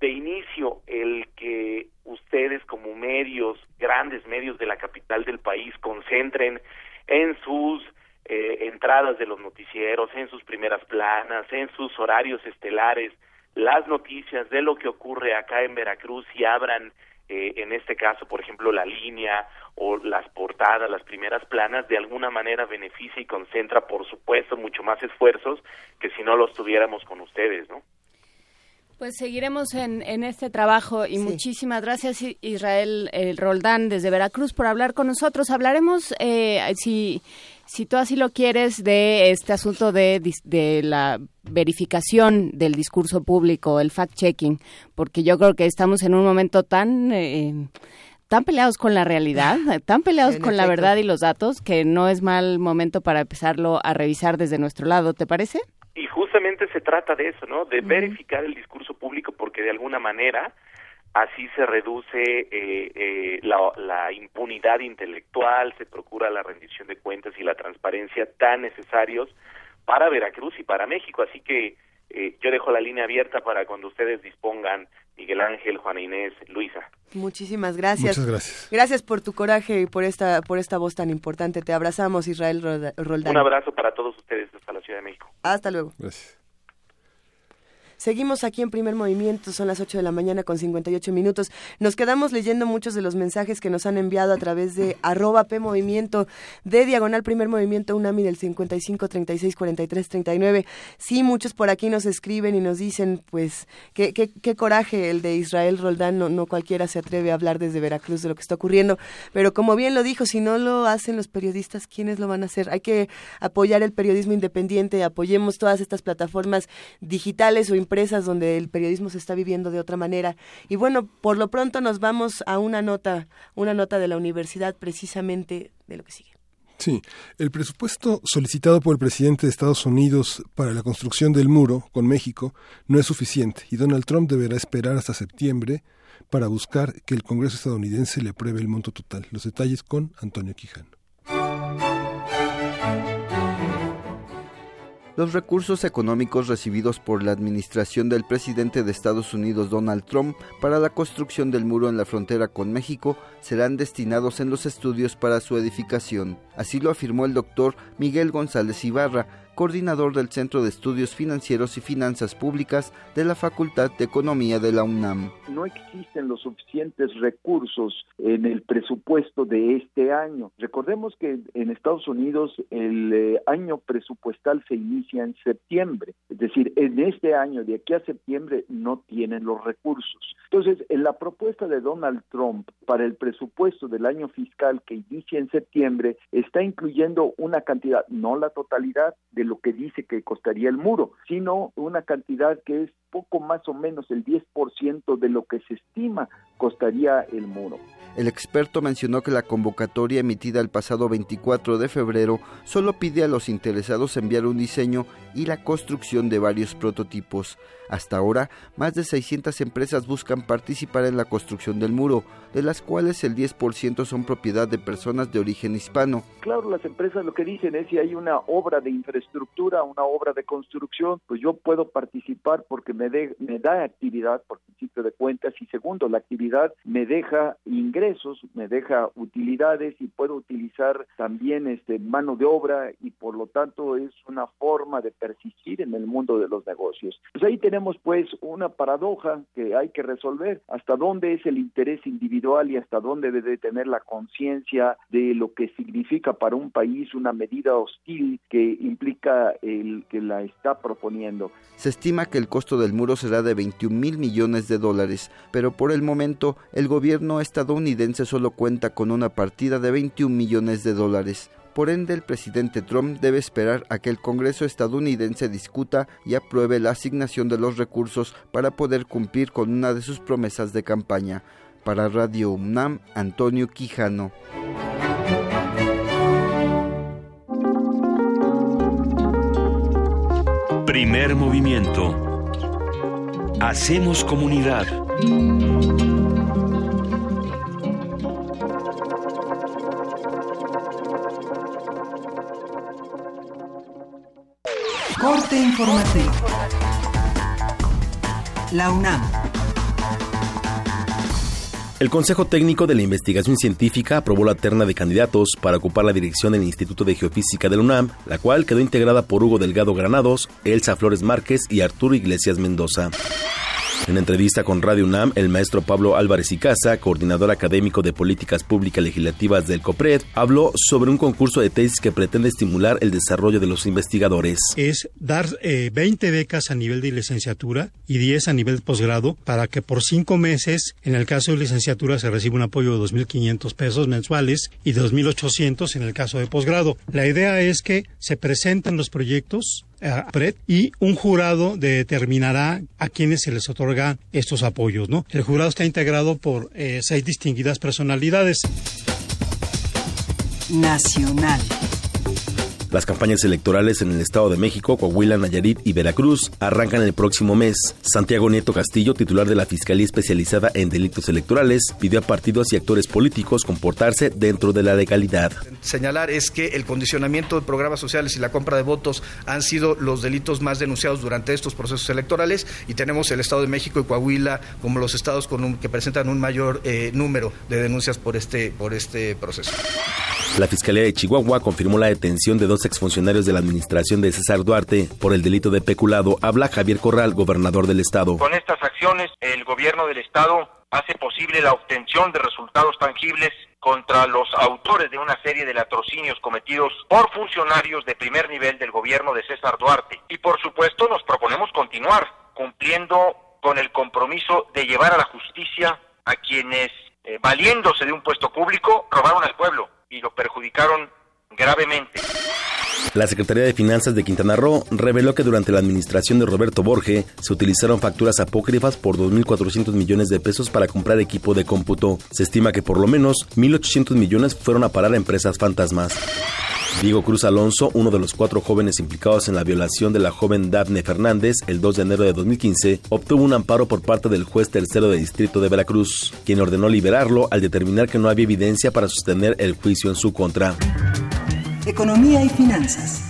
de inicio el que ustedes como medios, grandes medios de la capital del país, concentren en sus eh, entradas de los noticieros, en sus primeras planas, en sus horarios estelares, las noticias de lo que ocurre acá en Veracruz y abran, eh, en este caso, por ejemplo, la línea o las portadas, las primeras planas, de alguna manera beneficia y concentra, por supuesto, mucho más esfuerzos que si no los tuviéramos con ustedes, ¿no? Pues seguiremos en, en este trabajo y muchísimas gracias Israel el Roldán desde Veracruz por hablar con nosotros. Hablaremos, eh, si, si tú así lo quieres, de este asunto de, de la verificación del discurso público, el fact-checking, porque yo creo que estamos en un momento tan... Eh, tan peleados con la realidad, tan peleados con la verdad y los datos, que no es mal momento para empezarlo a revisar desde nuestro lado, ¿te parece? Y justamente se trata de eso, ¿no? De verificar el discurso público porque de alguna manera así se reduce eh, eh, la, impunidad intelectual, se procura la rendición de cuentas y la transparencia tan necesarios para Veracruz y para México. Así que eh, yo dejo la línea abierta para cuando ustedes dispongan, Miguel Ángel, Juana Inés, Luisa. Muchísimas gracias. Muchas gracias. Gracias por tu coraje y por esta, por esta voz tan importante. Te abrazamos, Israel Roldán. Un abrazo para todos ustedes hasta la Ciudad de México. Hasta luego. Gracias. Seguimos aquí en primer movimiento, son las 8 de la mañana con 58 minutos. Nos quedamos leyendo muchos de los mensajes que nos han enviado a través de arroba P Movimiento, de Diagonal Primer Movimiento UNAMI del 55 36 43 39. Sí, muchos por aquí nos escriben y nos dicen, pues, qué, qué, qué coraje el de Israel Roldán, no, no cualquiera se atreve a hablar desde Veracruz de lo que está ocurriendo. Pero como bien lo dijo, si no lo hacen los periodistas, ¿quiénes lo van a hacer? Hay que apoyar el periodismo independiente, apoyemos todas estas plataformas digitales o empresas donde el periodismo se está viviendo de otra manera. Y bueno, por lo pronto nos vamos a una nota, una nota de la universidad precisamente de lo que sigue. Sí, el presupuesto solicitado por el presidente de Estados Unidos para la construcción del muro con México no es suficiente y Donald Trump deberá esperar hasta septiembre para buscar que el Congreso estadounidense le apruebe el monto total. Los detalles con Antonio Quijano. Los recursos económicos recibidos por la administración del presidente de Estados Unidos Donald Trump para la construcción del muro en la frontera con México serán destinados en los estudios para su edificación. Así lo afirmó el doctor Miguel González Ibarra, coordinador del Centro de Estudios Financieros y Finanzas Públicas de la Facultad de Economía de la UNAM. No existen los suficientes recursos en el presupuesto de este año. Recordemos que en Estados Unidos el eh, año presupuestal se inicia en septiembre, es decir, en este año, de aquí a septiembre, no tienen los recursos. Entonces, en la propuesta de Donald Trump para el presupuesto del año fiscal que inicia en septiembre, está incluyendo una cantidad, no la totalidad, de lo que dice que costaría el muro, sino una cantidad que es poco más o menos el 10% de lo que se estima costaría el muro. El experto mencionó que la convocatoria emitida el pasado 24 de febrero solo pide a los interesados enviar un diseño y la construcción de varios prototipos. Hasta ahora, más de 600 empresas buscan participar en la construcción del muro, de las cuales el 10% son propiedad de personas de origen hispano. Claro, las empresas lo que dicen es si hay una obra de infraestructura una obra de construcción, pues yo puedo participar porque me, me da actividad por principio de cuentas y segundo, la actividad me deja ingresos, me deja utilidades y puedo utilizar también este mano de obra y por lo tanto es una forma de persistir en el mundo de los negocios. Pues ahí tenemos pues una paradoja que hay que resolver, hasta dónde es el interés individual y hasta dónde debe tener la conciencia de lo que significa para un país una medida hostil que implica el que la está proponiendo. Se estima que el costo del muro será de 21 mil millones de dólares, pero por el momento el gobierno estadounidense solo cuenta con una partida de 21 millones de dólares. Por ende, el presidente Trump debe esperar a que el Congreso estadounidense discuta y apruebe la asignación de los recursos para poder cumplir con una de sus promesas de campaña. Para Radio UNAM, Antonio Quijano. Primer movimiento. Hacemos comunidad. Corte informativo. La UNAM. El Consejo Técnico de la Investigación Científica aprobó la terna de candidatos para ocupar la dirección del Instituto de Geofísica de la UNAM, la cual quedó integrada por Hugo Delgado Granados, Elsa Flores Márquez y Arturo Iglesias Mendoza. En entrevista con Radio UNAM, el maestro Pablo Álvarez Icaza, coordinador académico de políticas públicas legislativas del COPRED, habló sobre un concurso de tesis que pretende estimular el desarrollo de los investigadores. Es dar 20 eh, becas a nivel de licenciatura y 10 a nivel de posgrado para que por cinco meses, en el caso de licenciatura, se reciba un apoyo de 2.500 pesos mensuales y 2.800 en el caso de posgrado. La idea es que se presenten los proyectos y un jurado determinará a quienes se les otorga estos apoyos. ¿no? El jurado está integrado por eh, seis distinguidas personalidades. Nacional. Las campañas electorales en el Estado de México, Coahuila, Nayarit y Veracruz arrancan el próximo mes. Santiago Nieto Castillo, titular de la Fiscalía Especializada en Delitos Electorales, pidió a partidos y actores políticos comportarse dentro de la legalidad. Señalar es que el condicionamiento de programas sociales y la compra de votos han sido los delitos más denunciados durante estos procesos electorales y tenemos el Estado de México y Coahuila como los estados con que presentan un mayor eh, número de denuncias por este, por este proceso. La Fiscalía de Chihuahua confirmó la detención de dos exfuncionarios de la administración de César Duarte por el delito de peculado. Habla Javier Corral, gobernador del estado. Con estas acciones, el gobierno del estado hace posible la obtención de resultados tangibles contra los autores de una serie de latrocinios cometidos por funcionarios de primer nivel del gobierno de César Duarte. Y por supuesto nos proponemos continuar cumpliendo con el compromiso de llevar a la justicia a quienes, eh, valiéndose de un puesto público, robaron al pueblo y lo perjudicaron gravemente. La Secretaría de Finanzas de Quintana Roo reveló que durante la administración de Roberto Borge se utilizaron facturas apócrifas por 2.400 millones de pesos para comprar equipo de cómputo. Se estima que por lo menos 1.800 millones fueron a parar a empresas fantasmas. Diego Cruz Alonso, uno de los cuatro jóvenes implicados en la violación de la joven Daphne Fernández el 2 de enero de 2015, obtuvo un amparo por parte del juez tercero de distrito de Veracruz, quien ordenó liberarlo al determinar que no había evidencia para sostener el juicio en su contra. Economía y finanzas.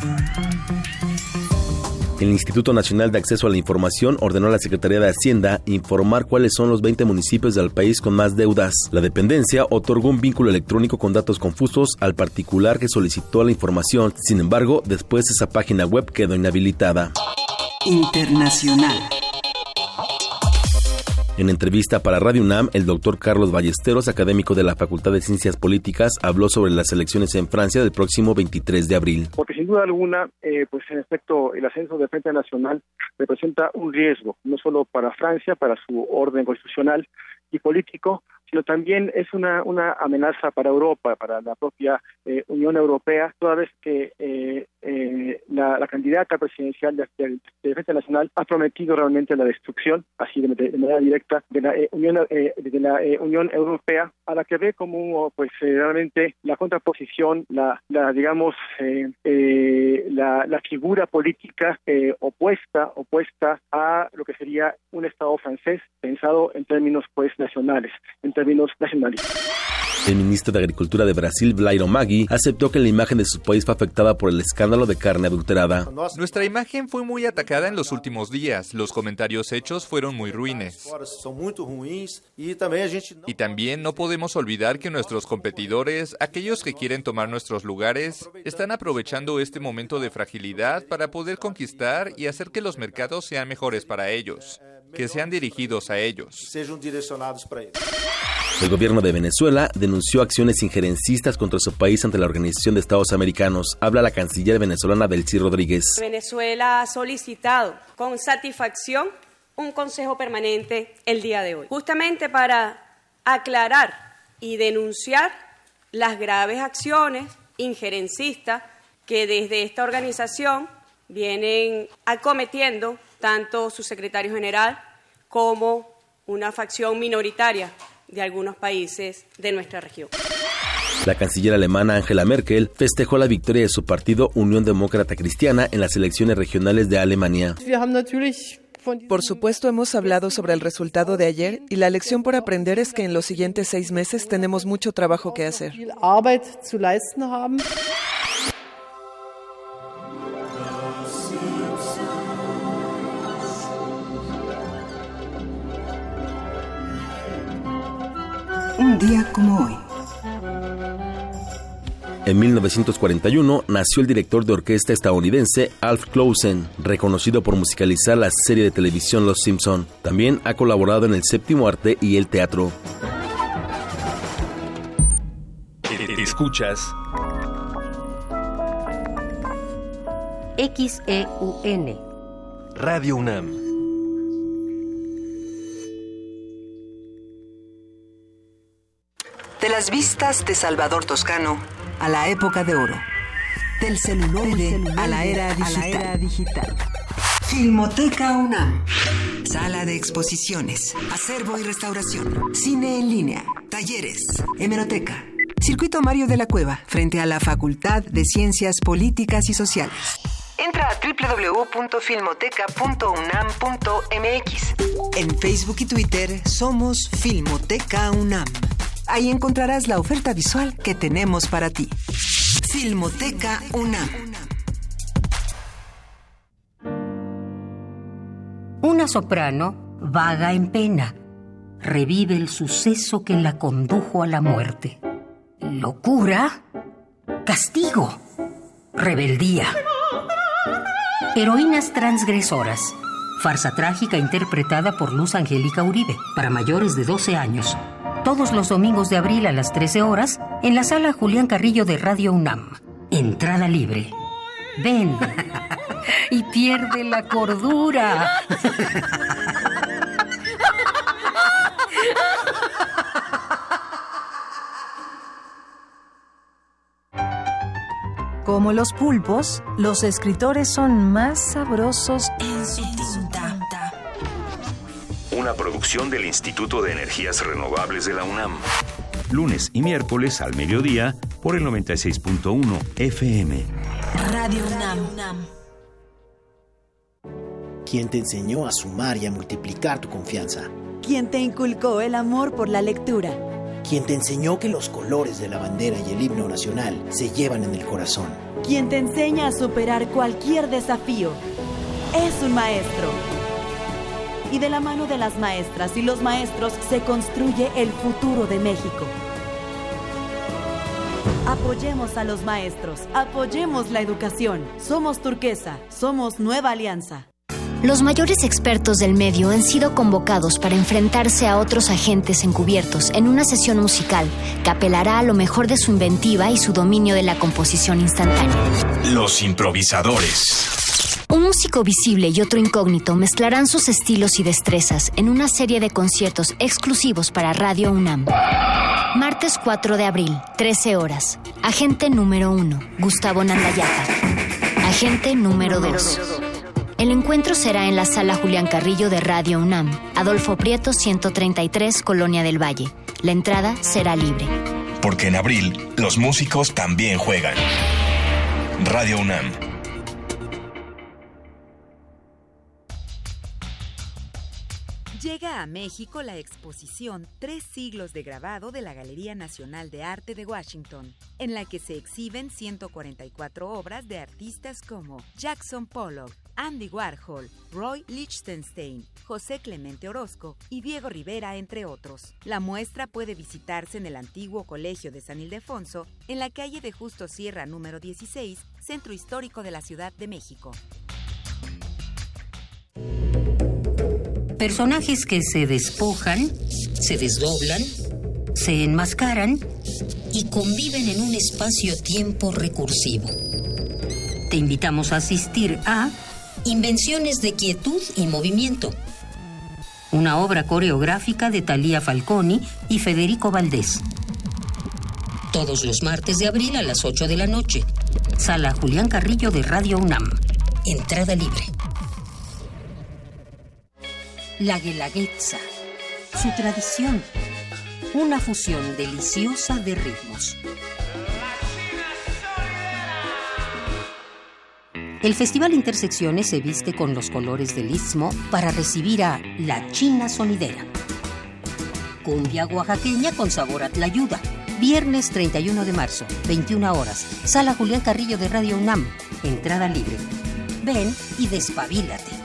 El Instituto Nacional de Acceso a la Información ordenó a la Secretaría de Hacienda informar cuáles son los 20 municipios del país con más deudas. La dependencia otorgó un vínculo electrónico con datos confusos al particular que solicitó la información. Sin embargo, después esa página web quedó inhabilitada. Internacional. En entrevista para Radio UNAM, el doctor Carlos Ballesteros, académico de la Facultad de Ciencias Políticas, habló sobre las elecciones en Francia del próximo 23 de abril. Porque sin duda alguna, eh, pues en efecto, el ascenso de Frente Nacional representa un riesgo, no solo para Francia, para su orden constitucional y político, sino también es una, una amenaza para Europa, para la propia eh, Unión Europea, toda vez que eh, eh, la, candidata presidencial de, Defensa Nacional ha prometido realmente la destrucción, así de, manera directa, de la, Unión, de la Unión Europea, a la que ve como pues realmente la contraposición, la, la digamos, la, la, figura política opuesta, opuesta a lo que sería un Estado francés pensado en términos pues nacionales, en términos nacionalistas. El ministro de Agricultura de Brasil, Blairo Maggi, aceptó que la imagen de su país fue afectada por el escándalo de carne adulterada. Nuestra imagen fue muy atacada en los últimos días. Los comentarios hechos fueron muy ruines. Y también no podemos olvidar que nuestros competidores, aquellos que quieren tomar nuestros lugares, están aprovechando este momento de fragilidad para poder conquistar y hacer que los mercados sean mejores para ellos, que sean dirigidos a ellos. El gobierno de Venezuela denunció acciones injerencistas contra su país ante la Organización de Estados Americanos. Habla la canciller venezolana Delcy Rodríguez. Venezuela ha solicitado con satisfacción un consejo permanente el día de hoy, justamente para aclarar y denunciar las graves acciones injerencistas que desde esta organización vienen acometiendo tanto su secretario general como una facción minoritaria de algunos países de nuestra región. La canciller alemana Angela Merkel festejó la victoria de su partido Unión Demócrata Cristiana en las elecciones regionales de Alemania. Por supuesto, hemos hablado sobre el resultado de ayer y la lección por aprender es que en los siguientes seis meses tenemos mucho trabajo que hacer. Un día como hoy. En 1941 nació el director de orquesta estadounidense Alf Clausen, reconocido por musicalizar la serie de televisión Los Simpson. También ha colaborado en el séptimo arte y el teatro. Escuchas XEUN Radio UNAM De las vistas de Salvador Toscano a la época de oro. Del celuloide, a, la era digital. Filmoteca UNAM. Sala de exposiciones, acervo y restauración, cine en línea, talleres, hemeroteca. Circuito Mario de la Cueva, frente a la Facultad de Ciencias Políticas y Sociales. Entra a www.filmoteca.unam.mx. En Facebook y Twitter somos Filmoteca UNAM. Ahí encontrarás la oferta visual que tenemos para ti. Filmoteca UNAM. Una soprano vaga en pena. Revive el suceso que la condujo a la muerte. Locura, castigo, rebeldía. Heroínas transgresoras. Farsa trágica interpretada por Luz Angélica Uribe para mayores de 12 años todos los domingos de abril a las 13 horas en la sala Julián Carrillo de Radio UNAM. Entrada libre. Ven y pierde la cordura. Como los pulpos, los escritores son más sabrosos en su tinta una producción del Instituto de Energías Renovables de la UNAM. Lunes y miércoles al mediodía por el 96.1 FM. Radio UNAM. ¿Quién te enseñó a sumar y a multiplicar tu confianza? ¿Quién te inculcó el amor por la lectura? ¿Quién te enseñó que los colores de la bandera y el himno nacional se llevan en el corazón? ¿Quién te enseña a superar cualquier desafío? Es un maestro y de la mano de las maestras y los maestros se construye el futuro de México. Apoyemos a los maestros, apoyemos la educación. Somos turquesa, somos nueva alianza. Los mayores expertos del medio han sido convocados para enfrentarse a otros agentes encubiertos en una sesión musical que apelará a lo mejor de su inventiva y su dominio de la composición instantánea. Los improvisadores. Un músico visible y otro incógnito mezclarán sus estilos y destrezas en una serie de conciertos exclusivos para Radio UNAM. Martes 4 de abril, 13 horas. Agente número 1, Gustavo Nandayata. Agente número 2. El encuentro será en la sala Julián Carrillo de Radio UNAM, Adolfo Prieto 133, Colonia del Valle. La entrada será libre. Porque en abril los músicos también juegan. Radio UNAM Llega a México la exposición Tres siglos de grabado de la Galería Nacional de Arte de Washington, en la que se exhiben 144 obras de artistas como Jackson Pollock, Andy Warhol, Roy Lichtenstein, José Clemente Orozco y Diego Rivera, entre otros. La muestra puede visitarse en el antiguo Colegio de San Ildefonso, en la calle de Justo Sierra número 16, Centro Histórico de la Ciudad de México. Personajes que se despojan, se desdoblan, se enmascaran y conviven en un espacio-tiempo recursivo. Te invitamos a asistir a Invenciones de Quietud y Movimiento, una obra coreográfica de Talía Falconi y Federico Valdés. Todos los martes de abril a las 8 de la noche. Sala Julián Carrillo de Radio UNAM. Entrada libre. La Guelaguetza. Su tradición. Una fusión deliciosa de ritmos. El Festival Intersecciones se viste con los colores del Istmo para recibir a La China Sonidera. Cumbia oaxaqueña con sabor a tlayuda. Viernes 31 de marzo, 21 horas. Sala Julián Carrillo de Radio UNAM. Entrada libre. Ven y despabilate.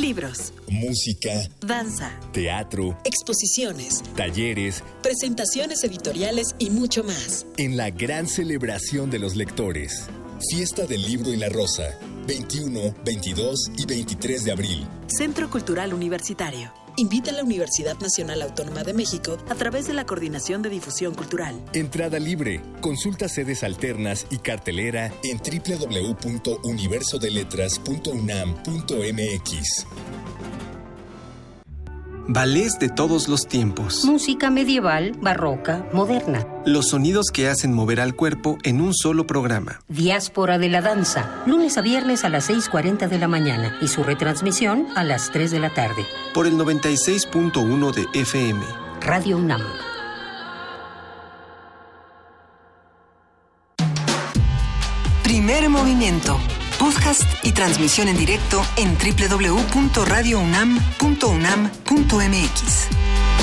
Libros, música, danza, teatro, exposiciones, talleres, presentaciones editoriales y mucho más. En la gran celebración de los lectores. Fiesta del Libro y la Rosa, 21, 22 y 23 de abril. Centro Cultural Universitario. Invita a la Universidad Nacional Autónoma de México a través de la Coordinación de Difusión Cultural. Entrada libre. Consulta sedes alternas y cartelera en www.universodeletras.unam.mx. Ballets de todos los tiempos. Música medieval, barroca, moderna. Los sonidos que hacen mover al cuerpo en un solo programa. Diáspora de la danza, lunes a viernes a las 6.40 de la mañana y su retransmisión a las 3 de la tarde. Por el 96.1 de FM. Radio UNAM. Primer movimiento. Podcast y transmisión en directo en www.radiounam.unam.mx.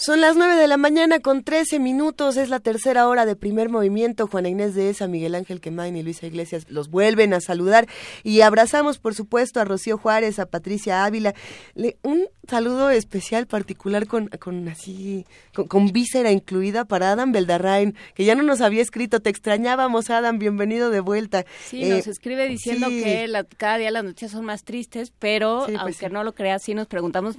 Son las 9 de la mañana con 13 minutos, es la tercera hora de primer movimiento. Juana Inés de Esa, Miguel Ángel Quemain y Luisa Iglesias los vuelven a saludar y abrazamos, por supuesto, a Rocío Juárez, a Patricia Ávila. Le, un saludo especial, particular, con, con así, con, con, víscera incluida para Adam Beldarrain, que ya no nos había escrito. Te extrañábamos, Adam, bienvenido de vuelta. Sí, eh, nos escribe diciendo sí. que la, cada día las noticias son más tristes, pero sí, pues aunque sí. no lo creas, sí nos preguntamos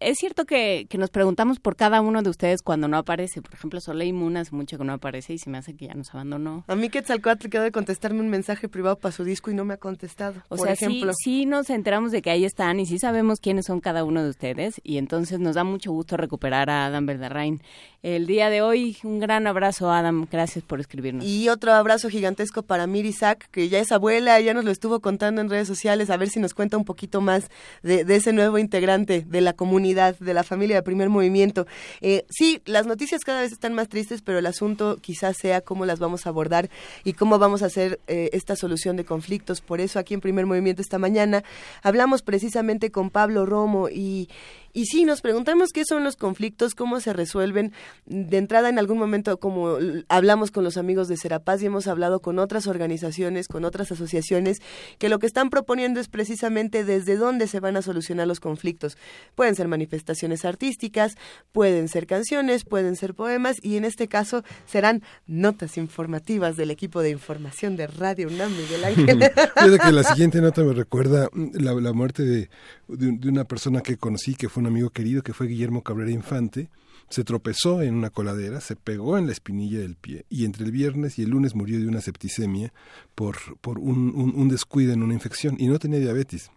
es cierto que, que, nos preguntamos por cada uno de ustedes cuando no aparece. Por ejemplo, Soleil Moon hace mucho que no aparece y se me hace que ya nos abandonó. A mí Quetzalcoatl quedó de contestarme un mensaje privado para su disco y no me ha contestado. O por sea, ejemplo. Sí, sí nos enteramos de que ahí están y sí sabemos quiénes son cada uno de ustedes y entonces nos da mucho gusto recuperar a Adam Verdarrain. El día de hoy, un gran abrazo, Adam. Gracias por escribirnos. Y otro abrazo gigantesco para Miri Sack, que ya es abuela, ya nos lo estuvo contando en redes sociales, a ver si nos cuenta un poquito más de, de ese nuevo integrante de la comunidad, de la familia de primer movimiento. Eh, sí, las noticias cada vez están más tristes, pero el asunto quizás sea cómo las vamos a abordar y cómo vamos a hacer eh, esta solución de conflictos. Por eso aquí en primer movimiento esta mañana hablamos precisamente con Pablo Romo y, y sí, nos preguntamos qué son los conflictos, cómo se resuelven. De entrada, en algún momento, como hablamos con los amigos de Serapaz y hemos hablado con otras organizaciones, con otras asociaciones, que lo que están proponiendo es precisamente desde dónde se van a solucionar los conflictos. Pueden ser manifestaciones artísticas, pueden ser canciones, pueden ser poemas y en este caso serán notas informativas del equipo de información de Radio UNAM, Miguel Ángel. Fíjate que la siguiente nota me recuerda la, la muerte de, de, de una persona que conocí que fue un amigo querido que fue Guillermo Cabrera Infante, se tropezó en una coladera, se pegó en la espinilla del pie y entre el viernes y el lunes murió de una septicemia por, por un, un, un descuido en una infección y no tenía diabetes.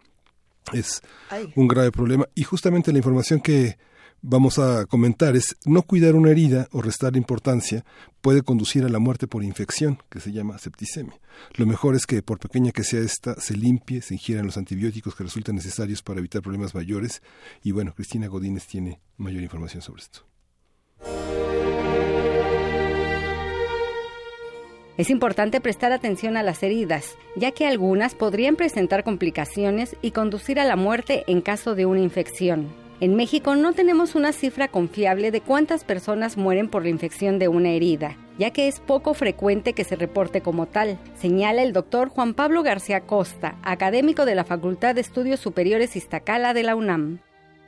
Es Ay. un grave problema y justamente la información que vamos a comentar es no cuidar una herida o restar importancia puede conducir a la muerte por infección, que se llama septicemia. Lo mejor es que, por pequeña que sea esta, se limpie, se ingieran los antibióticos que resultan necesarios para evitar problemas mayores. Y bueno, Cristina Godínez tiene mayor información sobre esto. Es importante prestar atención a las heridas, ya que algunas podrían presentar complicaciones y conducir a la muerte en caso de una infección. En México no tenemos una cifra confiable de cuántas personas mueren por la infección de una herida, ya que es poco frecuente que se reporte como tal, señala el doctor Juan Pablo García Costa, académico de la Facultad de Estudios Superiores Iztacala de la UNAM.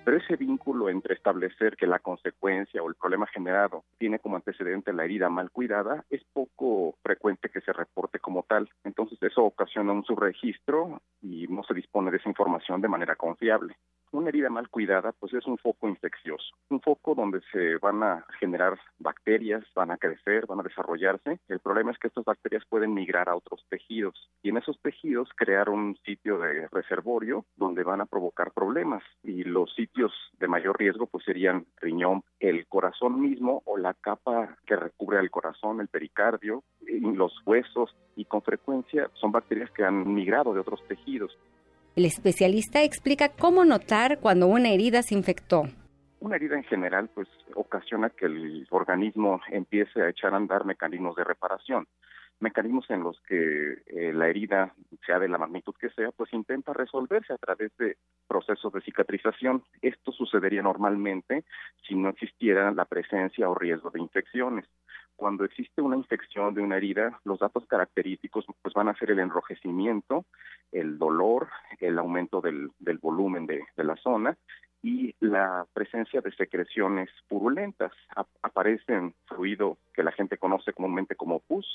Pero ese vínculo entre establecer que la consecuencia o el problema generado tiene como antecedente la herida mal cuidada es poco frecuente que se reporte como tal. Entonces eso ocasiona un subregistro y no se dispone de esa información de manera confiable. Una herida mal cuidada pues es un foco infeccioso, un foco donde se van a generar bacterias, van a crecer, van a desarrollarse. El problema es que estas bacterias pueden migrar a otros tejidos y en esos tejidos crear un sitio de reservorio donde van a provocar problemas y los sitios de mayor riesgo pues serían riñón, el corazón mismo o la capa que recubre al corazón, el pericardio, los huesos y con frecuencia son bacterias que han migrado de otros tejidos. El especialista explica cómo notar cuando una herida se infectó. Una herida en general pues ocasiona que el organismo empiece a echar a andar mecanismos de reparación, mecanismos en los que eh, la herida, sea de la magnitud que sea, pues intenta resolverse a través de procesos de cicatrización. Esto sucedería normalmente si no existiera la presencia o riesgo de infecciones cuando existe una infección de una herida, los datos característicos pues van a ser el enrojecimiento, el dolor, el aumento del, volumen de, la zona y la presencia de secreciones purulentas. aparece en fluido que la gente conoce comúnmente como pus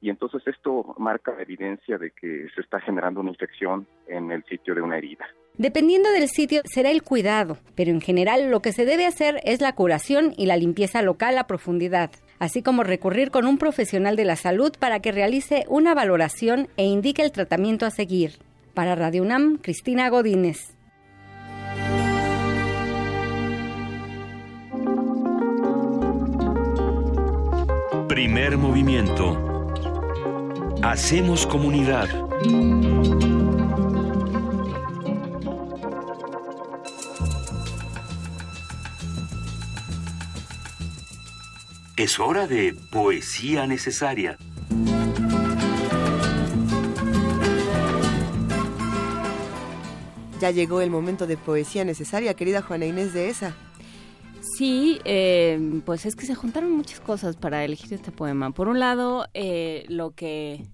y entonces esto marca evidencia de que se está generando una infección en el sitio de una herida. Dependiendo del sitio será el cuidado, pero en general lo que se debe hacer es la curación y la limpieza local a profundidad así como recurrir con un profesional de la salud para que realice una valoración e indique el tratamiento a seguir. Para Radio UNAM, Cristina Godínez. Primer movimiento. Hacemos comunidad. Es hora de poesía necesaria. Ya llegó el momento de poesía necesaria, querida Juana Inés de esa. Sí, eh, pues es que se juntaron muchas cosas para elegir este poema. Por un lado, eh, lo que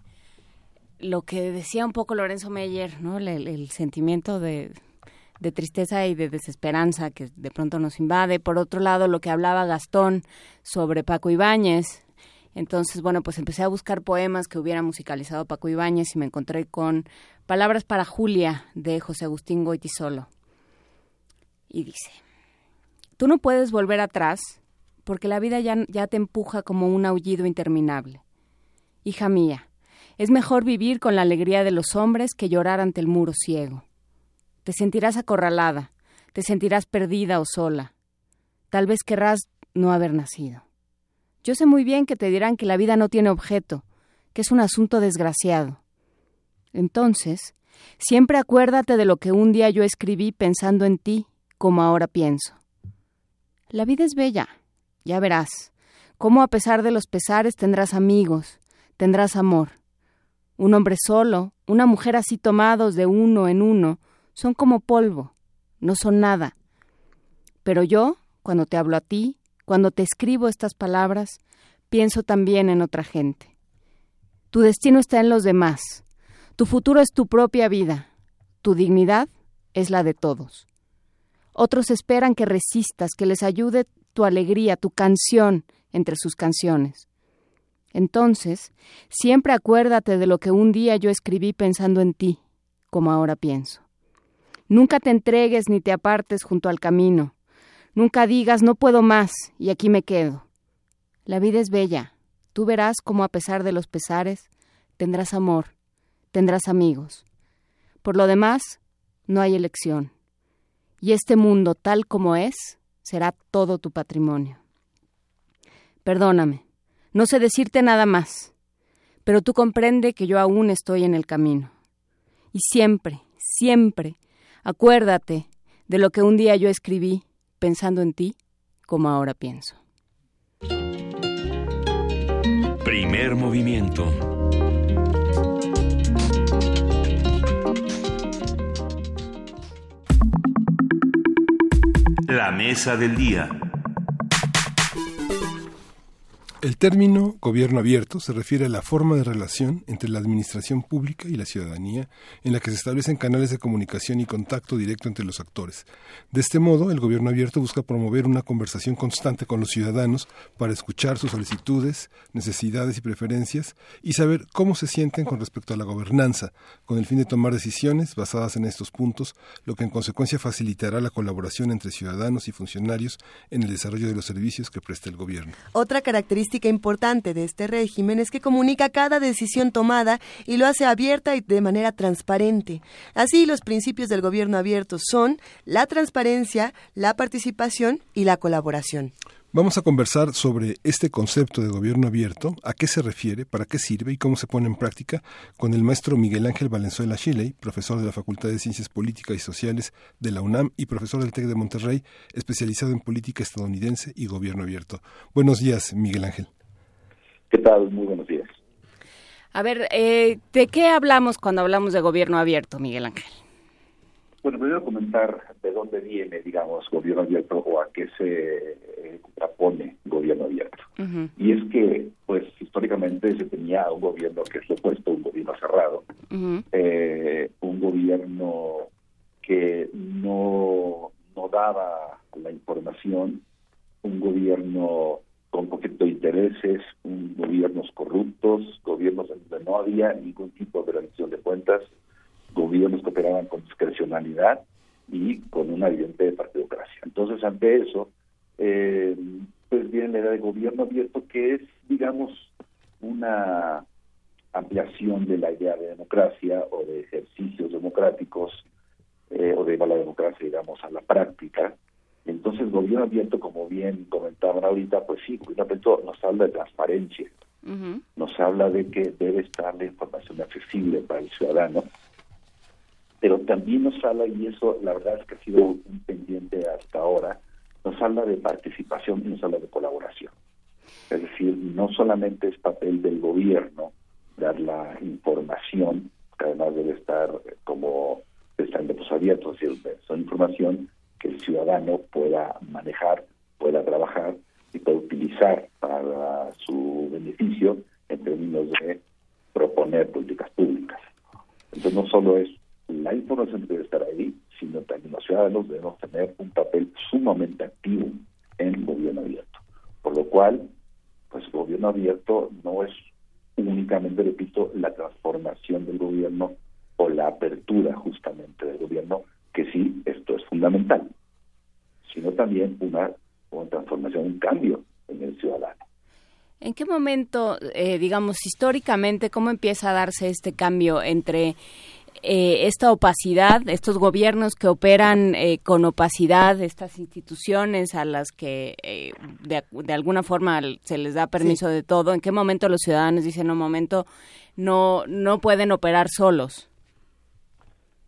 lo que decía un poco Lorenzo Meyer, ¿no? el sentimiento de, de tristeza y de desesperanza que de pronto nos invade. Por otro lado, lo que hablaba Gastón sobre Paco Ibáñez. Entonces, bueno, pues empecé a buscar poemas que hubiera musicalizado Paco Ibáñez y me encontré con Palabras para Julia de José Agustín Goitisolo. Y dice, tú no puedes volver atrás porque la vida ya, ya te empuja como un aullido interminable. Hija mía, es mejor vivir con la alegría de los hombres que llorar ante el muro ciego. Te sentirás acorralada, te sentirás perdida o sola. Tal vez querrás no haber nacido. Yo sé muy bien que te dirán que la vida no tiene objeto, que es un asunto desgraciado. Entonces, siempre acuérdate de lo que un día yo escribí pensando en ti, como ahora pienso. La vida es bella, ya verás, cómo a pesar de los pesares tendrás amigos, tendrás amor. Un hombre solo, una mujer así tomados de uno en uno, son como polvo, no son nada. Pero yo, cuando te hablo a ti, cuando te escribo estas palabras, pienso también en otra gente. Tu destino está en los demás. Tu futuro es tu propia vida. Tu dignidad es la de todos. Otros esperan que resistas, que les ayude tu alegría, tu canción entre sus canciones. Entonces, siempre acuérdate de lo que un día yo escribí pensando en ti, como ahora pienso. Nunca te entregues ni te apartes junto al camino. Nunca digas no puedo más y aquí me quedo. La vida es bella. Tú verás cómo a pesar de los pesares tendrás amor, tendrás amigos. Por lo demás, no hay elección. Y este mundo tal como es será todo tu patrimonio. Perdóname, no sé decirte nada más, pero tú comprende que yo aún estoy en el camino. Y siempre, siempre Acuérdate de lo que un día yo escribí pensando en ti como ahora pienso. Primer movimiento. La mesa del día. El término gobierno abierto se refiere a la forma de relación entre la administración pública y la ciudadanía en la que se establecen canales de comunicación y contacto directo entre los actores. De este modo, el gobierno abierto busca promover una conversación constante con los ciudadanos para escuchar sus solicitudes, necesidades y preferencias y saber cómo se sienten con respecto a la gobernanza, con el fin de tomar decisiones basadas en estos puntos, lo que en consecuencia facilitará la colaboración entre ciudadanos y funcionarios en el desarrollo de los servicios que presta el gobierno. Otra característica importante de este régimen es que comunica cada decisión tomada y lo hace abierta y de manera transparente. Así, los principios del gobierno abierto son la transparencia, la participación y la colaboración. Vamos a conversar sobre este concepto de gobierno abierto, a qué se refiere, para qué sirve y cómo se pone en práctica con el maestro Miguel Ángel Valenzuela Chile, profesor de la Facultad de Ciencias Políticas y Sociales de la UNAM y profesor del TEC de Monterrey, especializado en política estadounidense y gobierno abierto. Buenos días, Miguel Ángel. ¿Qué tal? Muy buenos días. A ver, eh, ¿de qué hablamos cuando hablamos de gobierno abierto, Miguel Ángel? Bueno, primero comentar de dónde viene, digamos, gobierno abierto o a qué se eh, gobierno abierto. Y es que, pues, históricamente se tenía un gobierno que es lo opuesto, un gobierno cerrado, eh, un gobierno que no, no daba la información, un gobierno con conflicto de intereses, un, gobiernos corruptos, gobiernos donde no había ningún tipo de rendición de cuentas, gobiernos que operaban con discrecionalidad y con una evidente partidocracia. Entonces, ante eso, eh, pues viene la idea de gobierno abierto, que es, digamos, una ampliación de la idea de democracia o de ejercicios democráticos eh, o de la democracia, digamos, a la práctica. Entonces, gobierno abierto, como bien comentaban ahorita, pues sí, gobierno abierto nos habla de transparencia, nos habla de que debe estar la información accesible para el ciudadano, pero también nos habla, y eso la verdad es que ha sido un pendiente hasta ahora, nos habla de participación y nos habla de colaboración. Es decir, no solamente es papel del gobierno dar la información, que además debe estar como están de abiertos, son información que el ciudadano pueda manejar, pueda trabajar y pueda utilizar momento, eh, digamos, históricamente, cómo empieza a darse este cambio entre eh, esta opacidad, estos gobiernos que operan eh, con opacidad, estas instituciones a las que eh, de, alguna forma se les da permiso de todo, ¿en qué momento los ciudadanos dicen, un momento, no, no pueden operar solos?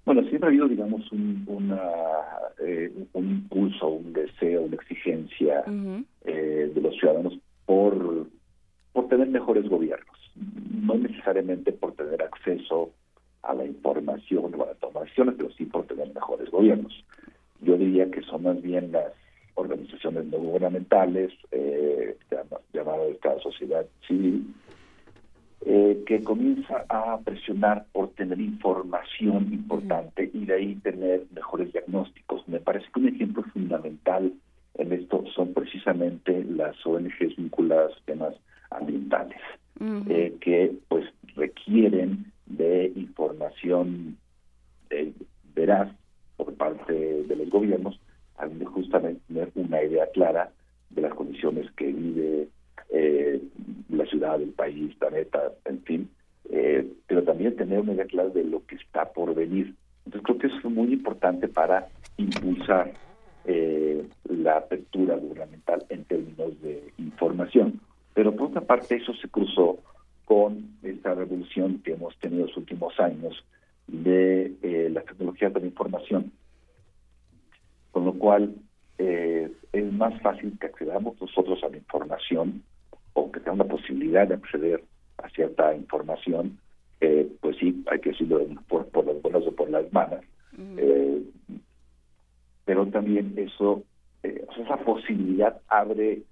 Bueno, siempre ha habido, digamos, un, una, un impulso, un deseo, una exigencia de los ciudadanos por, por tener mejores gobiernos, no necesariamente por tener acceso a la información o a las informaciones, pero sí por tener mejores gobiernos. Yo diría que son más bien las organizaciones no gubernamentales, eh, llamadas esta sociedad civil, eh, que comienza a presionar por tener información importante y de ahí tener mejores diagnósticos. Me parece que un ejemplo fundamental en esto son precisamente las ONGs vinculadas a temas ambientales, eh, que pues requieren de información eh, veraz por parte de los gobiernos, a de justamente tener una idea clara de las condiciones que vive eh, la ciudad, el país, planeta, en fin, eh, pero también tener una idea clara de lo que está por venir. Entonces creo que eso es muy importante para impulsar la apertura gubernamental en términos de información. Pero por otra parte eso se cruzó con esta revolución que hemos tenido en los últimos años de eh, las tecnologías de la información. Con lo cual eh, es más fácil que accedamos nosotros a la información o que tenga la posibilidad de acceder a cierta información, eh, pues sí, hay que decirlo por, por las buenas o por las malas. Eh, pero también eso, eh, esa posibilidad abre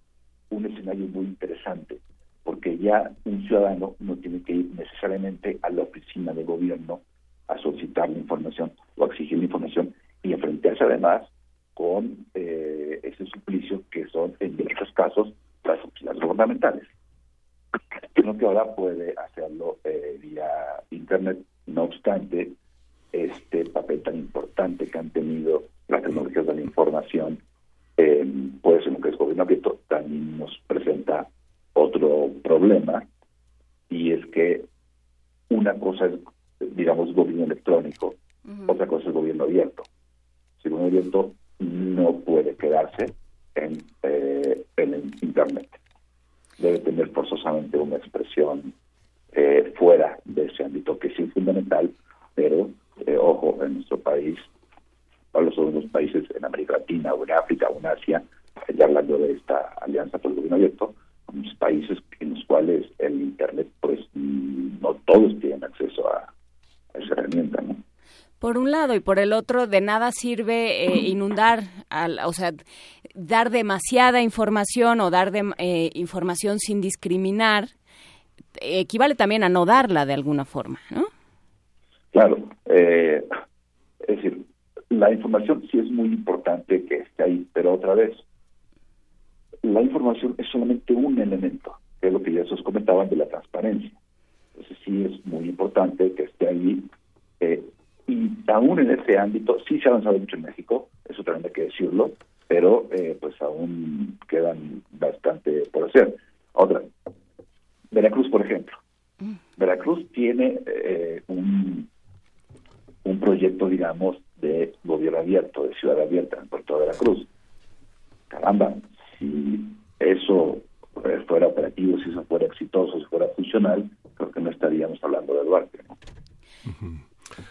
un escenario muy interesante, porque ya un ciudadano no tiene que ir necesariamente a la oficina de gobierno a solicitar la información o a exigir la información y enfrentarse además con eh, ese suplicio que son en muchos casos las oficinas gubernamentales. Creo que ahora puede hacerlo eh, vía internet, no obstante, este papel tan importante que han tenido las tecnologías de la información, eh, puede ser lo que es gobierno abierto, también nos presenta otro problema, y es que una cosa es, digamos, gobierno electrónico, otra cosa es gobierno abierto. Si gobierno abierto no puede quedarse en, eh, en el Internet. Debe tener forzosamente una expresión eh, fuera de ese ámbito, que sí es fundamental, pero, eh, ojo, en nuestro país, o los otros países en América Latina o en África o en Asia, ya hablando de esta alianza por el gobierno abierto, muchos países en los cuales el Internet, pues no todos tienen acceso a, a esa herramienta, ¿no? por un lado y por el otro de nada sirve eh, inundar, al, o sea, dar demasiada información o dar de, eh, información sin discriminar equivale también a no darla de alguna forma, ¿no? Claro, eh, es decir, la información sí es muy importante que esté ahí, pero otra vez, la información es solamente un elemento, que es lo que ya se os comentaban de la transparencia. Entonces sí es muy importante que esté ahí eh, y aún en ese ámbito sí se ha avanzado mucho en México, eso también hay que decirlo, pero eh, pues aún quedan bastante por hacer. Otra, Veracruz, por ejemplo. Veracruz tiene eh, un, un proyecto, digamos, de gobierno abierto, de ciudad abierta en Puerto Veracruz. Caramba, si eso fuera operativo, si eso fuera exitoso, si fuera funcional, creo que no estaríamos hablando de Duarte. ¿no?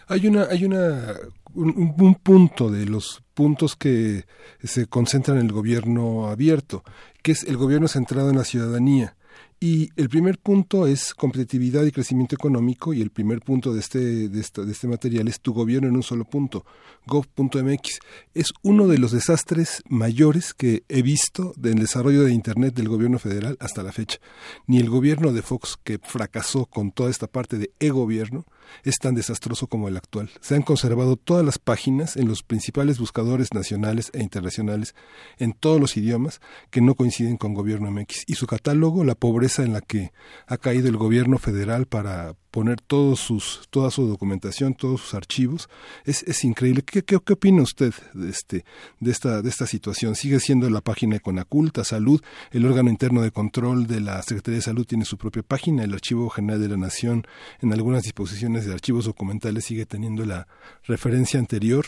Hay una, hay una, un, un, punto de los puntos que se concentran en el gobierno abierto, que es el gobierno centrado en la ciudadanía. Y el primer punto es competitividad y crecimiento económico y el primer punto de este, de, esta, de este material es tu gobierno en un solo punto, gov.mx. Es uno de los desastres mayores que he visto en el desarrollo de Internet del gobierno federal hasta la fecha. Ni el gobierno de Fox, que fracasó con toda esta parte de e-gobierno, es tan desastroso como el actual. Se han conservado todas las páginas en los principales buscadores nacionales e internacionales en todos los idiomas que no coinciden con Gobierno MX y su catálogo, la pobreza en la que ha caído el gobierno federal para poner todos sus, toda su documentación, todos sus archivos, es, es increíble. ¿Qué, qué, opina usted de, este, de, esta, de esta situación? Sigue siendo la página de Conaculta, Salud, el órgano interno de control de la Secretaría de Salud tiene su propia página, el Archivo General de la Nación en algunas disposiciones de archivos documentales sigue teniendo la referencia anterior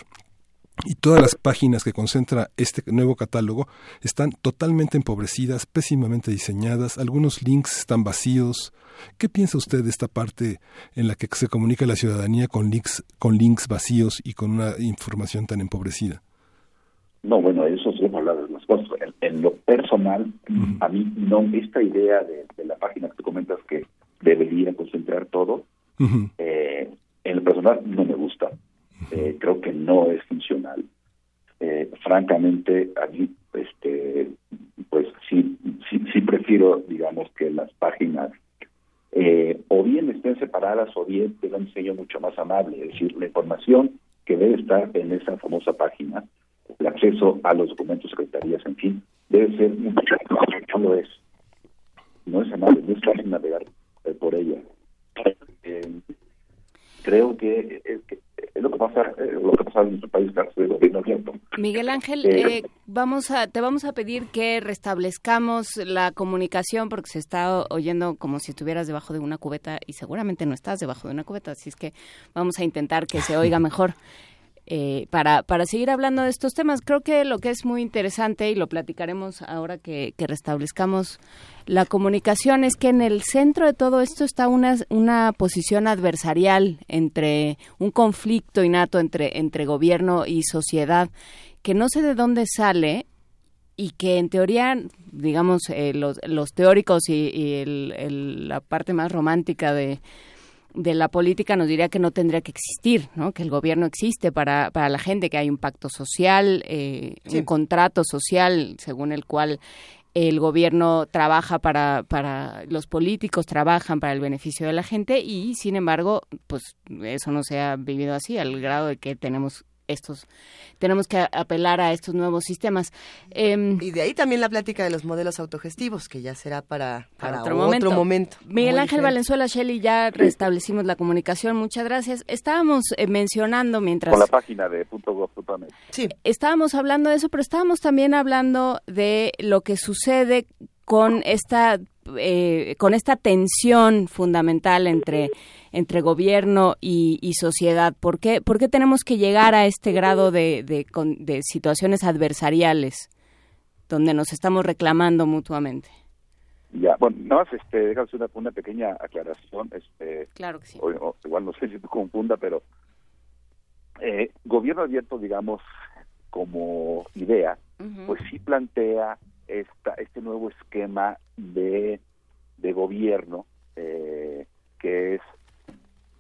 y todas las páginas que concentra este nuevo catálogo están totalmente empobrecidas, pésimamente diseñadas, algunos links están vacíos. ¿Qué piensa usted de esta parte en la que se comunica la ciudadanía con links, con links vacíos y con una información tan empobrecida? No, bueno, eso sí hemos hablado de las cosas. En, en lo personal, uh -huh. a mí no, esta idea de, de, la página que tú comentas que debería concentrar todo, uh -huh. eh, en lo personal no me gusta eh, creo que no es funcional. Eh, francamente, a mí, este, pues sí, sí, sí, prefiero, digamos, que las páginas eh, o bien estén separadas o bien tengan un diseño mucho más amable, es decir, la información que debe estar en esa famosa página, el acceso a los documentos, secretarías, en fin, debe ser mucho no lo es. No es amable, no es fácil navegar por ella. Creo que, es que es lo que pasa eh, lo que pasa en nuestro país. Miguel Ángel eh, eh, vamos a te vamos a pedir que restablezcamos la comunicación porque se está oyendo como si estuvieras debajo de una cubeta y seguramente no estás debajo de una cubeta así es que vamos a intentar que se oiga mejor eh, para, para seguir hablando de estos temas. Creo que lo que es muy interesante, y lo platicaremos ahora que, restablezcamos la comunicación, es que en el centro de todo esto está una, una posición adversarial entre un conflicto innato entre, entre gobierno y sociedad, que no sé de dónde sale, y que en teoría, digamos, eh, los, los, teóricos y, el, la parte más romántica de, de la política nos diría que no tendría que existir, ¿no? que el gobierno existe para, para la gente, que hay un pacto social, eh, un contrato social según el cual el gobierno trabaja para, para los políticos trabajan para el beneficio de la gente y sin embargo pues eso no se ha vivido así al grado de que tenemos estos tenemos que apelar a estos nuevos sistemas. Em, y de ahí también la plática de los modelos autogestivos, que ya será para, otro, momento. Miguel Ángel Valenzuela Shelley, ya restablecimos la comunicación, muchas gracias. Estábamos eh, mencionando mientras... Con la página de punto Sí. Estábamos hablando de eso, pero estábamos también hablando de lo que sucede con esta eh, con esta tensión fundamental entre entre gobierno y, sociedad? ¿Por qué, ¿Por qué, tenemos que llegar a este grado de, de, situaciones adversariales donde nos estamos reclamando mutuamente? Ya, bueno, nada más, este, déjame una, una pequeña aclaración. Este, claro que sí. igual no sé si te confunda, pero eh, gobierno abierto, digamos, como idea, pues sí plantea esta, este nuevo esquema de, de gobierno eh, que es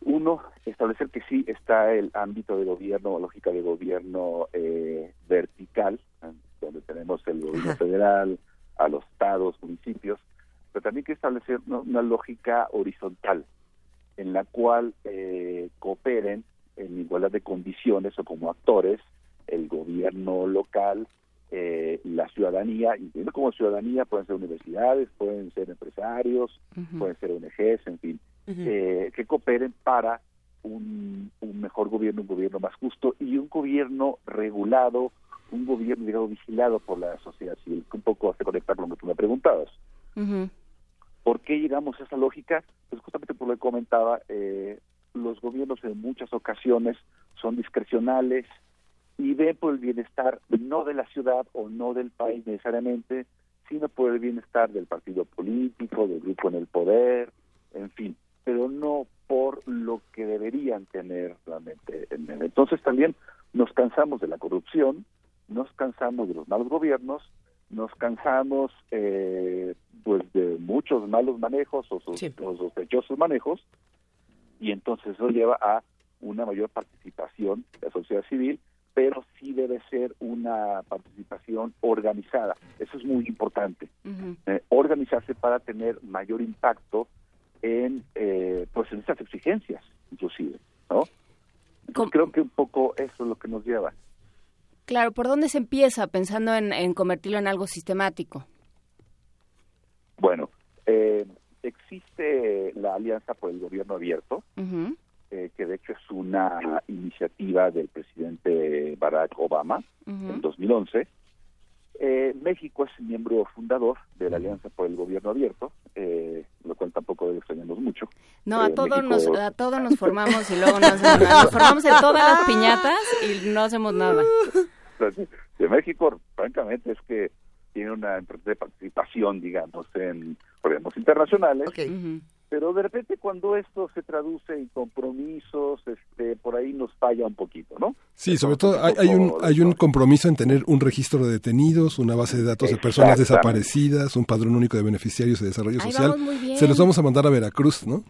uno, establecer que sí está el ámbito de gobierno, lógica de gobierno eh, vertical, donde tenemos el gobierno federal, a los estados, municipios, pero también que establecer una lógica horizontal, en la cual eh, cooperen en igualdad de condiciones o como actores el gobierno local, eh, la ciudadanía, y como ciudadanía pueden ser universidades, pueden ser empresarios, pueden ser ONGs, en fin, eh, que cooperen para un, mejor gobierno, un gobierno más justo y un gobierno regulado, un gobierno, digamos, vigilado por la sociedad civil, que un poco hace conectar con lo que tú me preguntabas. ¿Por qué llegamos a esa lógica? Pues justamente por lo que comentaba, eh, los gobiernos en muchas ocasiones son discrecionales y ven por el bienestar no de la ciudad o no del país necesariamente, sino por el bienestar del partido político, del grupo en el poder, en fin pero no por lo que deberían tener realmente. Entonces también nos cansamos de la corrupción, nos cansamos de los malos gobiernos, nos cansamos eh, pues de muchos malos manejos o, sospechosos manejos y entonces eso lleva a una mayor participación de la sociedad civil, pero sí debe ser una participación organizada. Eso es muy importante. Eh, organizarse para tener mayor impacto en eh, pues en estas exigencias inclusive no creo que un poco eso es lo que nos lleva. Claro por dónde se empieza pensando en, convertirlo en algo sistemático. Bueno eh, existe la alianza por el gobierno abierto eh, que de hecho es una iniciativa del presidente Barack Obama en 2011 eh, México es miembro fundador de la Alianza por el Gobierno Abierto, eh, lo cual tampoco debe extrañarnos mucho. No, a eh, todos nos a todos nos formamos y luego nos, nos formamos en todas las piñatas y no hacemos nada. De México, francamente, es que tiene una de participación, digamos, en problemas internacionales pero de repente cuando esto se traduce en compromisos, este, por ahí nos falla un poquito, ¿no? Sí, sobre todo hay, un hay un compromiso en tener un registro de detenidos, una base de datos de personas desaparecidas, un padrón único de beneficiarios de desarrollo social. Se los vamos a mandar a Veracruz, ¿no?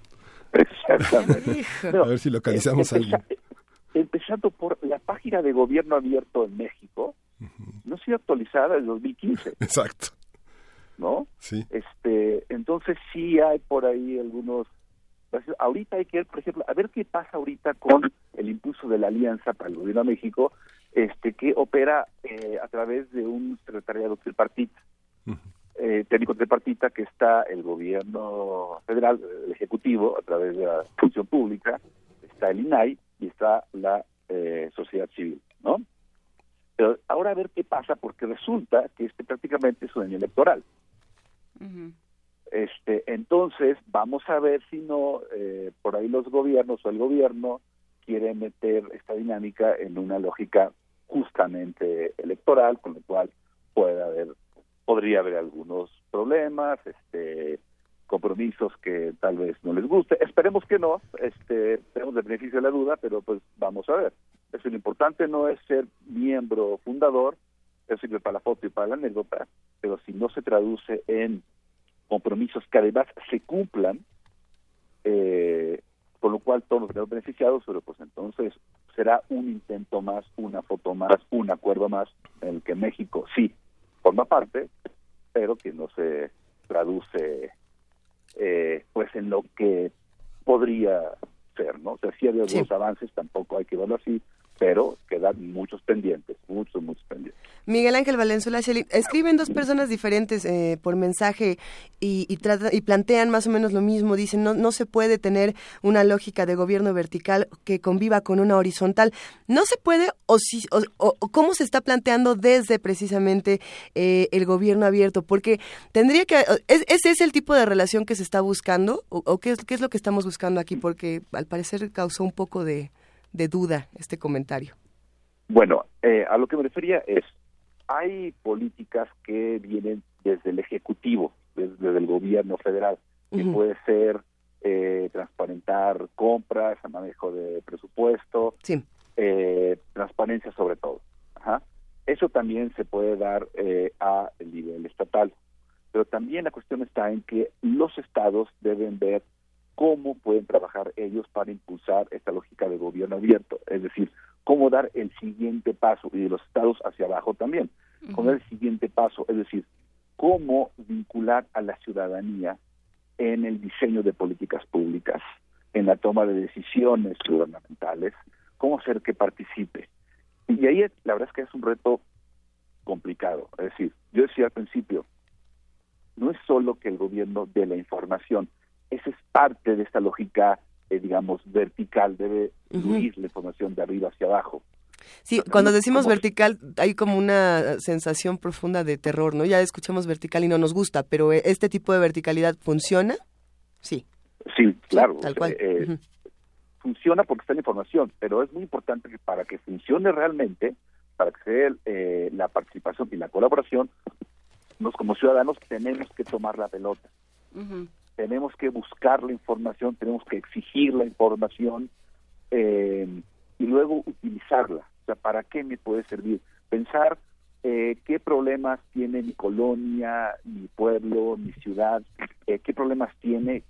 Exactamente. a ver si localizamos a alguien. Empezando por la página de gobierno abierto en México, no ha sido actualizada en 2015. Exacto. ¿No? Sí. Este, entonces sí hay por ahí algunos ahorita hay que ver, por ejemplo, a ver qué pasa ahorita con el impulso de la Alianza para el Gobierno de México, este que opera eh, a través de un secretariado tripartita, eh, técnico tripartita que está el Gobierno Federal, el Ejecutivo, a través de la Función Pública, está el INAI y está la eh, sociedad civil, ¿no? Pero ahora a ver qué pasa, porque resulta que este prácticamente es un año electoral. Este, entonces, vamos a ver si no, eh, por ahí los gobiernos o el gobierno quiere meter esta dinámica en una lógica justamente electoral, con lo cual puede haber, podría haber algunos problemas, este, compromisos que tal vez no les guste. Esperemos que no, este, tenemos el beneficio de la duda, pero pues vamos a ver. Eso lo importante no es ser miembro fundador, eso sirve para la foto y para la anécdota, pero si no se traduce en compromisos que además se cumplan, eh, con lo cual todos nos beneficiados, pero pues entonces será un intento más, una foto más, un acuerdo más en el que México sí forma parte, pero que no se traduce eh, pues en lo que podría ser, ¿no? O sea, si hay algunos avances, tampoco hay que verlo así, pero quedan muchos pendientes, muchos, muchos pendientes. Miguel Ángel Valenzuela escriben dos personas diferentes eh, por mensaje y, y, y, plantean más o menos lo mismo. Dicen, no, no se puede tener una lógica de gobierno vertical que conviva con una horizontal. ¿No se puede o, si, o, cómo se está planteando desde precisamente eh, el gobierno abierto? Porque tendría que... ¿Ese es el tipo de relación que se está buscando? ¿O, qué, es, qué es lo que estamos buscando aquí? Porque al parecer causó un poco de de duda este comentario. Bueno, eh, a lo que me refería es, hay políticas que vienen desde el Ejecutivo, desde, el gobierno federal, que puede ser eh, transparentar compras, manejo de presupuesto, eh, transparencia sobre todo. Eso también se puede dar a nivel estatal. Pero también la cuestión está en que los estados deben ver cómo pueden trabajar ellos para impulsar esta lógica de gobierno abierto, es decir, cómo dar el siguiente paso y de los estados hacia abajo también, cómo dar el siguiente paso, es decir, cómo vincular a la ciudadanía en el diseño de políticas públicas, en la toma de decisiones gubernamentales, cómo hacer que participe. Y ahí la verdad es que es un reto complicado, es decir, yo decía al principio, no es solo que el gobierno dé la información, esa es parte de esta lógica, eh, digamos, vertical, debe fluir la información de arriba hacia abajo. Sí, cuando decimos vertical hay como una sensación profunda de terror, ¿no? Ya escuchamos vertical y no nos gusta, pero eh, ¿este tipo de verticalidad funciona? Sí. Sí, claro. tal cual. Eh, funciona porque está en información, pero es muy importante que para que funcione realmente, para que sea la participación y la colaboración, nos como ciudadanos tenemos que tomar la pelota tenemos que buscar la información, tenemos que exigir la información eh, y luego utilizarla. O sea, ¿para qué me puede servir? Pensar eh, qué problemas tiene mi colonia, mi pueblo, mi ciudad, eh, qué problemas tiene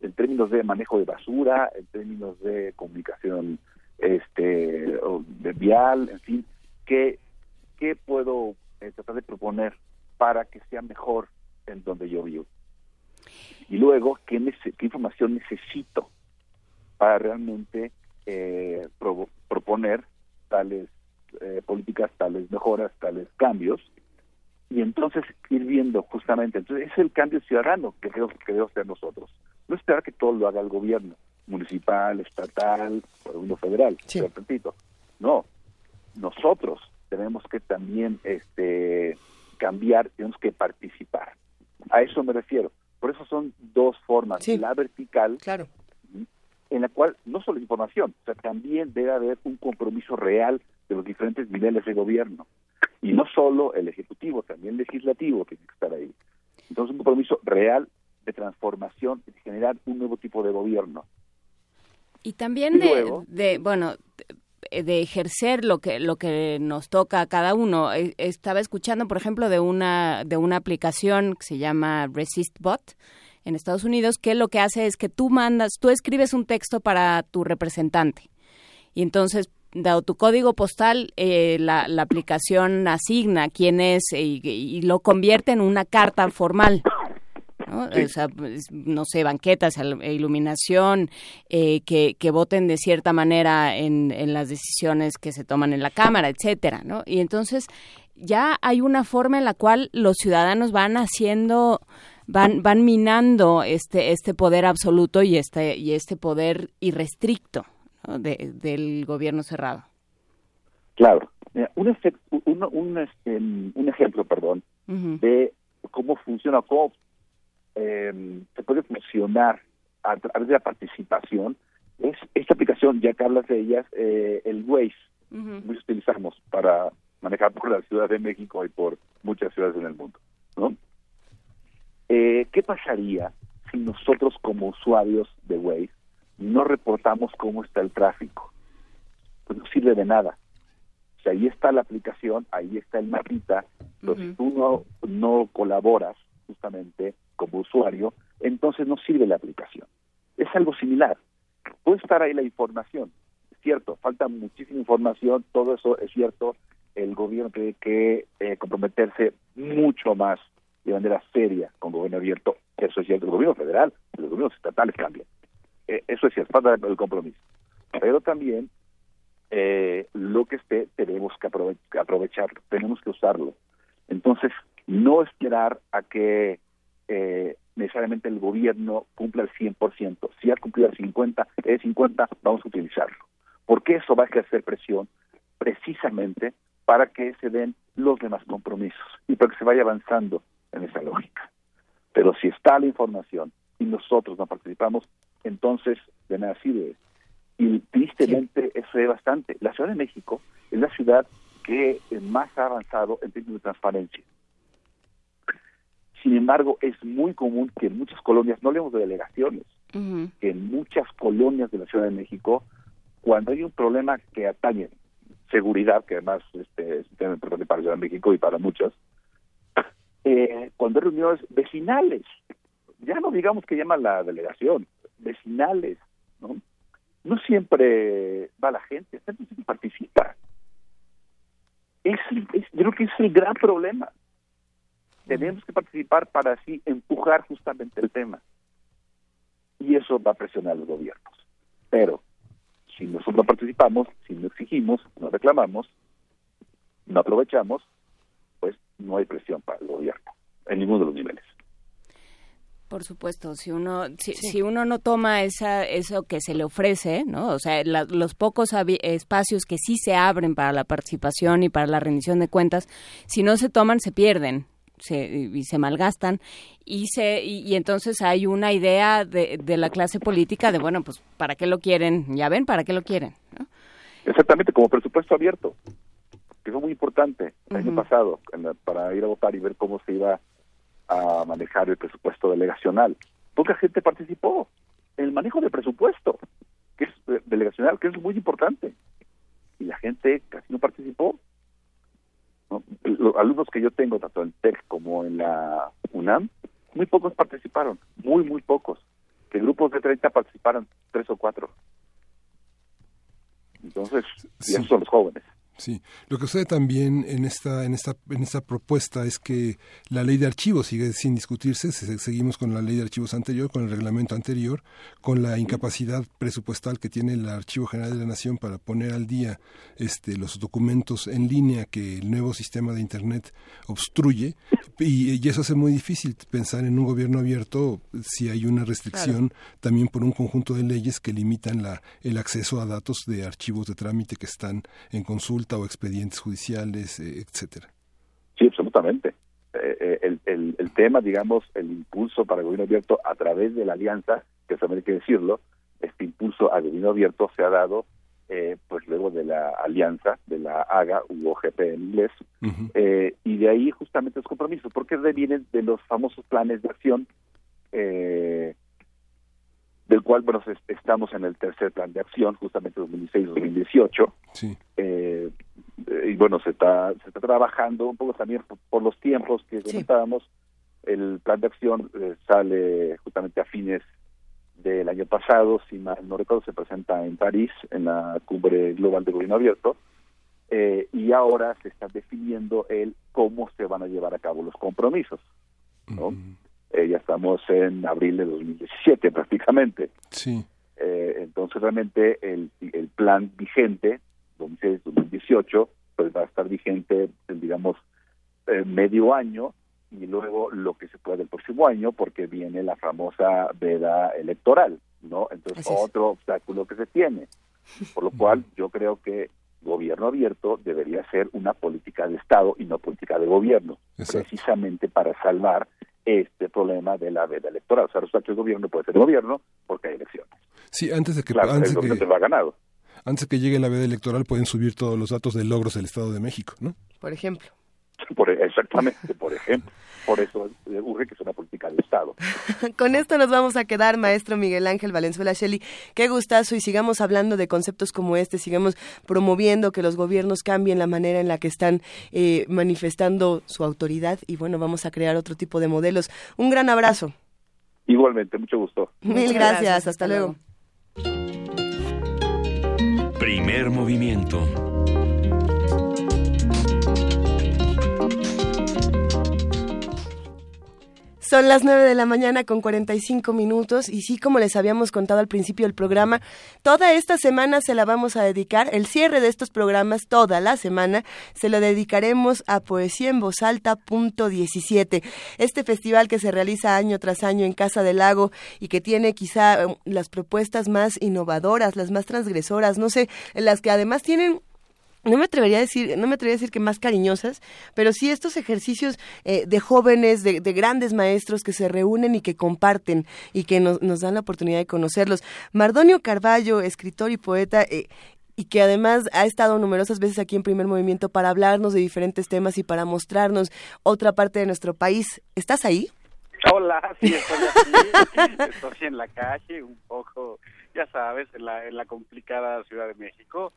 en términos de manejo de basura, en términos de comunicación este vial, en fin, qué, qué puedo tratar de proponer para que sea mejor en donde yo vivo y luego qué, qué información necesito para realmente eh, proponer tales eh, políticas, tales mejoras, tales cambios y entonces ir viendo justamente, entonces es el cambio ciudadano que creo que debemos hacer nosotros. No esperar que todo lo haga el gobierno municipal, estatal, o el federal, sí. repito. No, nosotros tenemos que también este cambiar, tenemos que participar. A eso me refiero. Por eso son dos formas. La vertical, claro. en la cual no solo información, o sea, también debe haber un compromiso real de los diferentes niveles de gobierno. Y no solo el ejecutivo, también el legislativo tiene que estar ahí. Entonces, un compromiso real de transformación y de generar un nuevo tipo de gobierno. Y también de, bueno, de ejercer lo que lo que nos toca a cada uno. Eh, estaba escuchando, por ejemplo, de una de una aplicación que se llama ResistBot en Estados Unidos, que lo que hace es que tú mandas, tú escribes un texto para tu representante. Y entonces dado tu código postal, eh, la, la, aplicación asigna quién es y, lo convierte en una carta formal. ¿No? Pues, no sé, banquetas, e iluminación, eh, que, que, voten de cierta manera en, en, las decisiones que se toman en la Cámara, etcétera, ¿no? Y entonces ya hay una forma en la cual los ciudadanos van haciendo van van minando este este poder absoluto y este y este poder irrestricto de, del gobierno cerrado. Claro. Un, un, un, este, un ejemplo perdón de cómo funciona cómo eh, se puede funcionar a través de la participación es esta aplicación, ya que hablas de ellas, eh, el Waze, uh utilizamos para manejar por la Ciudad de México y por muchas ciudades en el mundo. ¿no? Eh, ¿Qué pasaría si nosotros como usuarios de Waze no reportamos cómo está el tráfico? Pues no sirve de nada. Si ahí está la aplicación, ahí está el mapita, pero si tú no, no colaboras justamente como usuario, entonces no sirve la aplicación. Es algo similar. Puede estar ahí la información, es cierto, falta muchísima información, todo eso es cierto, el gobierno tiene que eh, comprometerse mucho más de manera seria con gobierno abierto, eso es cierto, el gobierno federal, los gobiernos estatales cambian, eh, eso es cierto, falta el compromiso. Pero también eh, lo que esté tenemos que, aprovecharlo, tenemos que usarlo. Entonces, no esperar a que eh, necesariamente el gobierno cumpla el 100%. Si ha cumplido el 50, el 50, vamos a utilizarlo. Porque eso va a ejercer presión precisamente para que se den los demás compromisos y para que se vaya avanzando en esa lógica. Pero si está la información y nosotros no participamos, entonces de nada sirve. Y tristemente eso es bastante. La Ciudad de México es la ciudad que más ha avanzado en términos de transparencia. Sin embargo, es muy común que en muchas colonias, no leemos de delegaciones, que en muchas colonias de la Ciudad de México, cuando hay un problema que atañe seguridad, que además este, es un tema importante para la Ciudad de México y para muchas, eh, cuando hay reuniones vecinales, ya no digamos que llama la delegación, vecinales, ¿no? No siempre va la gente, gente participa. Es, es, yo creo que es el gran problema. Tenemos que participar para así empujar justamente el tema. Y eso va a presionar a los gobiernos. Pero si nosotros no participamos, si no exigimos, no reclamamos, no aprovechamos, pues no hay presión para el gobierno en ninguno de los niveles. Por supuesto, si uno si, uno no toma esa eso que se le ofrece, ¿no? O sea, los pocos espacios que sí se abren para la participación y para la rendición de cuentas, si no se toman se pierden, se, y se malgastan. Y se y, entonces hay una idea de, de, la clase política de bueno pues para qué lo quieren ya ven para qué lo quieren exactamente como presupuesto abierto que fue muy importante el año pasado para ir a votar y ver cómo se iba a manejar el presupuesto delegacional. Poca gente participó. En el manejo del presupuesto que es eh, delegacional que es muy importante. Y la gente casi no participó los alumnos que yo tengo, tanto en TEC como en la UNAM, muy pocos participaron, muy, muy pocos. Que grupos de 30 participaron, tres o cuatro. Entonces, y esos son los jóvenes. Sí, lo que sucede también en esta, en esta, en esta propuesta es que la ley de archivos sigue sin discutirse, seguimos con la ley de archivos anterior, con el reglamento anterior, con la incapacidad presupuestal que tiene el Archivo General de la Nación para poner al día este, los documentos en línea que el nuevo sistema de Internet obstruye, y, eso hace muy difícil pensar en un gobierno abierto si hay una restricción también por un conjunto de leyes que limitan la, el acceso a datos de archivos de trámite que están en consulta o expedientes judiciales, eh, etcétera. Sí, absolutamente. Eh, eh, el, el, el, tema, digamos, el impulso para el gobierno abierto a través de la alianza, que también hay que decirlo, este impulso al gobierno abierto se ha dado pues luego de la alianza de la AGA u OGP en inglés. Y de ahí justamente los compromisos porque vienen de los famosos planes de acción eh, del cual bueno estamos en el tercer plan de acción justamente 2016-2018 sí. Eh, y bueno se está se está trabajando un poco también por, los tiempos que comentábamos el plan de acción eh, sale justamente a fines del año pasado si mal no recuerdo se presenta en París en la cumbre global de gobierno abierto eh, y ahora se está definiendo el cómo se van a llevar a cabo los compromisos ¿no? Eh, ya estamos en abril de 2017 prácticamente. Sí. Eh, entonces realmente el, el plan vigente, 2016-2018, pues va a estar vigente, digamos, eh, medio año y luego lo que se puede el próximo año porque viene la famosa veda electoral, ¿no? Entonces otro obstáculo que se tiene. Por lo cual yo creo que gobierno abierto debería ser una política de Estado y no política de gobierno, precisamente para salvar este problema de la veda electoral. O sea, resulta que el gobierno puede ser gobierno porque hay elecciones. Sí, antes de que... antes el que, lo ha ganado. Antes de que llegue la veda electoral pueden subir todos los datos de logros del Estado de México, ¿no? Por ejemplo. Por, exactamente, por ejemplo. Por eso urge que sea una política de Estado. Con esto nos vamos a quedar, maestro Miguel Ángel Valenzuela Shelley. Qué gustazo y sigamos hablando de conceptos como este, sigamos promoviendo que los gobiernos cambien la manera en la que están eh, manifestando su autoridad y bueno, vamos a crear otro tipo de modelos. Un gran abrazo. Igualmente, mucho gusto. Mil gracias, hasta, luego. Primer movimiento. Son las 9 de la mañana con 45 minutos y sí, como les habíamos contado al principio del programa, toda esta semana se la vamos a dedicar, el cierre de estos programas, toda la semana, se lo dedicaremos a Poesía en Voz Alta punto 17, este festival que se realiza año tras año en Casa del Lago y que tiene quizá um, las propuestas más innovadoras, las más transgresoras, no sé, las que además tienen no me atrevería a decir, no me atrevería a decir que más cariñosas, pero sí estos ejercicios eh, de jóvenes, de, grandes maestros que se reúnen y que comparten y que nos, nos dan la oportunidad de conocerlos. Mardonio Carballo, escritor y poeta, eh, y que además ha estado numerosas veces aquí en Primer Movimiento para hablarnos de diferentes temas y para mostrarnos otra parte de nuestro país. ¿Estás ahí? Hola, sí, estoy aquí. estoy en la calle, un poco, ya sabes, en la, en la complicada Ciudad de México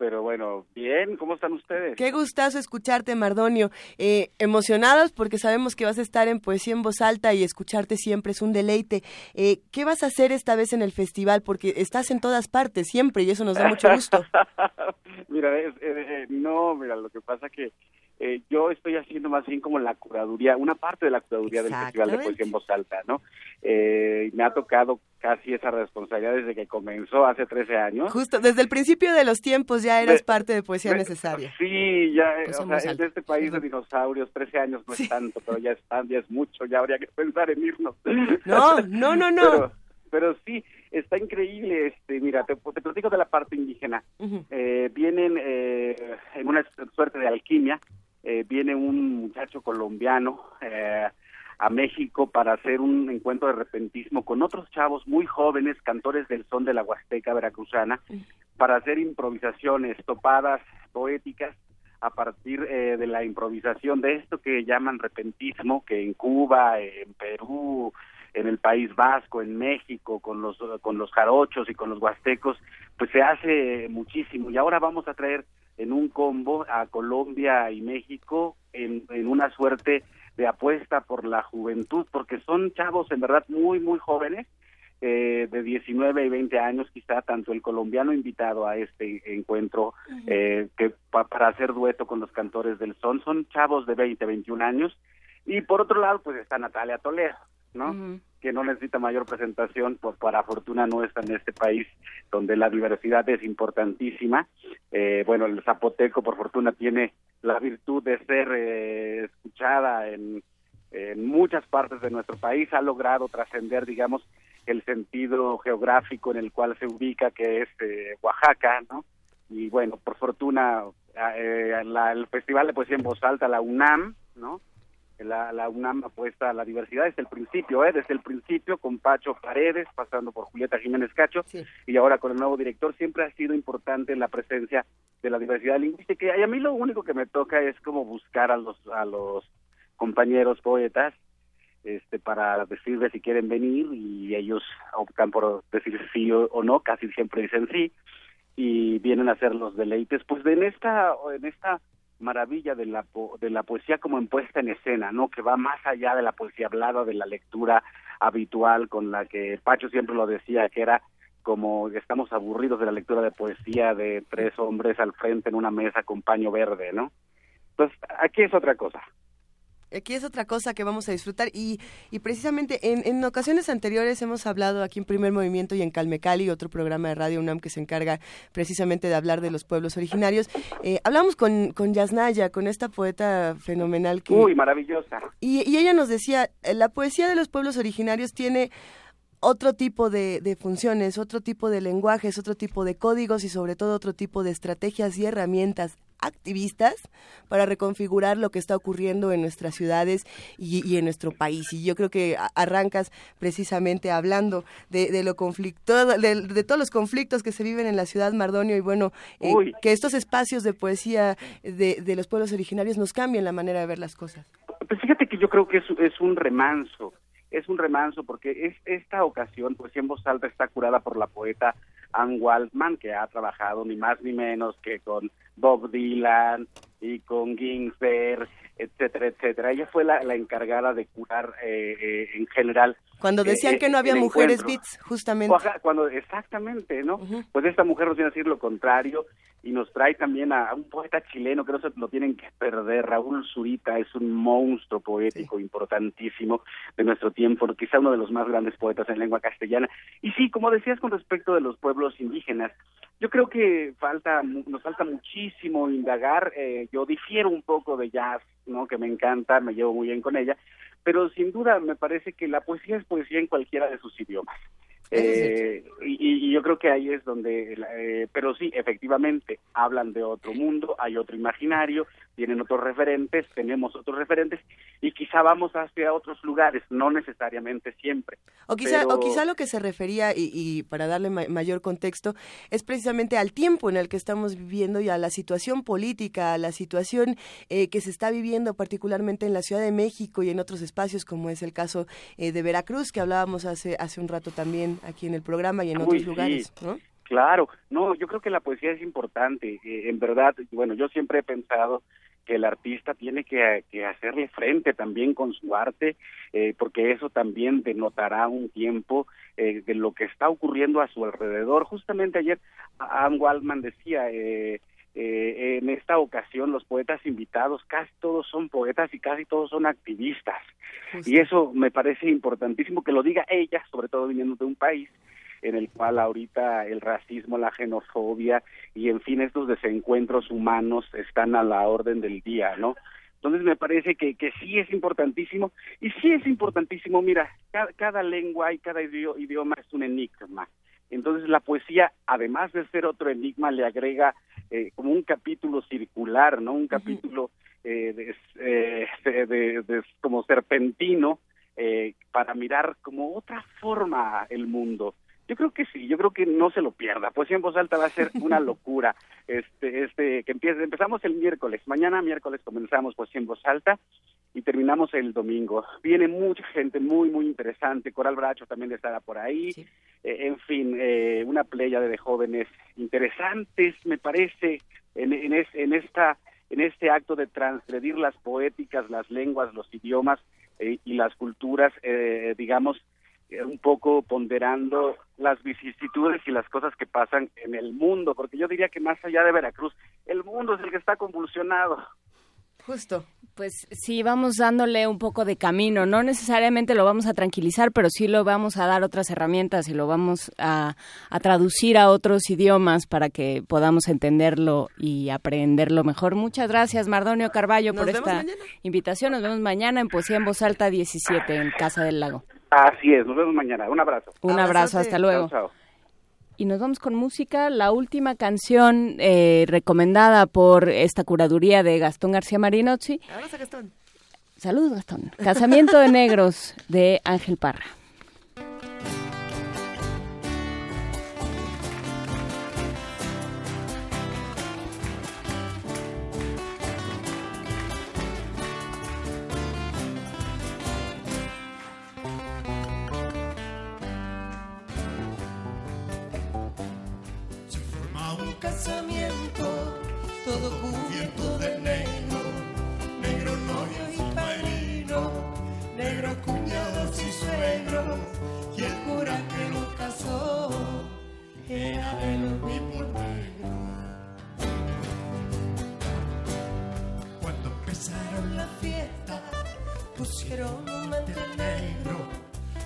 pero bueno, bien, ¿cómo están ustedes? Qué gustazo escucharte, Mardonio. Eh, emocionados porque sabemos que vas a estar en Poesía en Voz Alta y escucharte siempre es un deleite. Eh, ¿Qué vas a hacer esta vez en el festival? Porque estás en todas partes siempre y eso nos da mucho gusto. mira, eh, no, mira, lo que pasa que eh, yo estoy haciendo más bien como la curaduría, una parte de la curaduría del Festival de Poesía en Voz Alta, ¿no? Eh, me ha tocado casi esa responsabilidad desde que comenzó hace 13 años. Justo, desde el principio de los tiempos ya eras parte de Poesía Necesaria. Sí, ya, o sea, en este país de dinosaurios, 13 años no es tanto, pero ya es, ya es mucho, ya habría que pensar en irnos. No, no, no, no. Pero, sí, está increíble. Este, mira, te, te platico de la parte indígena. eh, vienen eh, en una suerte de alquimia eh, viene un muchacho colombiano eh, a México para hacer un encuentro de repentismo con otros chavos muy jóvenes, cantores del son de la Huasteca veracruzana, para hacer improvisaciones, topadas poéticas a partir eh, de la improvisación de esto que llaman repentismo, que en Cuba, en Perú, en el País Vasco, en México, con los con los jarochos y con los huastecos, pues se hace muchísimo. Y ahora vamos a traer en un combo a Colombia y México en, en una suerte de apuesta por la juventud, porque son chavos en verdad muy, muy jóvenes, eh, de 19 y 20 años quizá, tanto el colombiano invitado a este encuentro eh, que para hacer dueto con los cantores del son, son chavos de 20, 21 años, y por otro lado pues está Natalia Toledo, ¿no? Que no necesita mayor presentación, pues para fortuna nuestra en este país, donde la diversidad es importantísima. Eh, bueno, el zapoteco, por fortuna, tiene la virtud de ser eh, escuchada en, en muchas partes de nuestro país, ha logrado trascender, digamos, el sentido geográfico en el cual se ubica, que es eh, Oaxaca, ¿no? Y bueno, por fortuna, eh, la, el Festival de Poesía en Voz Alta, la UNAM, ¿no? La, la UNAM apuesta a la diversidad desde el principio, ¿eh? desde el principio con Pacho Paredes, pasando por Julieta Jiménez Cacho, y ahora con el nuevo director, siempre ha sido importante la presencia de la diversidad lingüística. Y a mí lo único que me toca es como buscar a los, a los compañeros poetas este para decirles si quieren venir y ellos optan por decir sí o, no, casi siempre dicen sí y vienen a hacer los deleites pues en esta en esta maravilla de la, de la poesía como en puesta en escena, ¿no? Que va más allá de la poesía hablada, de la lectura habitual con la que Pacho siempre lo decía, que era como estamos aburridos de la lectura de poesía de tres hombres al frente en una mesa con paño verde, ¿no? Entonces, aquí es otra cosa aquí es otra cosa que vamos a disfrutar y, y precisamente en, en, ocasiones anteriores hemos hablado aquí en Primer Movimiento y en Calmecali, otro programa de Radio UNAM que se encarga precisamente de hablar de los pueblos originarios. Eh, hablamos con, con Yasnaya, con esta poeta fenomenal que... Uy, maravillosa. Y, y ella nos decía, eh, la poesía de los pueblos originarios tiene otro tipo de, de, funciones, otro tipo de lenguajes, otro tipo de códigos y sobre todo otro tipo de estrategias y herramientas activistas para reconfigurar lo que está ocurriendo en nuestras ciudades y, en nuestro país. Y yo creo que arrancas precisamente hablando de, de lo conflicto, de, todos los conflictos que se viven en la ciudad Mardonio y bueno, eh, que estos espacios de poesía de, de, los pueblos originarios nos cambien la manera de ver las cosas. Pues fíjate que yo creo que es, es un remanso es un remanso porque es esta ocasión, pues en voz alta está curada por la poeta Anne Waldman, que ha trabajado ni más ni menos que con Bob Dylan y con Ginsberg, etcétera, etcétera. Ella fue la, encargada de curar eh, eh, en general. Cuando decían que no había mujeres beats, justamente. Cuando, exactamente, ¿no? Pues esta mujer nos viene a decir lo contrario y nos trae también a, un poeta chileno que no se lo tienen que perder, Raúl Zurita, es un monstruo poético importantísimo de nuestro tiempo, quizá uno de los más grandes poetas en lengua castellana. Y sí, como decías con respecto de los pueblos indígenas, yo creo que falta, nos falta muchísimo indagar, eh, yo difiero un poco de jazz, ¿no? que me encanta, me llevo muy bien con ella, pero sin duda me parece que la poesía es poesía en cualquiera de sus idiomas. Eh, y, yo creo que ahí es donde, eh, pero sí, efectivamente, hablan de otro mundo, hay otro imaginario, tienen otros referentes, tenemos otros referentes y quizá vamos hacia otros lugares, no necesariamente siempre. O quizá, o quizá lo que se refería, y, para darle mayor contexto, es precisamente al tiempo en el que estamos viviendo y a la situación política, a la situación eh, que se está viviendo particularmente en la Ciudad de México y en otros espacios, como es el caso de Veracruz, que hablábamos hace, hace un rato también aquí en el programa y en otros lugares, ¿no? Claro, no, yo creo que la poesía es importante. Eh, en verdad, bueno, yo siempre he pensado que el artista tiene que, hacerle frente también con su arte, eh, porque eso también denotará un tiempo eh, de lo que está ocurriendo a su alrededor. Justamente ayer Anne Waldman decía, eh, en esta ocasión los poetas invitados casi todos son poetas y casi todos son activistas. Y eso me parece importantísimo que lo diga ella, sobre todo viniendo de un país en el cual ahorita el racismo, la xenofobia y en fin estos desencuentros humanos están a la orden del día, ¿no? Entonces me parece que, que sí es importantísimo y sí es importantísimo, mira, cada, lengua y cada idioma es un enigma. Entonces la poesía, además de ser otro enigma, le agrega eh, como un capítulo circular, ¿no? Un capítulo eh, eh, de, de, como serpentino para mirar como otra forma el mundo. Yo creo que sí, yo creo que no se lo pierda. Poesía en voz alta va a ser una locura. Este, este, que empiece, empezamos el miércoles, mañana miércoles comenzamos Poesía en voz alta y terminamos el domingo. Viene mucha gente muy, muy interesante. Coral Bracho también estará por ahí. Eh, en fin, eh, una playa de jóvenes interesantes, me parece, en, en, en, esta, en este acto de transgredir las poéticas, las lenguas, los idiomas eh, y las culturas, digamos, un poco ponderando las vicisitudes y las cosas que pasan en el mundo, porque yo diría que más allá de Veracruz, el mundo es el que está convulsionado. Justo. Pues sí, vamos dándole un poco de camino. No necesariamente lo vamos a tranquilizar, pero sí lo vamos a dar otras herramientas y lo vamos a, traducir a otros idiomas para que podamos entenderlo y aprenderlo mejor. Muchas gracias, Mardonio Carballo, por esta invitación. Nos vemos mañana en Poesía en Voz Alta 17 en Casa del Lago. Así es, nos vemos mañana. Un abrazo. Un abrazo, hasta luego. Y nos vamos con música. La última canción eh, recomendada por esta curaduría de Gastón García Marinozzi. Gastón. Saludos, Gastón. Casamiento de Negros de Ángel Parra. Casamiento, todo cubierto de negro, negro novio y padrino, negro cuñados y suegros, y el cura que lo casó era de los mismos negros. Cuando empezaron la fiesta, pusieron un mantel negro,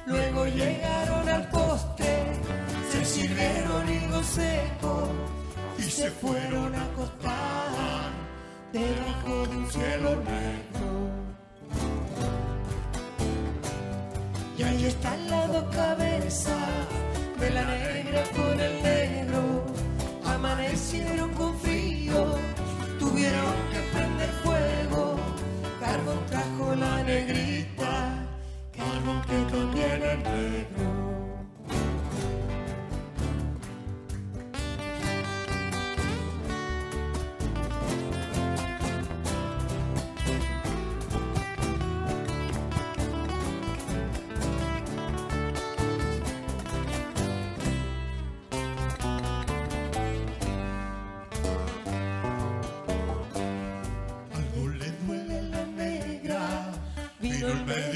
luego llegaron al postre, se sirvieron higos secos y se fueron a acostar debajo de un cielo negro. Y ahí están las dos cabezas de la negra con el negro. Amanecieron con frío, tuvieron que prender fuego. Carbón trajo la negrita, carbón que contiene el negro.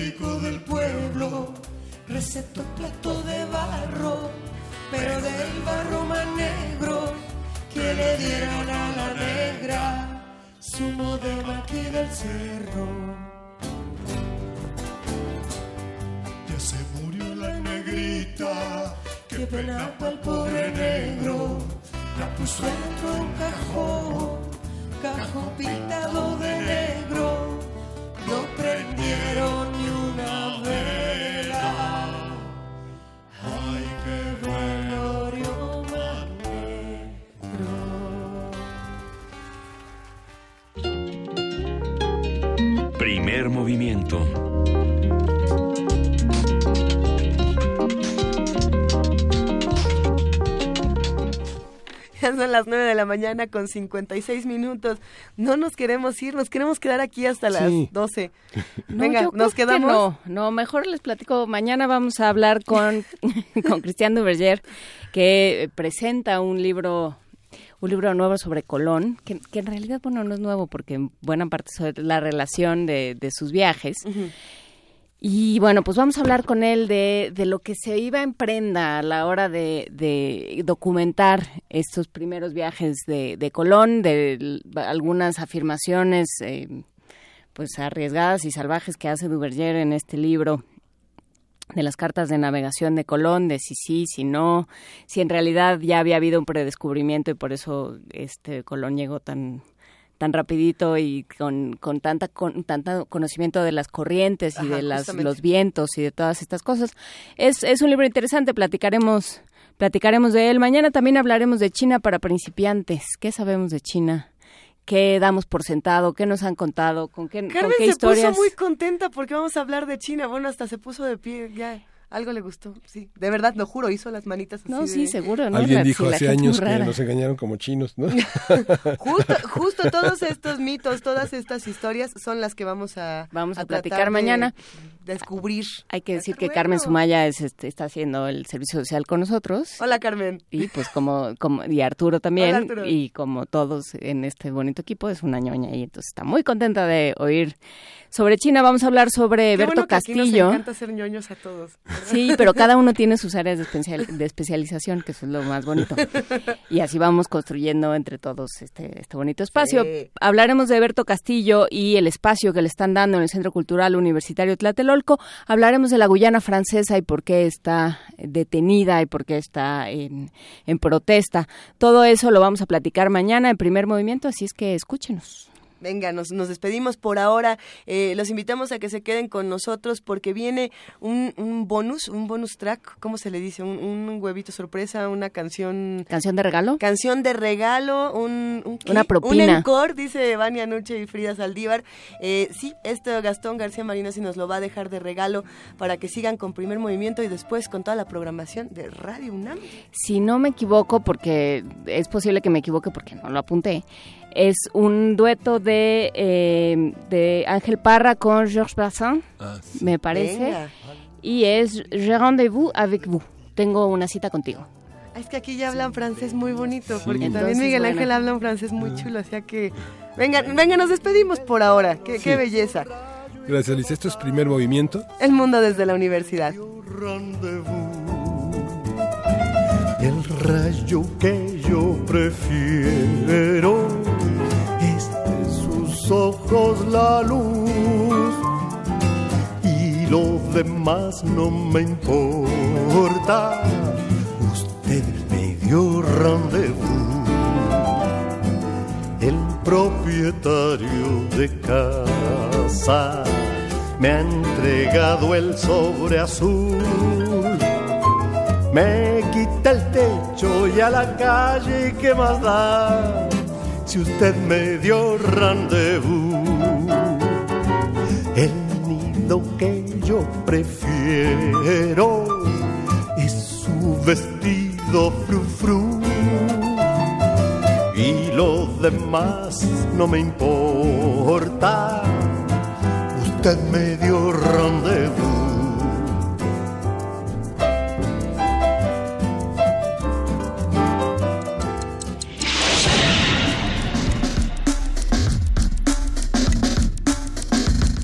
Médico del pueblo, recetó plato de barro, pero del barro más negro que le dieran a la negra, sumo de aquí del cerro. Ya se murió la negrita que penaba el pobre negro, la puso dentro de un cajón, cajón pintado de negro. No prendieron movimiento. Ya son las 9 de la mañana con 56 minutos. No nos queremos ir, nos queremos quedar aquí hasta las 12. Venga, nos quedamos. no, no, mejor les platico. Mañana vamos a hablar con, con Cristian Duverger, que presenta un libro un libro nuevo sobre Colón, que, en realidad, bueno, no es nuevo porque en buena parte es la relación de, de sus viajes. Y bueno, pues vamos a hablar con él de, de lo que se iba en prenda a la hora de, de documentar estos primeros viajes de, de Colón, de algunas afirmaciones eh, pues arriesgadas y salvajes que hace Duverger en este libro de las cartas de navegación de Colón, de si sí, si no, si en realidad ya había habido un predescubrimiento y por eso este Colón llegó tan tan rapidito y con, con tanta con tanto conocimiento de las corrientes y de las, los vientos y de todas estas cosas. Es, es un libro interesante, platicaremos platicaremos de él. Mañana también hablaremos de China para principiantes. ¿Qué sabemos de China? ¿Qué damos por sentado? ¿Qué nos han contado? ¿Con qué, Carmen ¿con qué historias? se puso muy contenta porque vamos a hablar de China. Bueno, hasta se puso de pie ya. Algo le gustó, sí. De verdad, lo juro, hizo las manitas así. No, sí, seguro. ¿no? Alguien dijo hace años que nos engañaron como chinos, ¿no? justo, justo todos estos mitos, todas estas historias son las que vamos a Vamos a, platicar mañana. Descubrir. Hay que decir que Carmen Sumaya es, este, está haciendo el servicio social con nosotros. Hola, Carmen. Y pues como, como y Arturo también. Y como todos en este bonito equipo, es una ñoña y entonces está muy contenta de oír sobre China. Vamos a hablar sobre Qué Berto bueno que Castillo. Aquí nos encanta ser ñoños a todos. Sí, pero cada uno tiene sus áreas de, especial, de especialización, que eso es lo más bonito. Y así vamos construyendo entre todos este, este bonito espacio. Sí. Hablaremos de Berto Castillo y el espacio que le están dando en el Centro Cultural Universitario Tlatelolco. Hablaremos de la Guyana francesa y por qué está detenida y por qué está en, en protesta. Todo eso lo vamos a platicar mañana en primer movimiento, así es que escúchenos. Venga, nos, nos despedimos por ahora. Eh, los invitamos a que se queden con nosotros porque viene un, un bonus, un bonus track, ¿cómo se le dice? Un, un, huevito sorpresa, una canción... ¿Canción de regalo? Canción de regalo, un... un Una propina. Un encore, dice Vania Nuche y Frida Saldívar. Eh, sí, esto Gastón García Marino sí nos lo va a dejar de regalo para que sigan con primer movimiento y después con toda la programación de Radio UNAM. Si no me equivoco, porque es posible que me equivoque porque no lo apunté, es un dueto de, eh, de Ángel Parra con Georges Brassens, Ah, sí. me parece. Venga. Y es Je rendez-vous avec vous. Tengo una cita contigo. Ah, Es que aquí ya hablan francés muy bonito, Sí. porque Entonces, también Miguel bueno. Ángel habla un francés muy chulo, o sea que... Venga, venga, nos despedimos por ahora. Qué, qué belleza. Gracias, Alicia. Esto es primer movimiento. El mundo desde la universidad. El rayo que yo prefiero ojos la luz y lo demás no me importa. Usted me dio rendezvous, el propietario de casa me ha entregado el sobre azul. Me quita el techo y a la calle, ¿qué más da? Si usted me dio rendezvous, el nido que yo prefiero es su vestido fru fru. Y lo demás no me importa, usted me dio rendezvous.